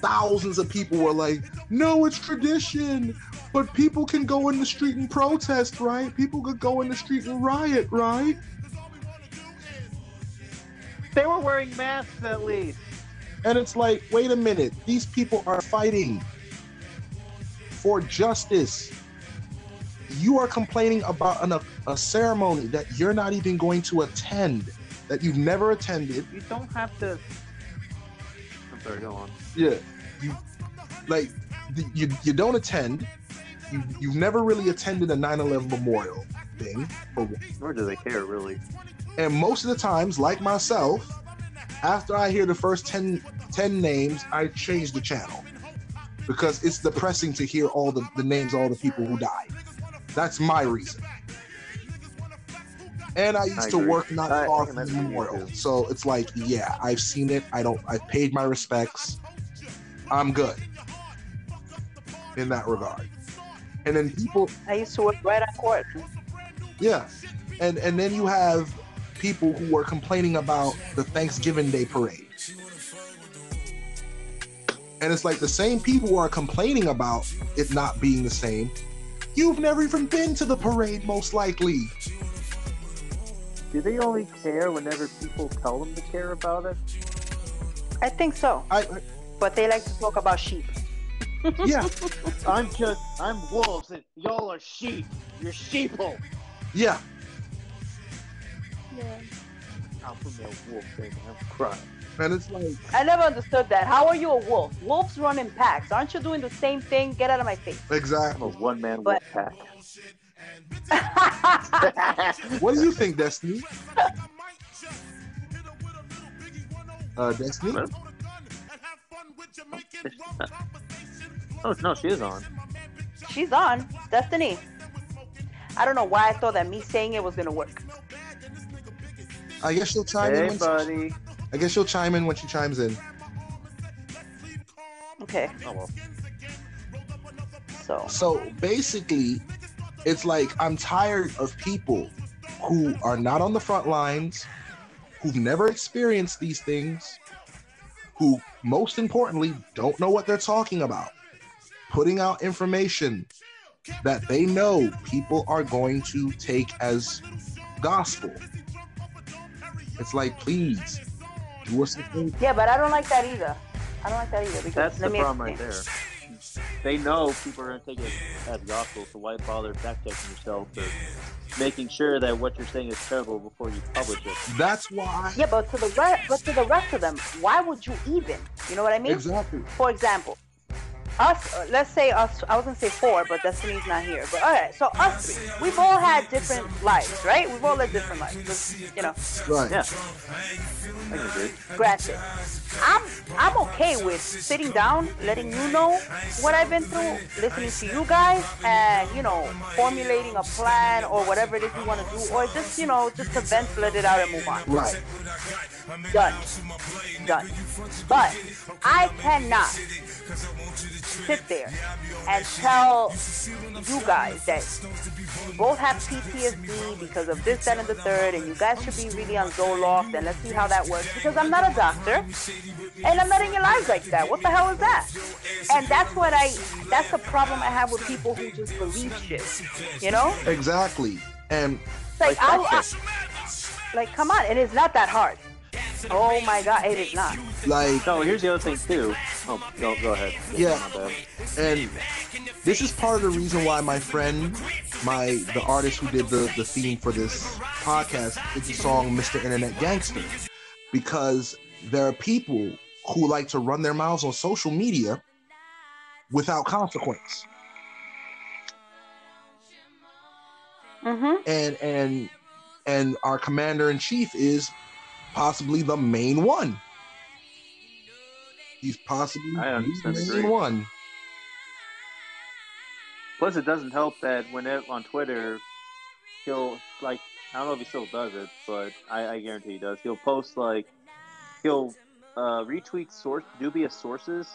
S4: thousands of people were like, "No, it's tradition." But people can go in the street and protest, right? People could go in the street and riot, right?
S3: They were wearing masks at least.
S4: And it's like, wait a minute, these people are fighting for justice. You are complaining about an, a, a ceremony that you're not even going to attend, that you've never attended.
S3: You don't have to. I'm sorry, go on.
S4: Yeah, you like you you don't attend. You you've never really attended a 9/11 memorial thing, one.
S3: Nor do they care, really.
S4: And most of the times, like myself, after I hear the first 10, 10 names, I change the channel because it's depressing to hear all the, the names, of all the people who died. That's my reason. And I used
S3: I
S4: to work not
S3: I-
S4: far
S3: I
S4: from the memorial, so it's like, yeah, I've seen it. I don't. I've paid my respects. I'm good in that regard. And then people
S2: I used to work right on court.
S4: yeah, and and then you have people who are complaining about the Thanksgiving Day parade, and it's like the same people who are complaining about it not being the same. You've never even been to the parade, most likely.
S3: Do they only care whenever people tell them to care about it?
S2: I think so,
S4: I, I
S2: but they like to talk about sheep.
S4: yeah,
S3: I'm just, I'm wolves and y'all are sheep. You're sheeple.
S4: yeah.
S3: Alpha male wolf thing. I'm crying.
S4: And it's like,
S2: I never understood that. How are you a wolf? Wolves run in packs. Aren't you doing the same thing? Get out of my face. Exactly.
S3: I'm a one man wolf pack.
S4: What do you think, Destiny? Uh, Destiny?
S3: Oh no, she is on.
S2: She's on. Destiny. I don't know why I thought that me saying it was gonna work.
S4: I guess she'll chime in.
S3: Hey,
S4: When
S3: buddy.
S4: I guess she'll chime in when she chimes in.
S2: Okay,
S3: Oh well.
S2: so
S4: So basically, it's like I'm tired of people who are not on the front lines, who've never experienced these things, who most importantly don't know what they're talking about, putting out information that they know people are going to take as gospel. It's like, please, do us something.
S2: yeah, but I don't like that either. I don't like that either because
S3: That's the
S2: me
S3: problem right there. They know people are going to take it as gospel, so why bother fact checking yourself or making sure that what you're saying is terrible before you publish it?
S4: That's why.
S2: Yeah, but to the rest, but to the rest of them, why would you even? You know what I mean?
S4: Exactly.
S2: For example, us. uh, Let's say us. I was gonna say four, but Destiny's not here. But all right, so us three, we've all had different lives, right? We've all lived different lives. Just, you know,
S4: Right.
S3: Yeah. I can agree.
S2: granted. I'm I'm okay with sitting down, letting you know what I've been through, listening to you guys, and you know, formulating a plan or whatever it is you want to do, or just you know, just to vent, let it out, and move on.
S4: Right.
S2: Done. Done. But I cannot sit there and tell you guys that you both have PTSD because of this, that, and the third, and you guys should be really on Zoloft, and let's see how that works. Because I'm not a doctor, and I'm not in your lives like that. What the hell is that? And that's what I, that's the problem I have with people who just believe shit. You know?
S4: Exactly. And
S2: Like,
S3: Like
S2: I, I, like, come on, and it's not that hard. Oh my god, it is not.
S4: like
S3: No, here's the other thing too. Oh, go, go ahead.
S4: Yeah.
S3: My
S4: and this is part of the reason why my friend, my the artist who did the the theme for this podcast, did the song "Mr. Internet Gangster," because there are people who like to run their mouths on social media without consequence,
S2: Mm-hmm.
S4: and and and our commander in chief is possibly the main one. He's possibly the main
S3: agree.
S4: one.
S3: Plus, it doesn't help that when it, on Twitter, he'll like I don't know if he still does it, but I, I guarantee he does. He'll post like he'll uh, retweet source dubious sources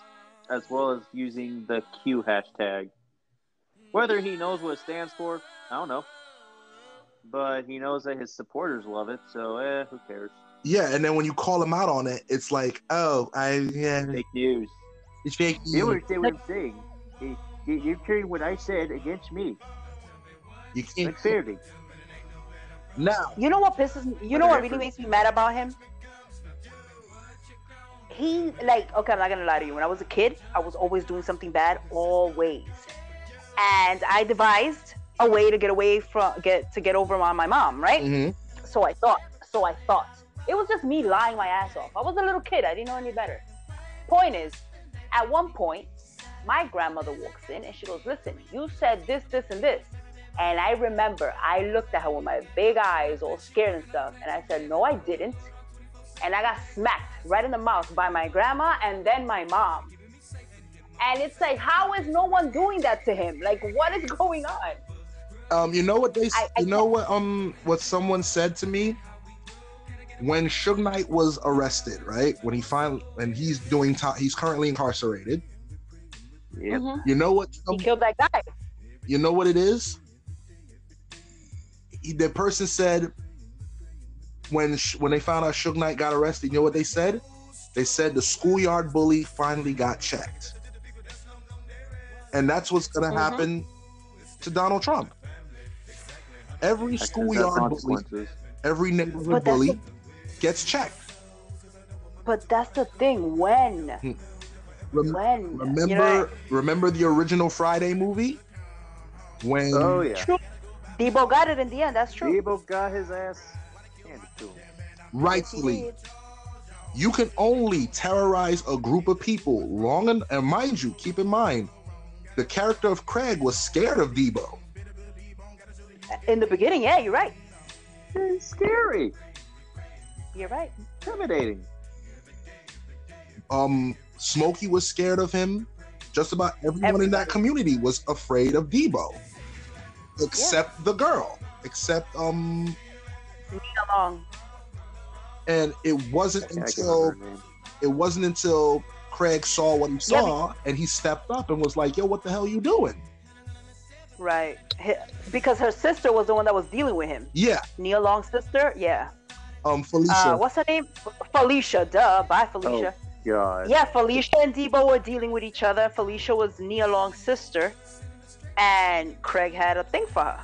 S3: as well as using the Q hashtag. Whether he knows what it stands for, I don't know. But he knows that his supporters love it, so eh, who cares?
S4: Yeah, and then when you call him out on it, it's like, oh, I yeah,
S3: Fake news.
S4: it's fake.
S3: You understand what I'm saying? You, you, you're carrying what I said against me.
S4: You can't
S3: Unfairly.
S4: now.
S2: You know what pisses me? You know what really makes me mad about him? He like okay, I'm not gonna lie to you. When I was a kid, I was always doing something bad, always, and I devised a way to get away from get to get over on my mom, right?
S4: hmm
S2: So I thought. So I thought. It was just me lying my ass off. I was a little kid. I didn't know any better. Point is, at one point, my grandmother walks in and she goes, "Listen, you said this, this, and this." And I remember I looked at her with my big eyes, all scared and stuff, and I said, "No, I didn't." And I got smacked right in the mouth by my grandma and then my mom. And it's like, how is no one doing that to him? Like, what is going on?
S4: Um, you know what they?
S2: I- I
S4: you know what? Um, what someone said to me when Suge Knight was arrested, right? When he finally, and he's doing, ti he's currently incarcerated.
S3: Yep.
S2: Mhm.
S4: You know what?
S2: He killed that guy.
S4: You know what it is? He- The person said when when they found out Suge Knight got arrested, you know what they said? They said the schoolyard bully finally got checked, and that's what's gonna
S2: Mhm.
S4: happen to Donald Trump. Every
S3: That's- that's
S4: schoolyard bully, every neighborhood
S2: But that's
S4: bully gets checked.
S2: But that's the thing. When? Hmm.
S4: Rem-
S2: When?
S4: remember,
S2: You know,
S4: remember the original Friday movie when
S3: Oh yeah.
S2: True. Debo got it in the end. That's true.
S3: Debo got his ass handed to him.
S4: rightfully you can only terrorize a group of people long en- and mind you keep in mind the character of craig was scared of debo.
S2: In the beginning, yeah, you're right.
S3: It's scary.
S2: You're right.
S3: Intimidating.
S4: um smokey was scared of him just about everyone in that community was afraid of debo except the girl except um
S2: Leave along.
S4: and it wasn't
S3: I
S4: until
S3: remember her name.
S4: it wasn't until craig saw what he
S2: Yeah,
S4: saw and he stepped up and was like yo what the hell are you doing
S2: Right. Because her sister was the one that was dealing with him.
S4: yeah
S2: Nia Long's sister. Yeah.
S4: Um felicia
S2: Uh, what's her name? Felicia. Duh. Bye, Felicia.
S3: God.
S2: Yeah, Felicia and Debo were dealing with each other. Felicia was Nia Long's sister, and Craig had a thing for her.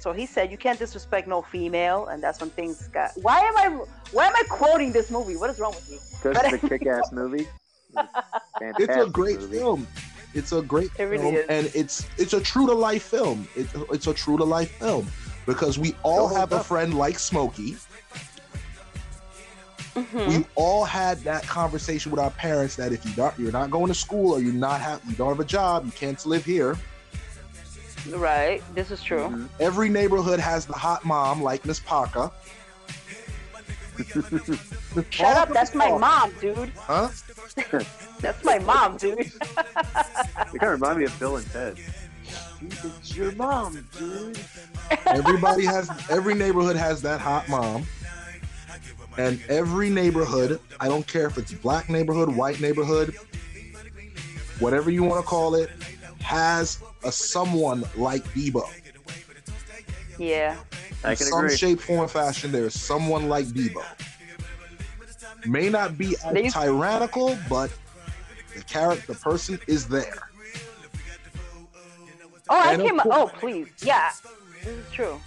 S2: So he said, "You can't disrespect no female," and that's when things got. Why am I? Why am I quoting this movie? What is wrong with me?
S3: Because it's a kick-ass movie.
S4: it's a great
S3: movie.
S4: film it's a great
S2: It really
S4: film
S2: is.
S4: and it's it's a true to life film it, it's a true to life film because we all
S3: hold
S4: have a friend like smokey
S2: Mhm.
S4: we all had that conversation with our parents that if you not you're not going to school or you're not have you don't have a job you can't live here
S2: Right. This is true.
S3: Mhm.
S4: every neighborhood has the hot mom like miss parker
S2: Shut up. That's my mom, dude.
S4: huh
S2: That's my mom, dude.
S3: It kind of remind me of Bill and Ted. It's your mom, dude.
S4: everybody has every neighborhood has that hot mom and every neighborhood i don't care if it's black neighborhood white neighborhood whatever you want to call it has a someone like debo
S2: Yeah.
S3: I
S4: in
S3: can
S4: some
S3: agree.
S4: shape form fashion there's someone like debo may not be as tyrannical but the character the person is there
S2: Oh, I
S4: And of
S2: came.
S4: Oh, course-
S2: Oh, please. Yeah. This is true.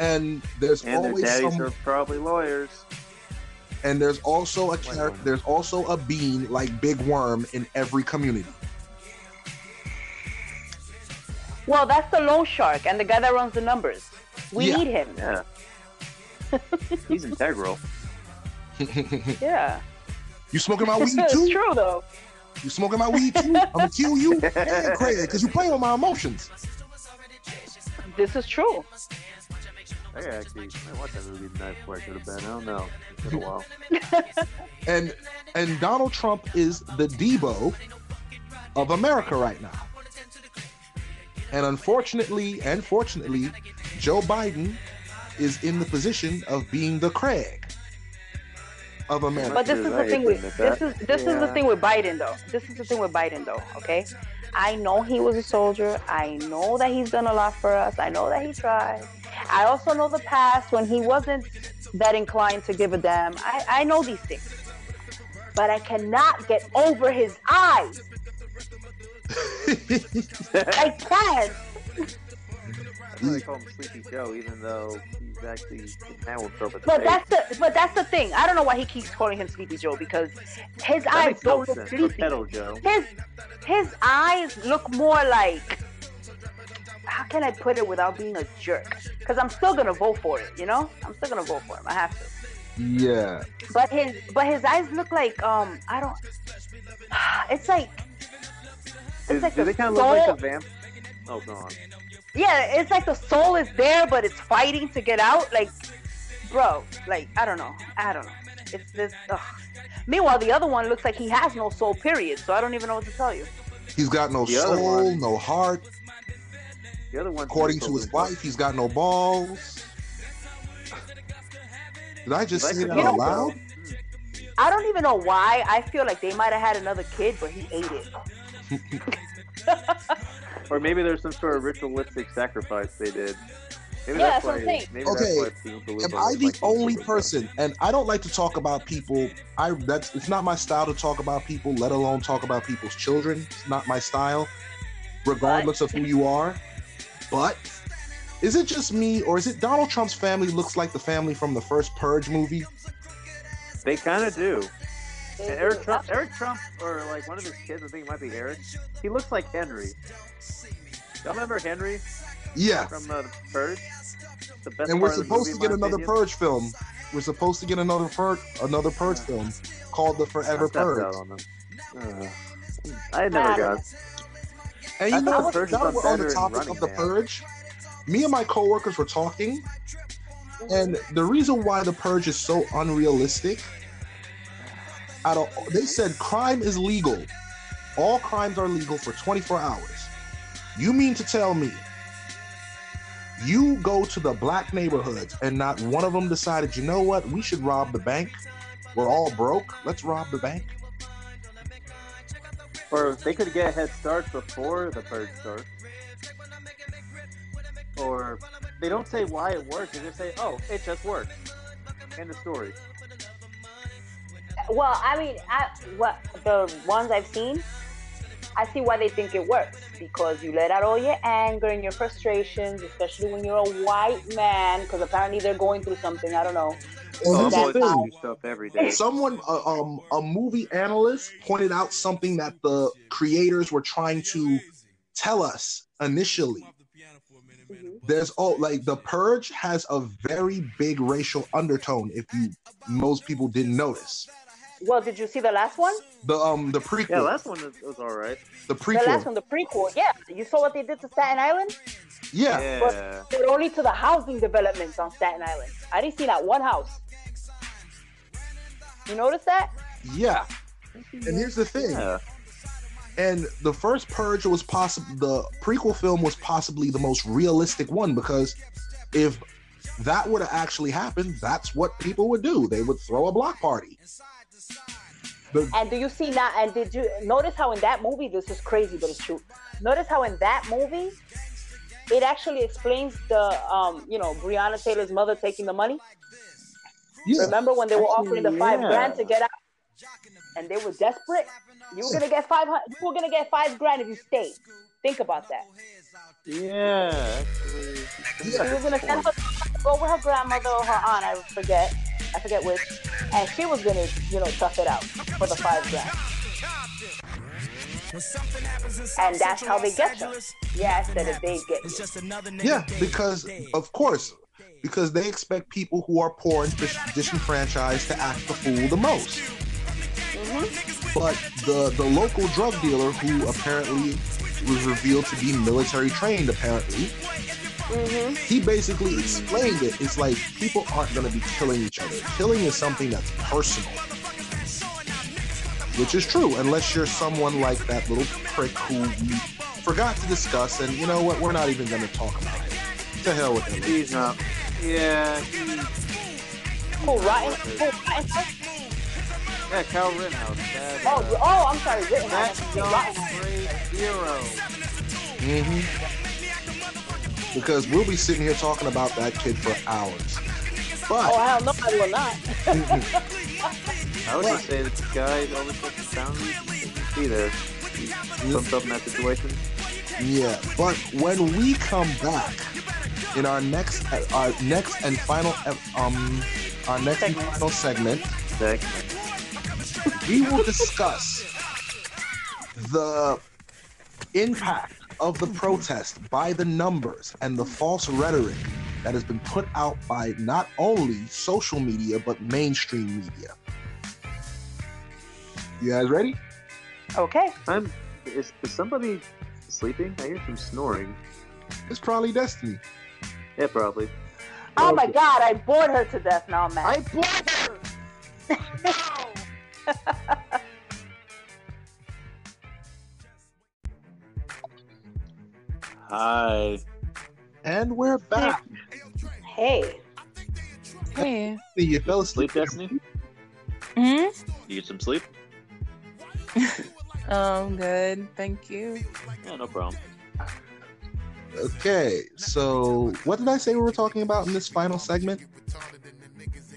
S4: and there's
S3: And their
S4: always
S3: daddies
S4: some
S3: are probably lawyers.
S4: and there's also a character there's also a bean like big worm in every community
S2: Well, that's the loan shark and the guy that runs the numbers. We
S4: Yeah.
S2: need him.
S3: Yeah. He's integral.
S2: Yeah.
S4: you smoking my weed
S2: it's
S4: too
S2: true though.
S4: You smoking my weed too? I'm gonna kill you and Craig because you play with my emotions.
S2: This is true.
S3: I actually I watched that movie tonight before I could have been. I don't know. It's been a while.
S4: And and Donald Trump is the Debo of America right now. And unfortunately, and fortunately, Joe Biden is in the position of being the Craig of America.
S2: But this is the
S3: Right,
S2: thing with this
S3: that.
S2: is this is the thing with Biden though. This is the thing with Biden though. Okay, I know he was a soldier. I know that he's done a lot for us. I know that he tried. I also know the past when he wasn't that inclined to give a damn. I, I know these things, but I cannot get over his eyes. I can't.
S3: They call him Sleepy Joe, even though he's actually now himself at the
S2: But
S3: face.
S2: that's the but that's the thing. I don't know why he keeps calling him Sleepy Joe because his
S3: That
S2: eyes don't look sleepy.
S3: Joe.
S2: his his eyes look more like how can I put it without being a jerk? Because I'm still gonna vote for it, you know? I'm still gonna vote for him. I have to.
S4: yeah.
S2: But his but his eyes look like um I don't it's like it's
S3: Do,
S2: like
S3: do
S2: the
S3: they kind of look like a vamp? Oh, go on.
S2: Yeah, it's like the soul is there but it's fighting to get out. Like bro, like I don't know. I don't know. It's this ugh. Meanwhile the other one looks like he has no soul period, so I don't even know what to tell you.
S4: He's got no
S3: The
S4: soul,
S3: one-
S4: no heart.
S3: The other one.
S4: According to his wife, he's got no balls. Did I just say that
S2: You know-
S4: out loud?
S2: I don't even know why. I feel like they might have had another kid, but he ate it.
S3: Or maybe there's some sort of ritualistic sacrifice they did. Maybe
S2: Yeah,
S3: that's
S2: that's what
S3: why.
S2: I'm saying.
S3: Maybe
S4: Okay,
S3: that's why
S4: Am I the
S3: like
S4: only
S3: Oompa
S4: person? And I don't like to talk about people. I that's it's not my style to talk about people, let alone talk about people's children. It's not my style, regardless of who you are. But is it just me, or is it Donald Trump's family looks like the family from the first Purge movie?
S3: They kind of do. And Eric. Trump, Eric Trump, or like one of his kids, I think it might be Eric. He looks like Henry. Y'all remember Henry
S4: Yeah.
S3: from uh, the Purge? The best
S4: And we're
S3: part of the
S4: supposed
S3: movie,
S4: to get another
S3: opinion.
S4: Purge film. We're supposed to get another Purge, another Purge film called The Forever
S3: I
S4: Purge.
S3: out on them. Uh, I never got.
S4: And you
S3: I
S4: know, what? Now we're on the topic of the
S3: Man.
S4: Purge. Me and my coworkers were talking, and the reason why the Purge is so unrealistic, out of they said crime is legal. All crimes are legal for 24 hours. You mean to tell me you go to the black neighborhoods and not one of them decided, you know what, we should rob the bank? We're all broke. Let's rob the bank.
S3: Or they could get a head start before the Purge starts. Or they don't say why it works. They just say, "Oh, it just works." End of story.
S2: Well, I mean, I, what the ones I've seen, I see why they think it works because you let out all your anger and your frustrations, especially when you're a white man. Because apparently they're going through something. I don't know.
S4: And
S3: Oh,
S4: here's
S3: I'm
S4: the
S3: always
S4: thing.
S3: stuff every day.
S4: Someone, uh, um, a movie analyst pointed out something that the creators were trying to tell us initially. There's all like the purge has a very big racial undertone. If you most people didn't notice
S2: Well, did you see the last one?
S4: the um the prequel,
S3: Yeah, last one was, was all right.
S4: the prequel.
S2: The last one, the prequel. Yeah, you saw what they did to Staten Island,
S4: yeah.
S3: Yeah.
S2: but only to the housing developments on Staten Island. I didn't see that one house. You notice that?
S4: yeah. And here's the thing.
S3: Yeah.
S4: And the first Purge was possible. The prequel film was possibly the most realistic one because if that were to actually happen, that's what people would do. They would throw a block party.
S2: And do you see now? And did you notice how in that movie, this is crazy, but it's true. Notice how in that movie, it actually explains the, um, you know, Breonna Taylor's mother taking the money.
S4: Yeah.
S2: Remember when they were offering the five
S3: yeah.
S2: grand to get out, and they were desperate. You were gonna get five hundred. You were gonna get five grand if you stayed. Think about that.
S3: Yeah.
S2: She was gonna send her to go with her grandmother or her aunt. I forget. I forget which. And she was gonna, you know, tough it out for the five grand. And that's how they get them. Yeah, I said it. They get you.
S4: Yeah, because of course, because they expect people who are poor and dis- disenfranchised to act the fool the most. Mm-hmm. But the the local drug dealer, who apparently was revealed to be military trained, apparently, he basically explained it. It's like people aren't going to be killing each other. Killing is something that's personal, which is true, unless you're someone like that little prick who we forgot to discuss, and you know what? We're not even going to talk about it. To hell with it.
S3: He's not. Yeah. He,
S6: Who, Rotten? Who,
S3: yeah, Kyle Rittenhouse. That,
S6: Oh,
S3: uh,
S6: oh, I'm sorry, Rittenhouse.
S3: that young
S6: Rotten.
S3: great hero.
S4: Because we'll be sitting here talking about that kid for hours. But
S6: Oh, hell no, I will not.
S3: I would just say that this guy always puts his boundaries. He shouldn't be there. He puts himself in that situation.
S4: Yeah, but when we come back in our next, our next and final, um, our next and final segment,
S3: Segment.
S4: we will discuss the impact of the protest by the numbers and the false rhetoric that has been put out by not only social media but mainstream media. You guys ready?
S6: Okay.
S3: I'm. Is, is somebody sleeping? I hear some snoring.
S4: It's probably Destiny.
S3: Yeah, probably.
S6: Oh my god, I bored her to death now, man.
S3: I blocked her. Hi.
S4: And we're back.
S2: Hey,
S5: Hey.
S4: You fell asleep.
S3: Sleep, Destiny?
S5: Hmm?
S3: You get some sleep?
S5: Oh, good. Thank you.
S3: Yeah, no problem.
S4: Okay, so what did I say we were talking about in this final segment?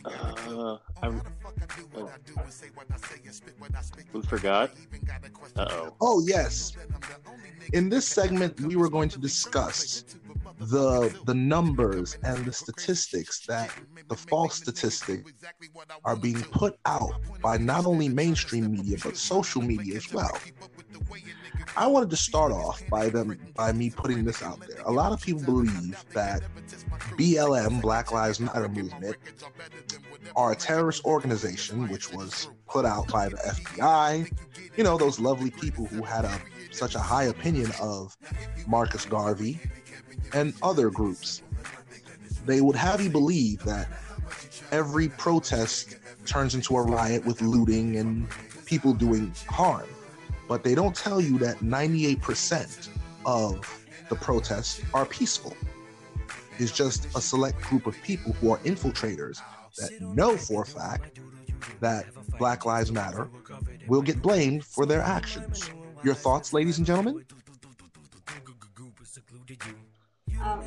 S3: Uh, I, uh, we forgot. Uh oh.
S4: Oh, yes. In this segment, we were going to discuss the the numbers and the statistics that the false statistics are being put out by not only mainstream media but social media as well. I wanted to start off by them by me putting this out there. A lot of people believe that BLM, Black Lives Matter movement, are a terrorist organization which was put out by the FBI. You know, those lovely people who had a such a high opinion of Marcus Garvey and other groups. They would have you believe that every protest turns into a riot with looting and people doing harm. But they don't tell you that 98% of the protests are peaceful. It's just a select group of people who are infiltrators that know for a fact that Black Lives Matter will get blamed for their actions. Your thoughts, ladies and gentlemen?
S2: um,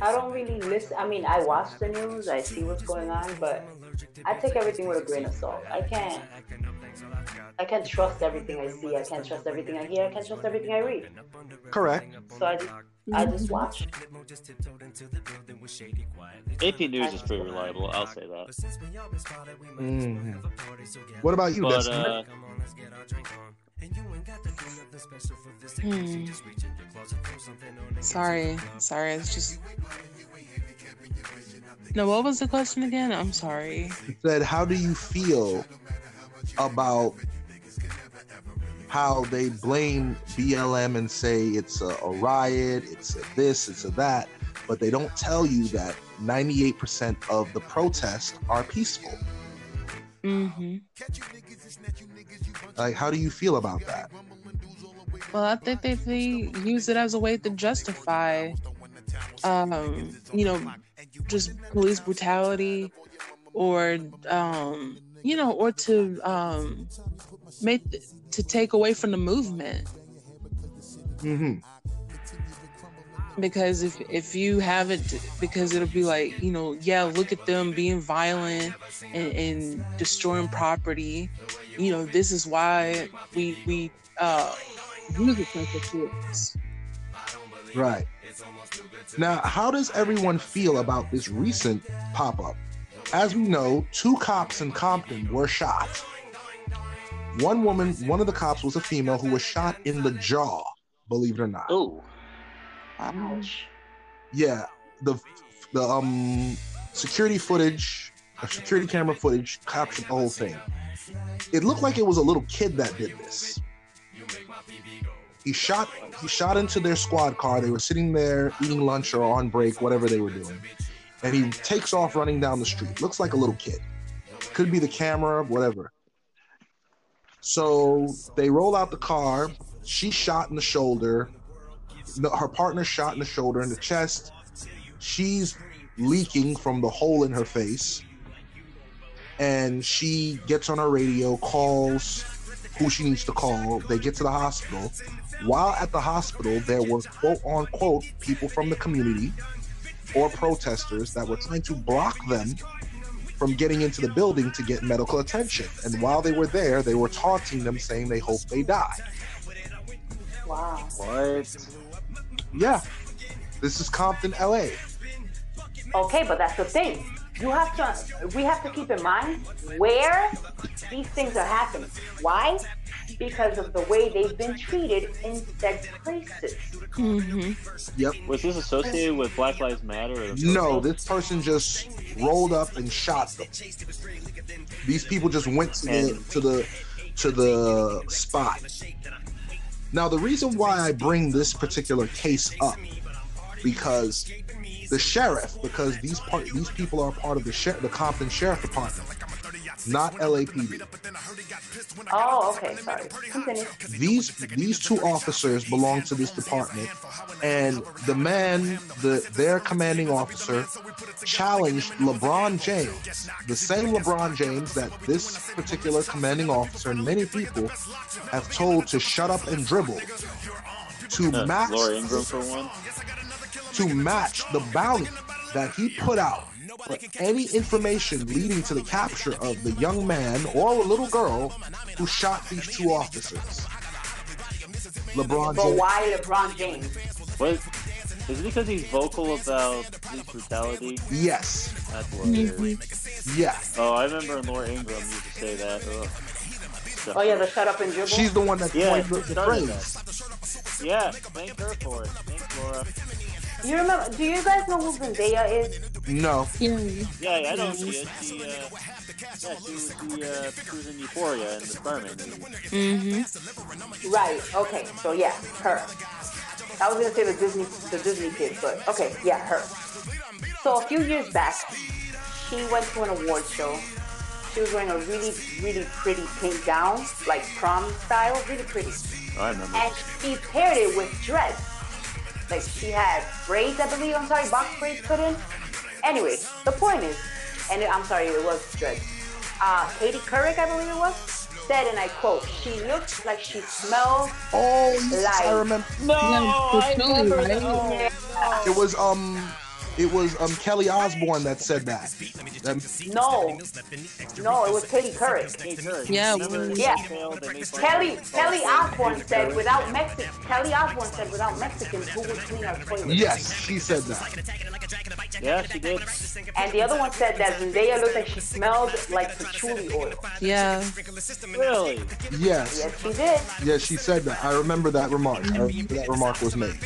S2: I don't really listen. I mean, I watch the news, I see what's going on, but I take everything with a grain of salt. I can't. I can't trust everything I see. I can't trust everything I hear. I can't trust everything I read.
S4: Correct.
S2: So I just, I just watch.
S3: AP News is pretty reliable. I'll say that.
S4: Mhm. What about you,
S3: But
S4: Destiny?
S3: uh,
S5: Hmm. Sorry. Sorry. It's just. No, what was the question again? I'm sorry.
S4: said, how do you feel about how they blame BLM and say it's a, a riot, it's a this, it's a that, but they don't tell you that 98% of the protests are peaceful.
S5: hmm
S4: Like, how do you feel about that?
S5: Well, I think they, they use it as a way to justify, um, you know, just police brutality, or um, you know, or to um, make to take away from the movement.
S4: hmm
S5: because if if you have it because it'll be like you know yeah look at them being violent and, and destroying property you know this is why we we uh use excessive force
S4: Right. Now, how does everyone feel about this recent pop up? As we know, two cops in Compton were shot. One woman, one of the cops was a female who was shot in the jaw, believe it or not.
S3: oh,
S2: Ouch.
S4: Yeah, the the um security footage, the security camera footage captured the whole thing. It looked like it was a little kid that did this. He shot he shot into their squad car. They were sitting there eating lunch or on break, whatever they were doing. And he takes off running down the street. Looks like a little kid. Could be the camera, whatever. So they roll out the car, She's shot in the shoulder. Her partner shot in the shoulder and the chest. She's leaking from the hole in her face. And she gets on her radio, calls who she needs to call. They get to the hospital. While at the hospital, there were quote unquote people from the community or protesters that were trying to block them from getting into the building to get medical attention. And while they were there, they were taunting them, saying they hope they die.
S2: Wow.
S3: What?
S4: Yeah, this is Compton, LA.
S2: Okay, but that's the thing. You have to. We have to keep in mind where these things are happening. Why? Because of the way they've been treated in said places.
S5: hmm
S4: Yep.
S3: Was this associated with Black Lives Matter? Or
S4: No, this person just rolled up and shot them. These people just went to the to the to the spot. Now, the reason why I bring this particular case up because the sheriff, because these part these people are part of the sheriff, the Compton Sheriff Department, not LAPD.
S2: Oh, okay. Sorry. Continue.
S4: these these two officers belong to this department and the man the their commanding officer challenged LeBron James. The same LeBron James that this particular commanding officer and many people have told to shut up and dribble. to
S3: Uh,
S4: match
S3: Laura Ingraham for one.
S4: to match the bounty that he put out for any information leading to the capture of the young man or a little girl who shot these two officers. LeBron
S2: But
S4: James.
S2: why LeBron James?
S3: What? Is it because he's vocal about police brutality?
S4: Yes.
S3: That's what it is.
S4: Yeah.
S3: Oh, I remember Laura Ingraham used to say that. Ugh.
S2: Oh yeah, the shut up and dribble.
S4: She's the one that
S3: Yeah,
S4: coined the,
S3: she
S4: the
S3: started
S4: phrase.
S3: Yeah, thank her for it. Thanks, Laura.
S2: You remember? Do you guys know who Zendaya is?
S4: No.
S5: Yeah.
S3: Yeah, yeah, I know she is. She, uh, yeah, she was the, uh, she was in Euphoria in the Spider-Man movie.
S5: hmm
S2: Right. Okay. So yeah, her. I was gonna say the Disney, the Disney kid, but okay, yeah, her. So a few years back, she went to an award show. She was wearing a really, really pretty pink gown, like prom style, really pretty.
S3: Oh, I remember.
S2: And she paired it with dreads. Like she had braids, I believe. I'm sorry, box braids put in. Anyway, the point is, and I'm sorry, it was dreads. Uh, Katie Couric, I believe it was, said, and I quote, "She looks like she smells
S4: Oh, yes, I
S2: Like-
S4: remember.
S3: No,
S5: I remember that.
S3: that.
S4: It was um, it was um Kelly Osbourne that said that. Um,
S2: No, no, it was Katie Couric.
S5: Yeah,
S3: Remember
S2: Yeah.
S3: Seinfeld, they made fun
S2: Kelly
S3: of-
S2: Kelly Osbourne said, "Without Mexican, Kelly Osbourne said, without Mexicans, who would clean our toilets?"
S4: yes, she said that.
S3: Yeah, she did.
S2: And the other one said that Zendaya looked like she smelled like patchouli oil.
S5: Yeah.
S3: Really?
S4: Yes,
S2: Yes, she did.
S4: yes, she said that. I remember that remark. I remember that remark was made.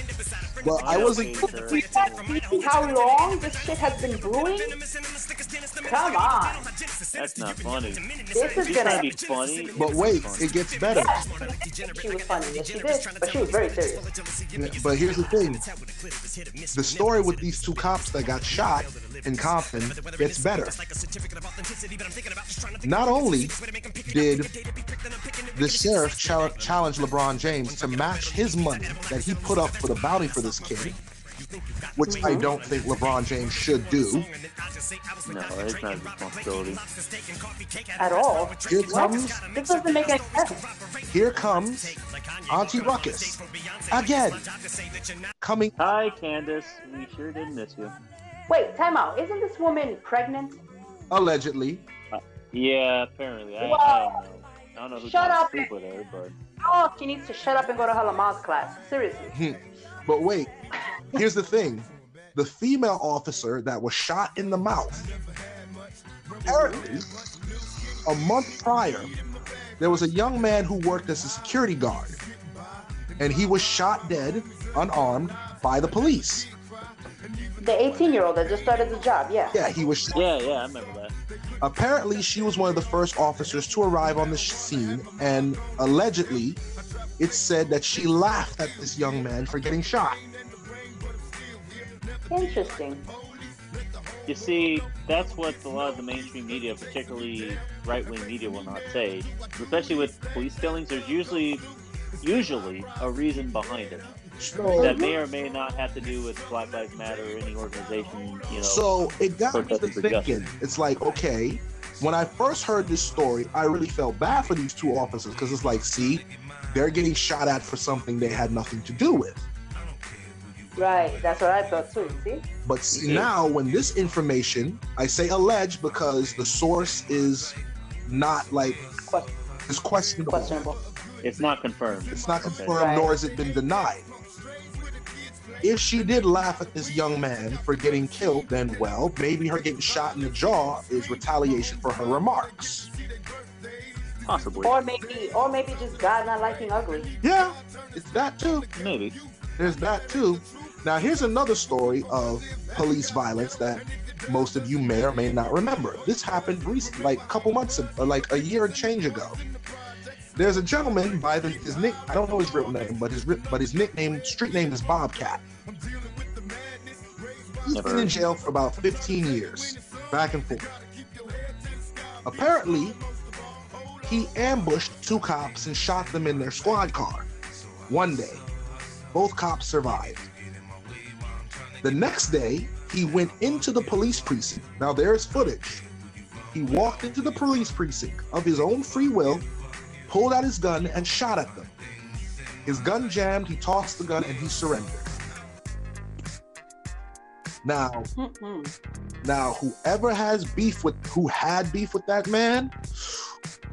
S4: But I wasn't.
S3: Katie Couric.
S2: See how long this shit has been brewing? Come on.
S3: That's not funny.
S2: This is
S3: She's
S2: gonna.
S3: be funny.
S4: But wait, it gets better.
S2: She was funny. Yes, she did. But she was very serious.
S4: But here's the thing: the story with these two cops that got shot in Compton gets better. Not only did the sheriff chal- challenge LeBron James to match his money that he put up for the bounty for this kid, which I don't think LeBron James should do.
S3: No, it's not his responsibility.
S2: At all.
S4: Here comes,
S2: This doesn't make any sense.
S4: here comes Auntie Ruckus again, coming.
S3: Hi, Candace. We sure didn't miss you.
S2: Wait, time out. Isn't this woman pregnant?
S4: Allegedly, uh,
S3: Yeah, apparently. I, I
S2: Wow.
S3: don't know. I don't know who's
S2: Shut up.
S3: sleep with her, but
S2: Oh, she needs to shut up and go to her Lamaze class. Seriously. Hmm.
S4: But wait, here's the thing. The female officer that was shot in the mouth, apparently, a month prior, there was a young man who worked as a security guard, and he was shot dead, unarmed, by the police.
S2: The 18 year old that just started the job, yeah.
S4: Yeah, he was. Shot.
S3: yeah, yeah, I remember that.
S4: Apparently, she was one of the first officers to arrive on the scene, and allegedly, it's said that she laughed at this young man for getting shot.
S2: Interesting.
S3: You see, that's what a lot of the mainstream media, particularly right-wing media, will not say. Especially with police killings, there's usually usually a reason behind it
S4: So,
S3: that may or may not have to do with Black Lives Matter or any organization. You know,
S4: so it got me to thinking.
S3: justice.
S4: It's like, okay, when I first heard this story, I really felt bad for these two officers because it's like, see, they're getting shot at for something they had nothing to do with.
S2: Right. That's what I thought too. See?
S4: But see, now when this information, I say alleged because the source is not like
S2: Que-
S4: it's questionable.
S2: questionable.
S3: it's not confirmed.
S4: It's not
S3: Okay.
S4: confirmed,
S2: Right.
S4: nor has it been denied. If she did laugh at this young man for getting killed, then well, maybe her getting shot in the jaw is retaliation for her remarks.
S3: Possibly,
S2: Or maybe, or maybe just God not liking ugly.
S4: Yeah, it's that too.
S3: maybe.
S4: There's that too. Now, here's another story of police violence that most of you may or may not remember. This happened recently, like a couple months ago, or like a year and change ago. There's a gentleman by the his nick I don't know his real name, but his but his nickname street name is Bobcat. He's
S3: Never
S4: been in jail for about 15 years, back and forth. Apparently, he ambushed two cops and shot them in their squad car. One day, both cops survived. The next day, he went into the police precinct. Now, there's footage. He walked into the police precinct of his own free will, pulled out his gun, and shot at them. His gun jammed, he tossed the gun, and he surrendered. Now,
S2: Mm-mm.
S4: now, whoever has beef with who had beef with that man,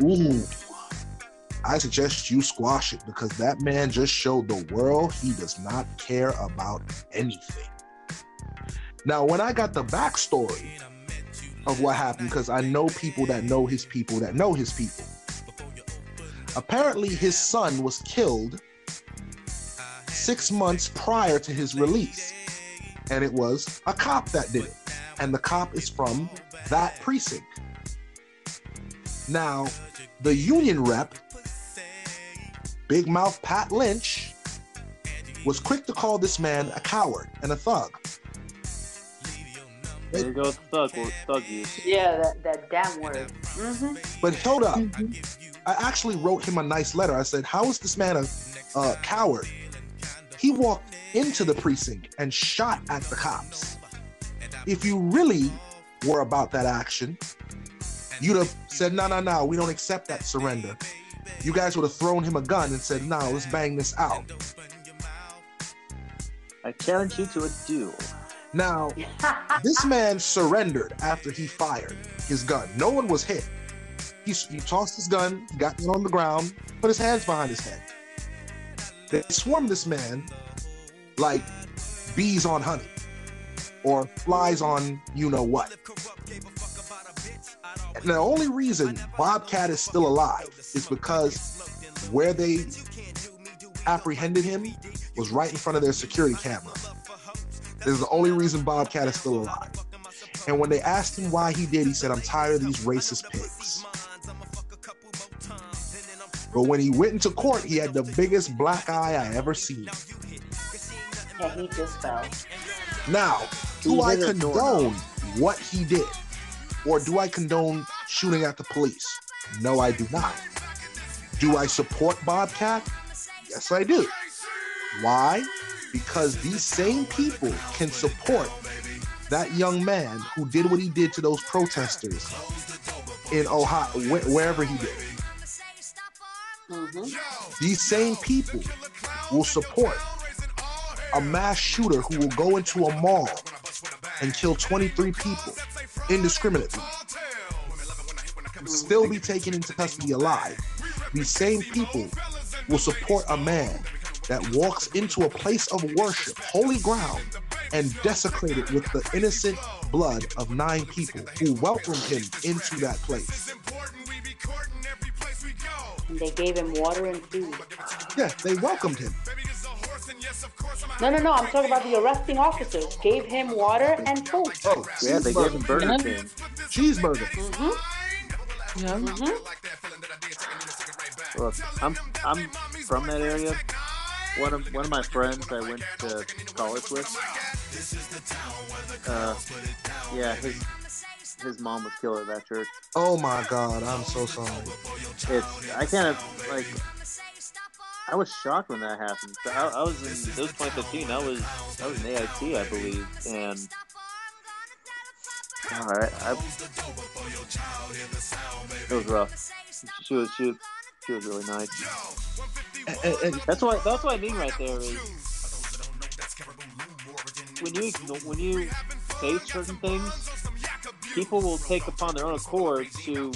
S4: ooh, I suggest you squash it because that man just showed the world he does not care about anything. Now, when I got the backstory of what happened, because I know people that know his people that know his people. Apparently, his son was killed six months prior to his release and it was a cop that did it. And the cop is from that precinct. Now, the union rep, Big Mouth Pat Lynch, was quick to call this man a coward and a thug.
S3: There you go, thug, thug use.
S2: Yeah, that, that damn word. Mm-hmm.
S4: But hold up,
S5: Mhm.
S4: I actually wrote him a nice letter. I said, How is this man a, a coward? He walked into the precinct and shot at the cops. If you really were about that action, you'd have said, No, no, no, we don't accept that surrender. You guys would have thrown him a gun and said, No, let's bang this out.
S3: I challenge you to a duel.
S4: Now, this man surrendered after he fired his gun. No one was hit. He, he tossed his gun, got down on the ground, put his hands behind his head. They swarmed this man like bees on honey or flies on you know what. And the only reason Bobcat is still alive is because where they apprehended him was right in front of their security camera. This is the only reason Bobcat is still alive. And when they asked him why he did, he said, I'm tired of these racist pigs. But when he went into court, he had the biggest black eye I ever seen.
S2: Yeah, he just fell.
S4: Now, do I
S3: hit a door.
S4: condone what he did? Or do I condone shooting at the police? No, I do not. Do I support Bobcat? Yes, I do. Why? Because these same people can support that young man who did what he did to those protesters in Ohio, wh- wherever he did.
S2: Mm-hmm.
S4: These same people will support a mass shooter who will go into a mall and kill 23 people indiscriminately, still be taken into custody alive. These same people will support a man that walks into a place of worship, holy ground, and desecrate it with the innocent blood of nine people who welcomed him into that place.
S2: And they gave him water and food.
S4: Yeah, they welcomed him.
S2: No, no, no. I'm talking about the arresting officers. Gave him water and food.
S4: Oh,
S3: Yeah, they gave him Burger
S5: Yeah.
S3: King.
S4: cheeseburger.
S2: Mm-hmm.
S5: Yeah.
S2: Mm-hmm.
S3: Look, I'm I'm from that area. One of one of my friends I went to college with. Uh, yeah, his his mom was killed at that church.
S4: Oh my God, I'm so sorry.
S3: It's I kind of like I was shocked when that happened. I, I was in it was 2015. I was I was in AIT, I believe, and all right, I, it was rough. She was she was, she was really nice.
S4: And, and-
S3: That's why that's what I mean right there is when you when you say certain things, people will take upon their own accord to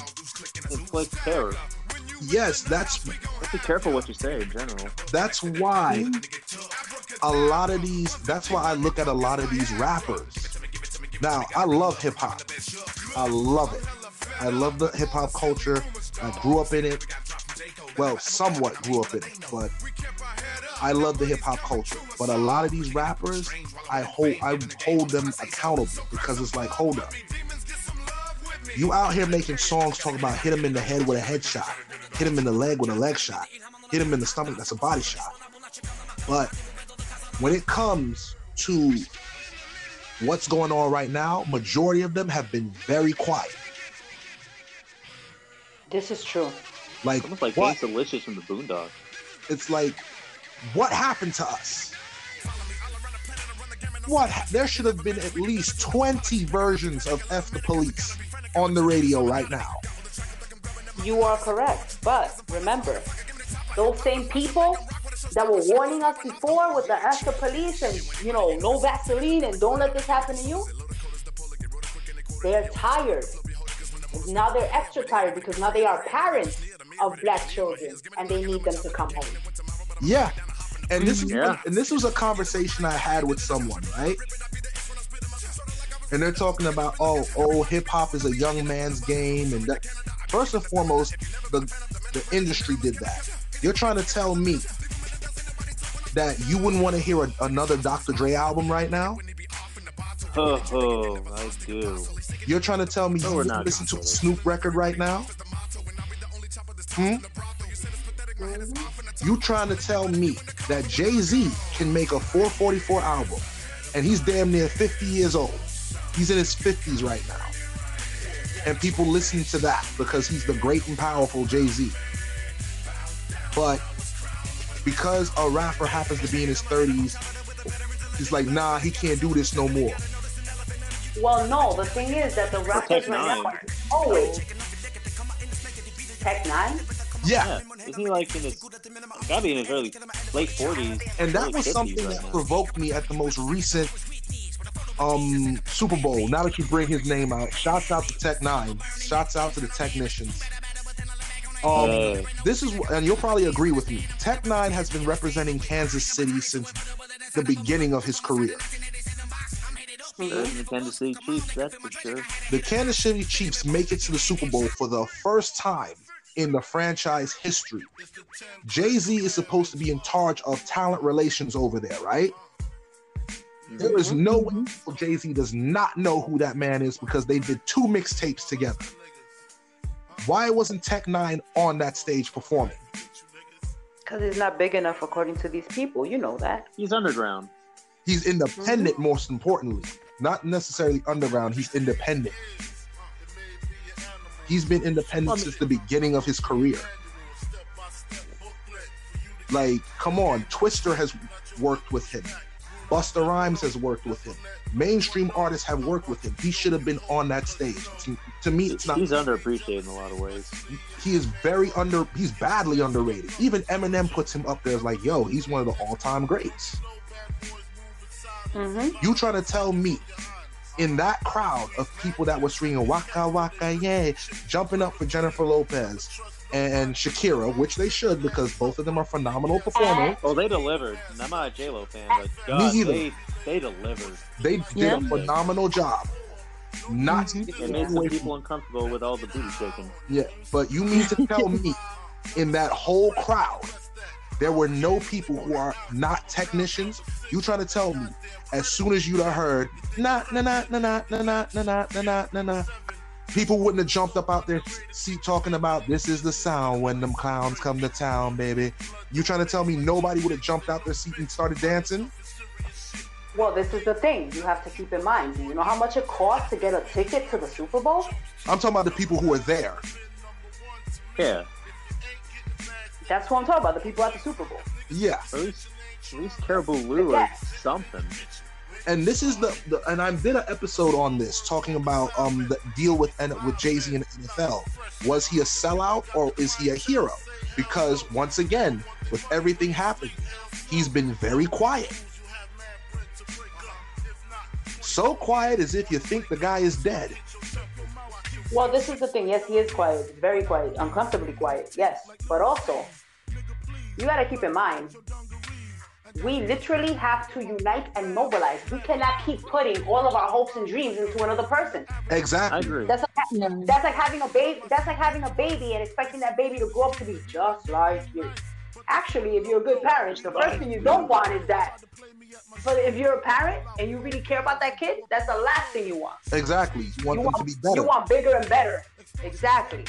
S3: inflict terror.
S4: Yes, that's
S3: be careful what you say in general.
S4: that's why a lot of these that's why I look at a lot of these rappers. Now, I love hip hop. I love it. I love the hip hop culture. I grew up in it. Well, somewhat grew up in it, but I love the hip hop culture. But a lot of these rappers, I hold I hold them accountable because it's like, hold up. You out here making songs talking about hit him in the head with a headshot, hit him in the leg with a leg shot, hit him in the stomach, that's a body shot. But when it comes to what's going on right now, majority of them have been very quiet.
S2: This is true.
S4: Like,
S3: Almost like
S4: what?
S3: Delicious from the Boondocks.
S4: It's like, what happened to us? What? ha- There should have been at least 20 versions of F the Police on the radio right now.
S2: You are correct. But remember, those same people that were warning us before with the ask the police and you know, no Vaseline and don't let this happen to you. They're tired. Now they're extra tired because now they are parents of black children and they need them to come home.
S4: Yeah. And this hmm, is
S3: Yeah.
S4: and this was a conversation I had with someone, right? And they're talking about, oh, oh, hip hop is a young man's game, and that first and foremost, the the industry did that. You're trying to tell me that you wouldn't want to hear a, another Dr. Dre album right now?
S3: Oh, oh, I do.
S4: You're trying to tell me
S3: No,
S4: you wouldn't
S3: not
S4: listen to a Snoop record right now? Hmm? You trying to tell me that Jay Z can make a 444 album and he's damn near 50 years old? He's in his 50s right now. And people listen to that because he's the great and powerful Jay Z. But because a rapper happens to be in his 30s, he's like, nah, he can't do this no more.
S2: Well, no, the thing is that the rappers
S3: Tech
S2: right now
S3: Nine.
S2: are always Tech N9ne.
S4: Yeah.
S3: Yeah, isn't he like in his gotta be in his early late forties?
S4: and that was something that provoked me at the most recent um Super Bowl. Now that you bring his name out, shouts out to Tech N9ne, shouts out to the technicians. Um,
S3: Uh,
S4: this is, and you'll probably agree with me. Tech N9ne has been representing Kansas City since the beginning of his career.
S3: the Kansas City Chiefs, that's for sure.
S4: The Kansas City Chiefs make it to the Super Bowl for the first time in the franchise history. Jay Z is supposed to be in charge of talent relations over there, right? There is no way mm-hmm. Jay Z does not know who that man is because they did two mixtapes together. Why wasn't Tech N9ne on that stage performing?
S2: Because he's not big enough according to these people. You know that.
S3: He's underground.
S4: He's independent, mm-hmm. most importantly, not necessarily underground. He's independent. He's been independent um, since the beginning of his career. Like, come on, Twista has worked with him. Busta Rhymes has worked with him. Mainstream artists have worked with him. He should have been on that stage. To, to me, it's not.
S3: He's underappreciated in a lot of ways.
S4: He is very under. He's badly underrated. Even Eminem puts him up there as like, yo, he's one of the all-time greats.
S2: Mm-hmm.
S4: You trying to tell me in that crowd of people that were screaming waka waka yay, jumping up for Jennifer Lopez and Shakira, which they should because both of them are phenomenal performers.
S3: Oh, they delivered. And I'm not a J Lo fan, but God,
S4: either.
S3: they they delivered.
S4: They did
S5: Yeah.
S4: a phenomenal job. Not
S5: Mhm.
S3: It made some people uncomfortable with all the booty shaking.
S4: yeah, but you mean to tell me in that whole crowd there were no people who are not technicians? You trying to tell me as soon as you'd have heard nah nah nah nah nah nah nah nah nah nah nah nah nah people wouldn't have jumped up out their seat talking about this is the sound when them clowns come to town, baby. You trying to tell me nobody would have jumped out their seat and started dancing?
S2: Well, this is the thing you have to keep in mind. Do you know how much it costs to get a ticket to the Super Bowl?
S4: I'm talking about the people who are there.
S3: Yeah,
S2: That's what I'm talking about. The people at the Super Bowl.
S4: Yeah,
S3: At least, at least Caribou Lou or something.
S4: And this is the, the and I did an episode on this talking about um the deal with with Jay Z and NFL. Was he a sellout or is he a hero? Because once again, with everything happening, he's been very quiet. So quiet as if you think the guy is dead.
S2: Well, this is the thing. Yes, he is quiet, very quiet, uncomfortably quiet. Yes, but also, you got to keep in mind, we literally have to unite and mobilize. We cannot keep putting all of our hopes and dreams into another person. Exactly.
S3: I
S4: Exactly.
S3: agree.
S2: That's like,
S5: Yeah.
S2: that's like having a baby. That's like having a baby and expecting that baby to grow up to be just like you. Actually, if you're a good parent, the first thing you don't want is that. But if you're a parent and you really care about that kid, that's the last thing you want.
S4: Exactly. You want
S2: you
S4: them
S2: want,
S4: to be better.
S2: You want bigger and better. Exactly.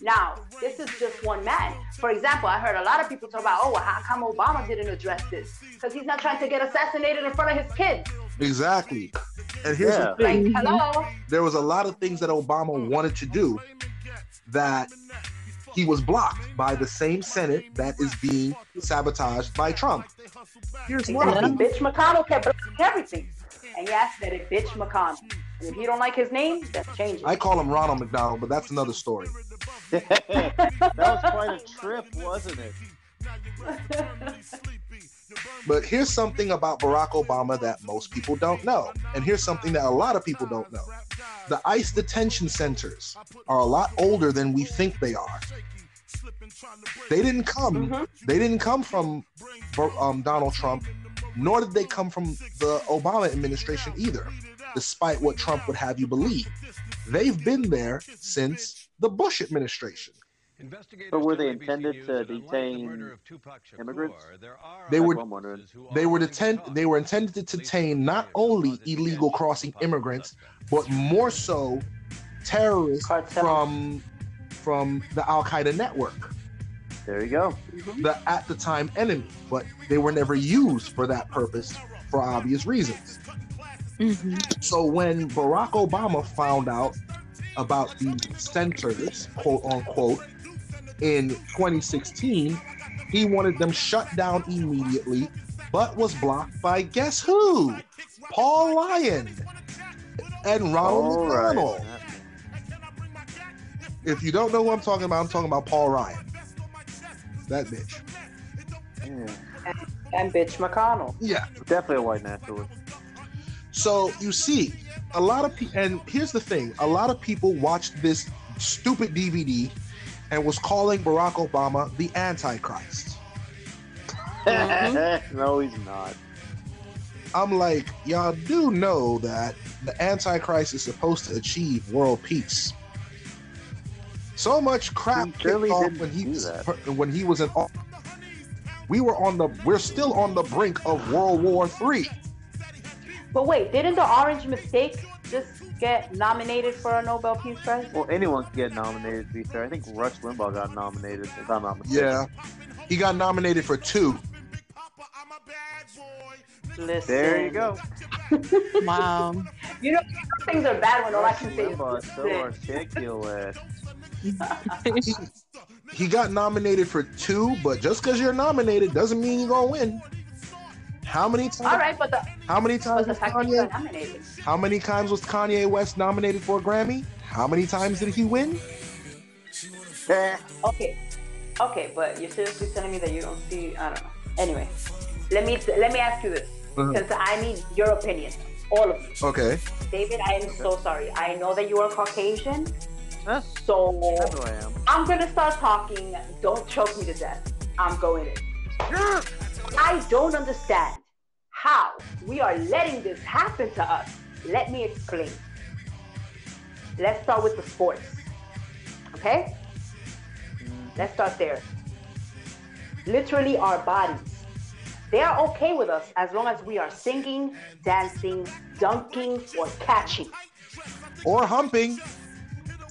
S2: Now, this is just one man. For example, I heard a lot of people talk about, oh, well, how come Obama didn't address this? Because he's not trying to get assassinated in front of his kids.
S4: Exactly. And here's
S3: Yeah.
S4: the thing.
S2: Like, hello?
S4: there was a lot of things that Obama wanted to do that he was blocked by the same Senate that is being sabotaged by Trump. Here's one of them.
S2: Bitch McConnell kept blocking everything. And yes, that is bitch McConnell. And if you don't like his name, then change it.
S4: I call him Ronald McDonald, but that's another story.
S3: that was quite a trip, wasn't it?
S4: But here's something about Barack Obama that most people don't know. And here's something that a lot of people don't know. The ICE detention centers are a lot older than we think they are. They didn't come.
S2: Mhm.
S4: They didn't come from um, Donald Trump, nor did they come from the Obama administration either, despite what Trump would have you believe. They've been there since the Bush administration.
S3: But were they intended to detain immigrants?
S4: They were-
S3: That's what I'm wondering.
S4: They were detent. They were intended to detain not only illegal crossing immigrants, but more so terrorists from from the Al Qaeda network,
S3: There you go. Mm-hmm.
S4: the at the time enemy. But they were never used for that purpose for obvious reasons.
S5: Hmm
S4: So when Barack Obama found out about the centers, quote unquote, in 2016, he wanted them shut down immediately, but was blocked by guess who? Paul Lyon and Ronald
S3: All right.
S4: McDonald. If you don't know who I'm talking about, I'm talking about Paul Ryan. That bitch.
S3: Yeah.
S2: and bitch McConnell.
S4: Yeah.
S3: Definitely a white nationalist.
S4: So you see, a lot of people, and here's the thing: a lot of people watched this stupid DVD and was calling Barack Obama the Antichrist. Mm-hmm.
S3: no, he's not.
S4: I'm like, y'all do know that the Antichrist is supposed to achieve world peace. So much crap
S3: He
S4: off when he was when he was in. We were on the. We're still on the brink of World War Three.
S2: But wait, didn't the Orange Mistake just get nominated for a Nobel Peace Prize?
S3: Well, anyone can get nominated, to be fair. I think Rush Limbaugh got nominated, if I'm not mistaken.
S4: Yeah, he got nominated for two.
S2: Listen.
S3: There you go.
S5: Wow.
S2: You know, things are bad when all I can say is
S3: Limbaugh, so
S2: listen.
S3: articulate.
S4: he got nominated for two, but just because you're nominated doesn't mean you're gonna win. How many times?
S2: All right, but the
S4: How many
S2: but
S4: times
S2: the
S4: was
S2: fact that you got
S4: Kanye?
S2: nominated.
S4: How many times was Kanye West nominated for a Grammy? How many times did he win?
S3: Eh,
S2: Okay, okay, but you're seriously telling me that you don't see? I don't know. Anyway, let me let me ask you this,
S4: Uh-huh.
S2: since I need your opinion, all of you.
S4: Okay.
S2: David, I am so sorry. I know that you are Caucasian,
S3: Huh?
S2: so
S3: That's who I am.
S2: I'm gonna start talking. Don't choke me to death. I'm going in. I don't understand how we are letting this happen to us. Let me explain. Let's start with the sports. Okay? Let's start there. Literally, our bodies. They are okay with us as long as we are singing, dancing, dunking, or catching.
S4: Or humping.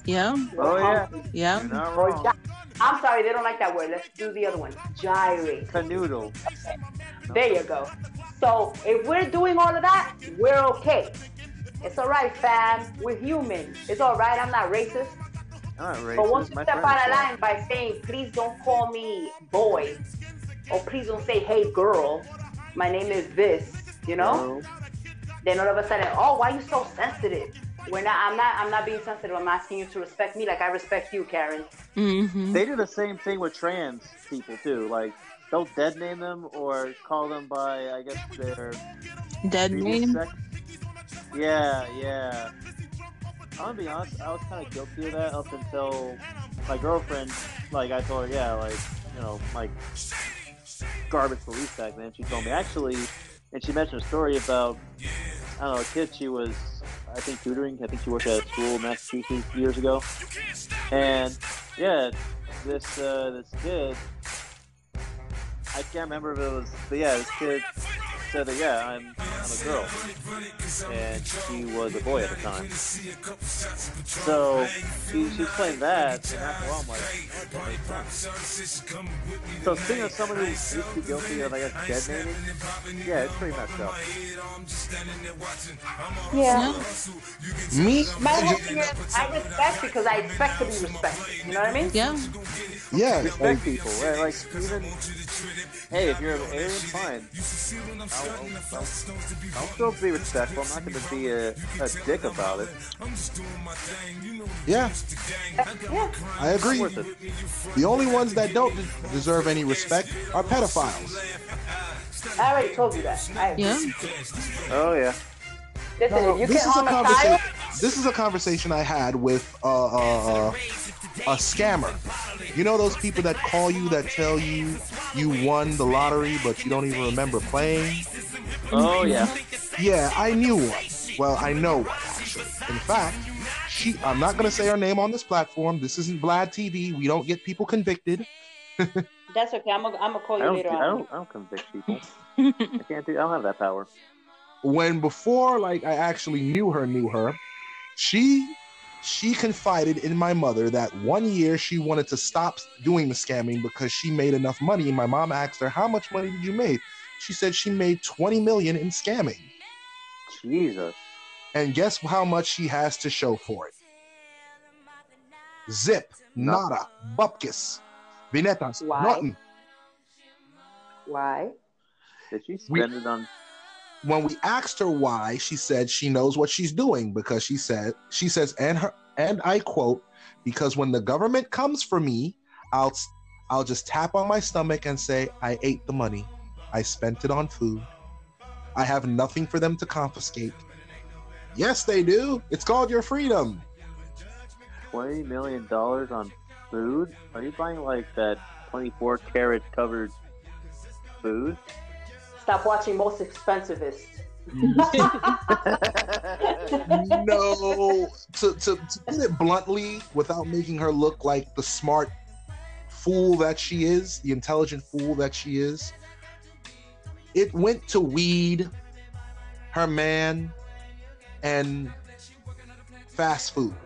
S5: Yeah.
S3: Oh, yeah.
S5: Yeah.
S3: You're not
S2: Or
S3: wrong.
S2: gy- I'm sorry, they don't like that word. Let's do the other one. Gyrate.
S3: Canoodle.
S2: There you go. So if we're doing all of that, we're okay. It's all right, fam. We're human. It's all right. I'm not racist.
S3: I'm not racist.
S2: But once you
S3: My
S2: step out of line by saying, please don't call me boy, or please don't say hey girl. My name is this. You know. Then all of a sudden, oh, why are you so sensitive? We're not. I'm not. I'm not being sensitive. I'm asking you to respect me like I respect you, Karen.
S5: Mm-hmm.
S3: They do the same thing with trans people too. Like they'll dead name them or call them by I guess their
S5: Dead name.
S3: sex. Yeah, yeah. I'm gonna be honest. I was kind of guilty of that up until my girlfriend. Like I told her, yeah, like you know, like garbage police back then. She told me actually, and she mentioned a story about I don't know a kid she was I think tutoring. I think she worked at a school in Massachusetts years ago, and yeah, this uh, this kid. I can't remember if it was, but yeah, this kid said that yeah, I'm I'm a girl, and she was a boy at the time. So she she explained that, and after a while I'm like, that makes sense. So speaking of someone who used to be guilty of I guess dead naming, yeah, it's pretty messed up.
S2: Yeah.
S4: Me,
S2: My whole thing is, I respect because I expect to be respected. You know what I mean?
S5: Yeah.
S4: yeah,
S3: Respect people, right? Like even hey, if you're an alien, fine. I'll, I'll, I'll, I'll still be respectful. I'm not going to be a, a dick about it.
S4: yeah,
S2: Yeah.
S4: I agree.
S3: Worth it.
S4: The only ones that don't deserve any respect are pedophiles.
S2: I already told you that. I,
S5: Yeah.
S3: Oh yeah.
S2: Listen,
S4: No,
S2: if you
S4: this is a
S2: harm a
S4: conversation. This is a conversation I had with uh, uh, uh, a scammer. You know those people that call you that tell you you won the lottery, but you don't even remember playing.
S3: Oh yeah.
S4: Yeah, I knew one. Well, I know one actually. In fact, she. I'm not gonna say her name on this platform. This isn't Vlad TV. We don't get people convicted.
S2: that's okay. I'm gonna I'm gonna call
S3: I
S2: you
S3: don't,
S2: later
S3: I
S2: on.
S3: don't, I don't convict people. I can't do. I don't have that power.
S4: when before like I actually knew her, knew her, she she confided in my mother that one year she wanted to stop doing the scamming because she made enough money. And my mom asked her, "How much money did you make?" She said she made 20 million in scamming.
S3: Jesus.
S4: And guess how much she has to show for it? Zip,
S3: No.
S4: nada, bupkis, vinetas,
S2: Why?
S4: nothing.
S2: Why?
S3: Did she
S4: We-
S3: spend it on?
S4: When we asked her why, she said she knows what she's doing because she said she says and her and I quote because when the government comes for me, I'll I'll just tap on my stomach and say I ate the money. I spent it on food. I have nothing for them to confiscate. Yes, they do. It's called your freedom.
S3: Twenty million dollars on food? Are you buying like that twenty-four karat covered food?
S2: Stop watching Most Expensivest.
S4: no, to, to, to put it bluntly, without making her look like the smart fool that she is, the intelligent fool that she is, it went to weed, her man, and fast food.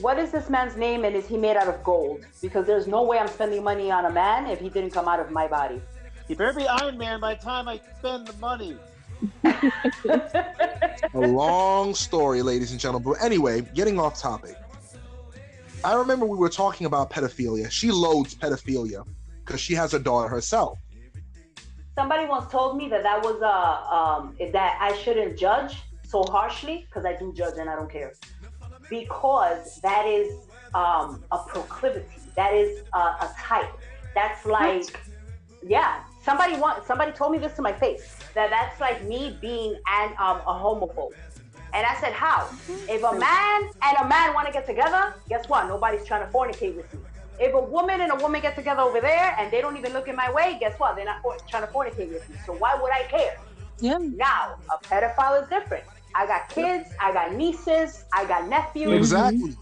S2: What is this man's name and is he made out of gold? Because there's no way I'm spending money on a man if he didn't come out of my body.
S3: You better be Iron Man by the time I spend the money.
S4: A long story, ladies and gentlemen. But anyway, getting off topic. I remember we were talking about pedophilia. She loads pedophilia because she has a daughter herself.
S2: Somebody once told me that that was uh, um, that I shouldn't judge so harshly because I do judge and I don't care because that is um, a proclivity. That is a, a type. That's like, yeah. Somebody want somebody told me this to my face that that's like me being an um, a homophobe. And I said, how? If a man and a man want to get together, guess what? Nobody's trying to fornicate with me. If a woman and a woman get together over there and they don't even look in my way, guess what? They're not for- trying to fornicate with me. So why would I care?
S5: Yeah.
S2: Now, a pedophile is different. I got kids, I got nieces, I got nephews, mhm.
S4: Exactly.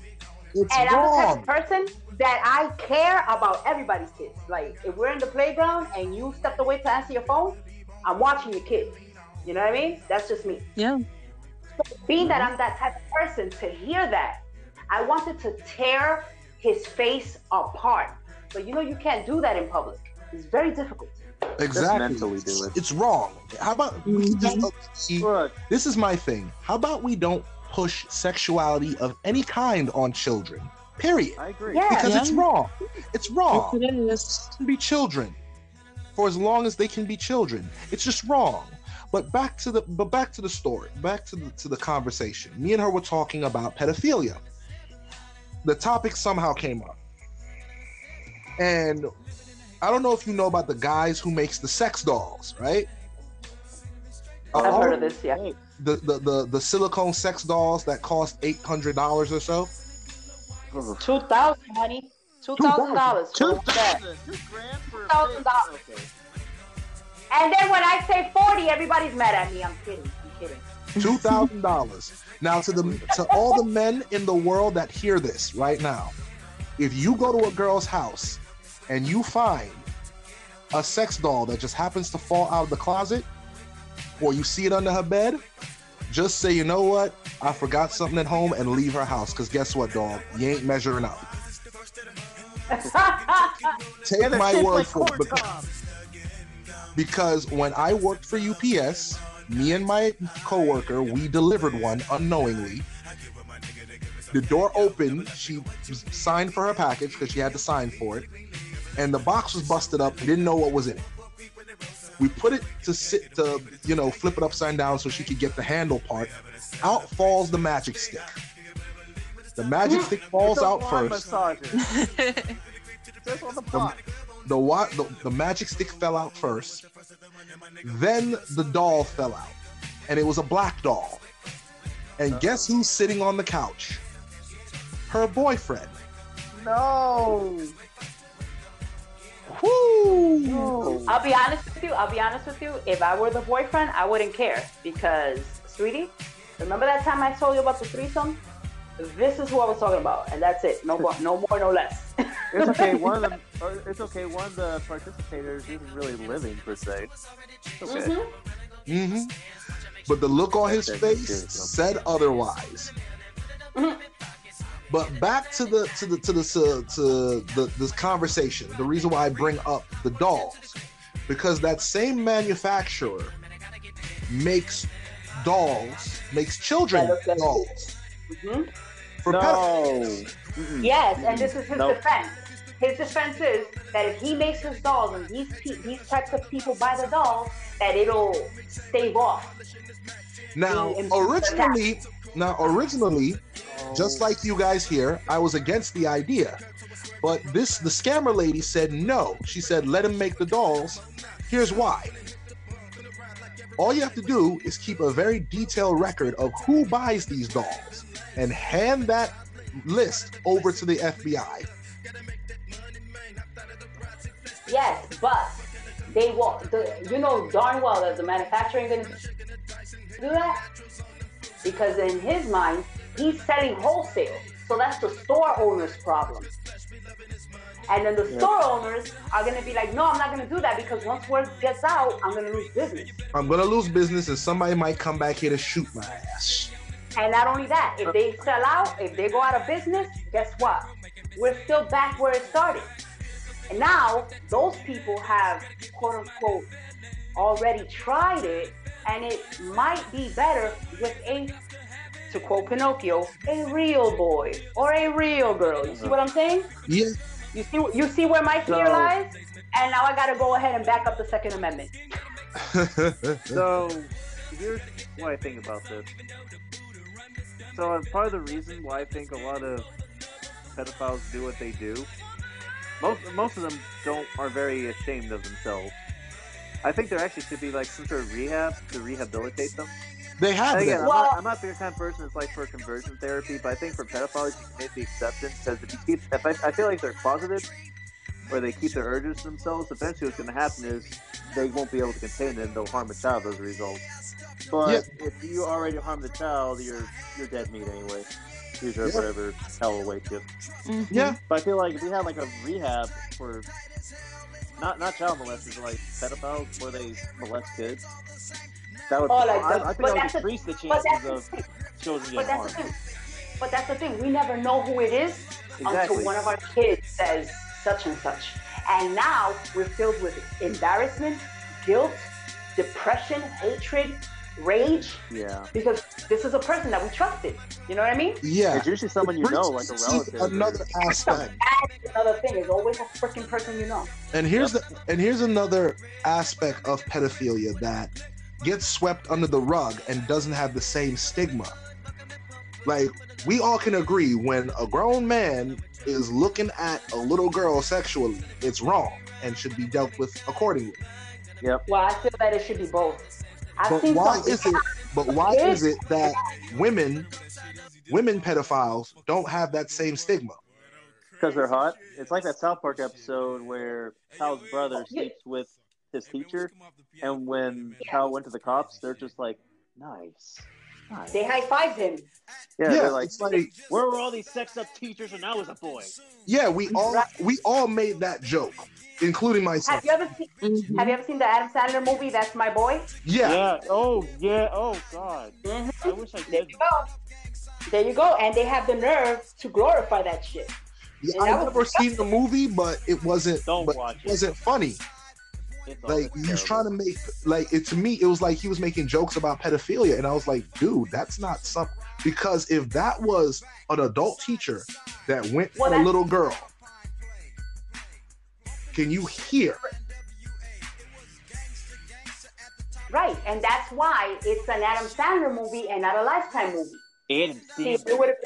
S4: It's
S2: and I'm the type of person that I care about everybody's kids. Like, if we're in the playground and you stepped away to answer your phone, I'm watching your kids. You know what I mean? That's just me.
S5: Yeah.
S2: Being that I'm that type of person, to hear that, I wanted to tear his face apart. But you know, you can't do that in public. It's very difficult.
S4: Exactly.
S3: mentally do it.
S4: It's wrong. How about we mhm. just
S3: Look,
S4: this is my thing. How about we don't push sexuality of any kind on children? Period.
S3: I agree.
S2: Yeah.
S4: Because
S5: Yeah.
S4: it's wrong. It's wrong.
S5: Yes, it is.
S4: can be children for as long as they can be children. It's just wrong. But back to the but back to the story, back to the to the conversation. Me and her were talking about pedophilia. The topic somehow came up. And I don't know if you know about the guys who makes the sex dolls, right?
S2: I've
S4: Uh,
S2: heard of this. Yeah.
S4: The, the the the silicone sex dolls that cost eight hundred dollars or so.
S2: Two thousand, honey. Two thousand dollars.
S3: Two
S2: for that.
S3: thousand, two grand for a
S2: $2,000. And then when I say forty, everybody's mad at me. I'm kidding. I'm kidding.
S4: Two thousand dollars. Now to the to all the men in the world that hear this right now, if you go to a girl's house and you find a sex doll that just happens to fall out of the closet, or you see it under her bed, just say, you know what, I forgot something at home, and leave her house. Cause guess what, dog, you ain't measuring up. Take my word for it. because- because when I worked for UPS, me and my coworker, we delivered one unknowingly. The door opened. She signed for her package because she had to sign for it, and the box was busted up. Didn't know what was in it. We put it to sit to you know flip it upside down so she could get the handle part. Out falls the magic stick. The magic hmm. stick falls out first.
S3: massager. Just on the
S4: the wa- the, the magic stick fell out first then the doll fell out and it was a black doll and guess who's sitting on the couch her boyfriend
S3: No.
S4: Woo!
S3: No.
S2: I'll be honest with you. I'll be honest with you. If I were the boyfriend, I wouldn't care because, sweetie, remember that time I told you about the threesome? This is who I was talking about, and that's it. No more, no more, no less.
S3: It's okay. One of them. Or it's okay. One of the participators isn't really living per se. It's okay.
S2: Mhm.
S4: hmm But the look on his face said otherwise. But back to the to the to the to, to the this conversation. The reason why I bring up the dolls, because that same manufacturer makes dolls, makes children
S2: That look like-
S4: dolls
S2: Mhm.
S4: for pedophiles.
S3: No. Mm-mm.
S2: Yes, and this is his
S3: Nope.
S2: defense. His defense is that if he makes his dolls and these pe- these types of people buy the dolls, that it'll stave off.
S4: Now,
S2: And-
S4: originally, now originally, just like you guys here, I was against the idea. But this, the scammer lady said no. She said, let him make the dolls. Here's why. All you have to do is keep a very detailed record of who buys these dolls and hand that list over to the FBI.
S2: Yes, but they won't. The, you know darn well that the manufacturing gonna do that because in his mind, he's selling wholesale. So that's the store owner's problem. And then the
S3: Yeah.
S2: store owners are gonna be like, no, I'm not gonna do that because once word gets out, I'm gonna lose business.
S4: I'm gonna lose business, and somebody might come back here to shoot my ass.
S2: And not only that, if they sell out, if they go out of business, guess what? We're still back where it started. And now those people have quote unquote already tried it, and it might be better with a, to quote Pinocchio, a real boy or a real girl. You see what I'm saying?
S4: Yeah,
S2: You see, you see where my fear
S3: So-
S2: lies? And now I gotta go ahead and back up the Second Amendment.
S3: So here's what I think about this. So part of the reason why I think a lot of pedophiles do what they do, most most of them don't are very ashamed of themselves. I think there actually should be like some sort of rehab to rehabilitate them.
S4: they have
S3: And again. I'm,
S2: Well-
S3: not, I'm not the kind of person that's like for conversion therapy, but I think for pedophiles you can make the exception because if you keep, if I, I feel like they're closeted or they keep their urges to themselves, eventually what's going to happen is they won't be able to contain it and they'll harm a child as a result. But if you already harm the child, you're you're dead meat anyway. You deserve
S4: Yeah.
S3: whatever hell awaits you.
S5: Mhm.
S4: Yeah,
S3: But I feel like if we had like a rehab for not not child molesters, like pedophiles where they molest kids, that would
S2: Oh, like
S3: I,
S2: the-
S3: I think that would
S2: that's the-
S3: decrease the chances of
S2: the
S3: children getting harmed.
S2: But that's the thing. We never know who it is
S3: Exactly.
S2: until one of our kids says such and such. And now we're filled with embarrassment, guilt, depression, hatred, rage
S3: Yeah.
S2: because this is a person that we trusted. You know what I mean?
S4: Yeah.
S3: It's usually someone you know, like a relative.
S4: Another aspect.
S2: That's another thing. It's always a freaking person you know.
S4: And here's the and here's another aspect of pedophilia that gets swept under the rug and doesn't have the same stigma. Like we all can agree when a grown man is looking at a little girl sexually, it's wrong and should be dealt with accordingly.
S2: Yeah, well, I feel that it should be both. I've
S4: But why
S2: some
S4: is it but why is it that women women pedophiles don't have that same stigma?
S3: Because they're hot. It's like that South Park episode where Hal's brother sleeps with his teacher, and when Hal went to the cops, they're just like, nice. nice.
S2: They high fived him.
S3: Yeah,
S4: Yeah,
S3: they're like,
S4: it's like
S3: where were all these sex up teachers when I was a boy?
S4: yeah, we all we all made that joke, including myself.
S2: Have you ever seen?
S5: Mhm.
S2: Have you ever seen the Adam Sandler movie? That's my boy.
S4: Yeah,
S3: Oh, yeah. Oh, God.
S2: Mhm.
S3: I wish I
S2: There you go. There you go. And they have the nerve to glorify that shit.
S4: Yeah,
S2: I've
S4: never seen the movie, but it wasn't.
S3: Don't
S4: but
S3: watch
S4: it
S3: it.
S4: wasn't funny.
S3: It's
S4: Like he was trying to make like it to me. It was like he was making jokes about pedophilia, and I was like, dude, that's not something. Because if that was an adult teacher that went
S2: Well,
S4: for a little girl, can you hear?
S2: Right. And that's why it's an Adam Sandler movie and not a Lifetime movie.
S3: Adam
S2: See, if it would have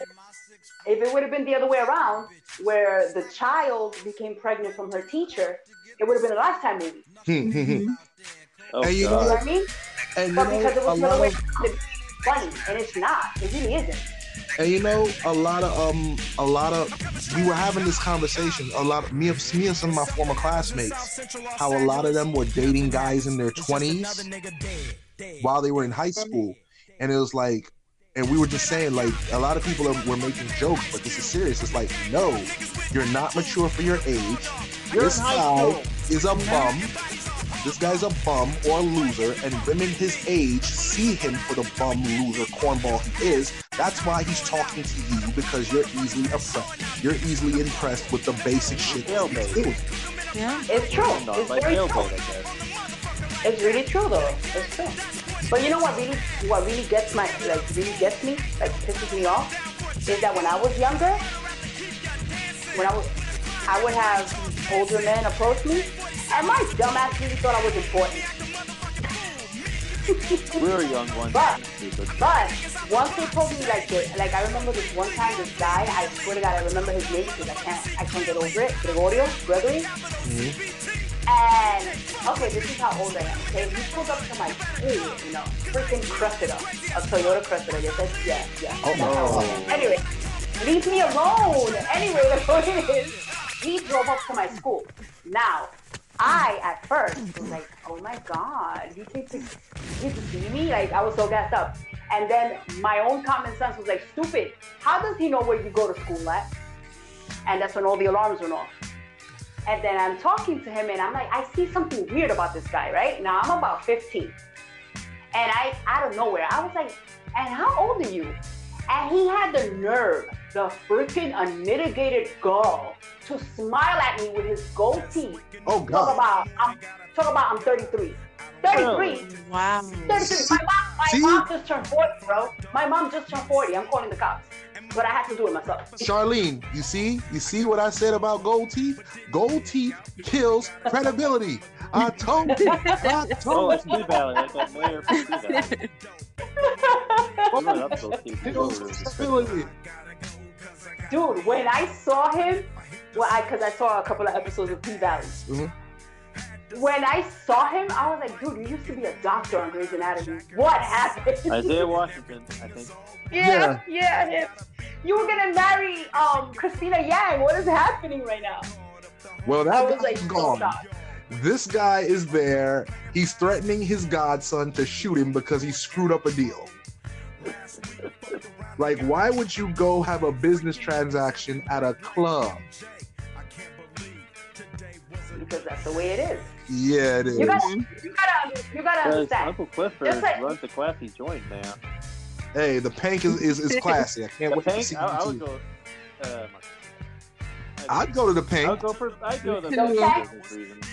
S2: if it would have been the other way around, where the child became pregnant from her teacher, it would have been a Lifetime movie.
S5: Mhm.
S3: Oh,
S4: And you
S2: You
S4: know
S2: know what I mean?
S4: And you
S2: But
S4: know,
S2: because it was the other way
S4: of,
S2: funny, and it's not. It really isn't.
S4: And you know, a lot of um, a lot of we were having this conversation. A lot of me, and- me and some of my former classmates, how a lot of them were dating guys in their twenties while they were in high school, and it was like, and we were just saying like a lot of people are, were making jokes, but this is serious. It's like, no, you're not mature for your age.
S3: You're
S4: this guy is a bum. This guy's a bum or a loser, and women his age see him for the bum, loser, cornball he is. That's why he's talking to you because you're easily impressed. You're easily impressed with the basic shit that he's doing.
S5: Yeah.
S2: It's true.
S3: No,
S2: It's
S3: like
S2: very true.
S3: jailbait, I guess.
S2: It's really true though. It's true. But you know what really what really gets my like really gets me, like pisses me off, is that when I was younger, when I was I would have older men approach me and my dumbass really thought I was important.
S3: We were young ones.
S2: But- But once they told me like the, like I remember this one time this guy, I swear to God I remember his name because I can't I can't get over it. Gregorio, Gregory. Mm-hmm. And okay, this is how old I am. Okay, he pulled up to my school, you know, freaking Cressida, a Toyota Cressida. Yes, that's yeah, yeah.
S4: Oh,
S2: that's how old I am.
S3: no.
S2: Anyway, leave me alone. Anyway, the point is, he drove up to my school. Now, I at first was like, oh my god, he came to, he came to see me. Like I was so gassed up. And then my own common sense was like, stupid. How does he know where you go to school at? And that's when all the alarms went off. And then I'm talking to him and I'm like, I see something weird about this guy, right? Now I'm about 15. And I, out of nowhere, I was like, and how old are you? And he had the nerve, the freaking unmitigated gall to smile at me with his gold teeth.
S4: Oh God.
S2: Talk about, I'm, talk about I'm 33. 33.
S5: Wow.
S2: 33. My mom, my
S4: See?
S2: mom just turned 40, bro. My mom just turned 40. I'm calling the cops. But I had to do it myself.
S4: Charlene, you see, you see what I said about gold teeth? Gold teeth kills credibility. I told you. I
S3: Oh,
S4: told
S3: it's P Valley, like that mayor from P Valley. We went up those two
S4: you.
S3: people.
S4: Kills credibility.
S2: Dude, when I saw him, well, I because I saw a couple of episodes of P Valley.
S4: Mhm.
S2: When I saw him, I was like, dude, you used to be a doctor on Grey's Anatomy. What happened?
S3: Isaiah Washington, I think.
S2: yeah, yeah, him. You were gonna marry um Cristina Yang. What is happening right now?
S4: Well,
S2: I
S4: that
S2: was like,
S4: guy's
S2: so
S4: gone. This guy is there. He's threatening his godson to shoot him because he screwed up a deal. Like, why would you go have a business transaction at a club?
S2: because that's the way it is.
S4: Yeah, it is.
S2: You gotta, you gotta, you gotta understand.
S3: Uncle Clifford
S2: Just like-
S3: runs the classy joint man.
S4: Hey, the Pynk is, is, is classy. I can't
S3: The
S4: wait to see
S3: I, I
S4: you
S3: would go. Uh,
S4: I'd go to the Pynk.
S3: I would go for. I'd go the
S2: The
S3: for Pynk?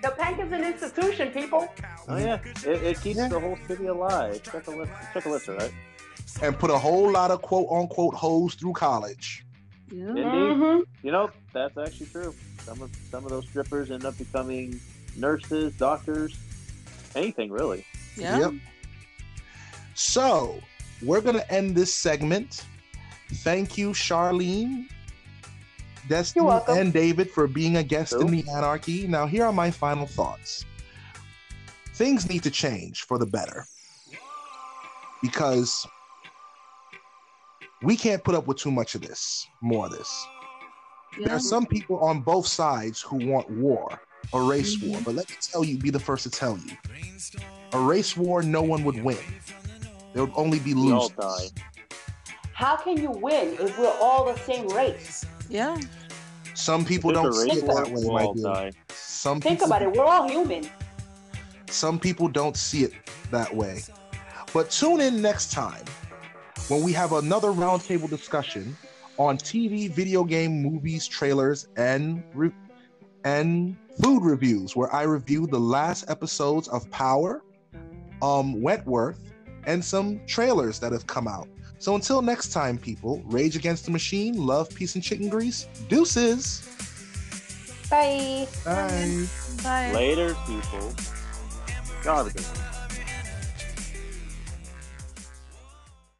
S2: The Pynk is an institution, people.
S3: Oh yeah, it, it keeps
S4: Yeah.
S3: the whole city alive. Check a list. Check a list, right?
S4: And put a whole lot of quote unquote hoes through college.
S5: Yeah.
S3: Indeed.
S2: Mhm.
S3: You know that's actually true. Some of some of those strippers end up becoming nurses, doctors, anything really.
S5: Yeah.
S4: Yep. So we're gonna end this segment. Thank you, Charlene, Destiny, and David for being a guest in the Anarchy. Now, here are my final thoughts. Things need to change for the better because we can't put up with too much of this, more of this. There are some people on both sides who want war, a race war. But let me tell you, be the first to tell you, a race war, no one would win. There would only be
S3: We all
S4: losers.
S3: die.
S2: How can you win if we're all the same race?
S5: Yeah.
S4: Some people don't
S3: it's
S4: see it that way,
S3: we'll
S4: my dear.
S3: die.
S4: Some
S2: Think
S4: people,
S2: about it. We're all human.
S4: Some people don't see it that way. But tune in next time when we have another roundtable discussion on TV, video game, movies, trailers, and re- and food reviews, where I review the last episodes of Power, um, Wentworth, and some trailers that have come out. So until next time, people, Rage Against the Machine, love, peace, and chicken grease. Deuces.
S2: Bye.
S4: Bye.
S5: Bye.
S3: Later, people. God,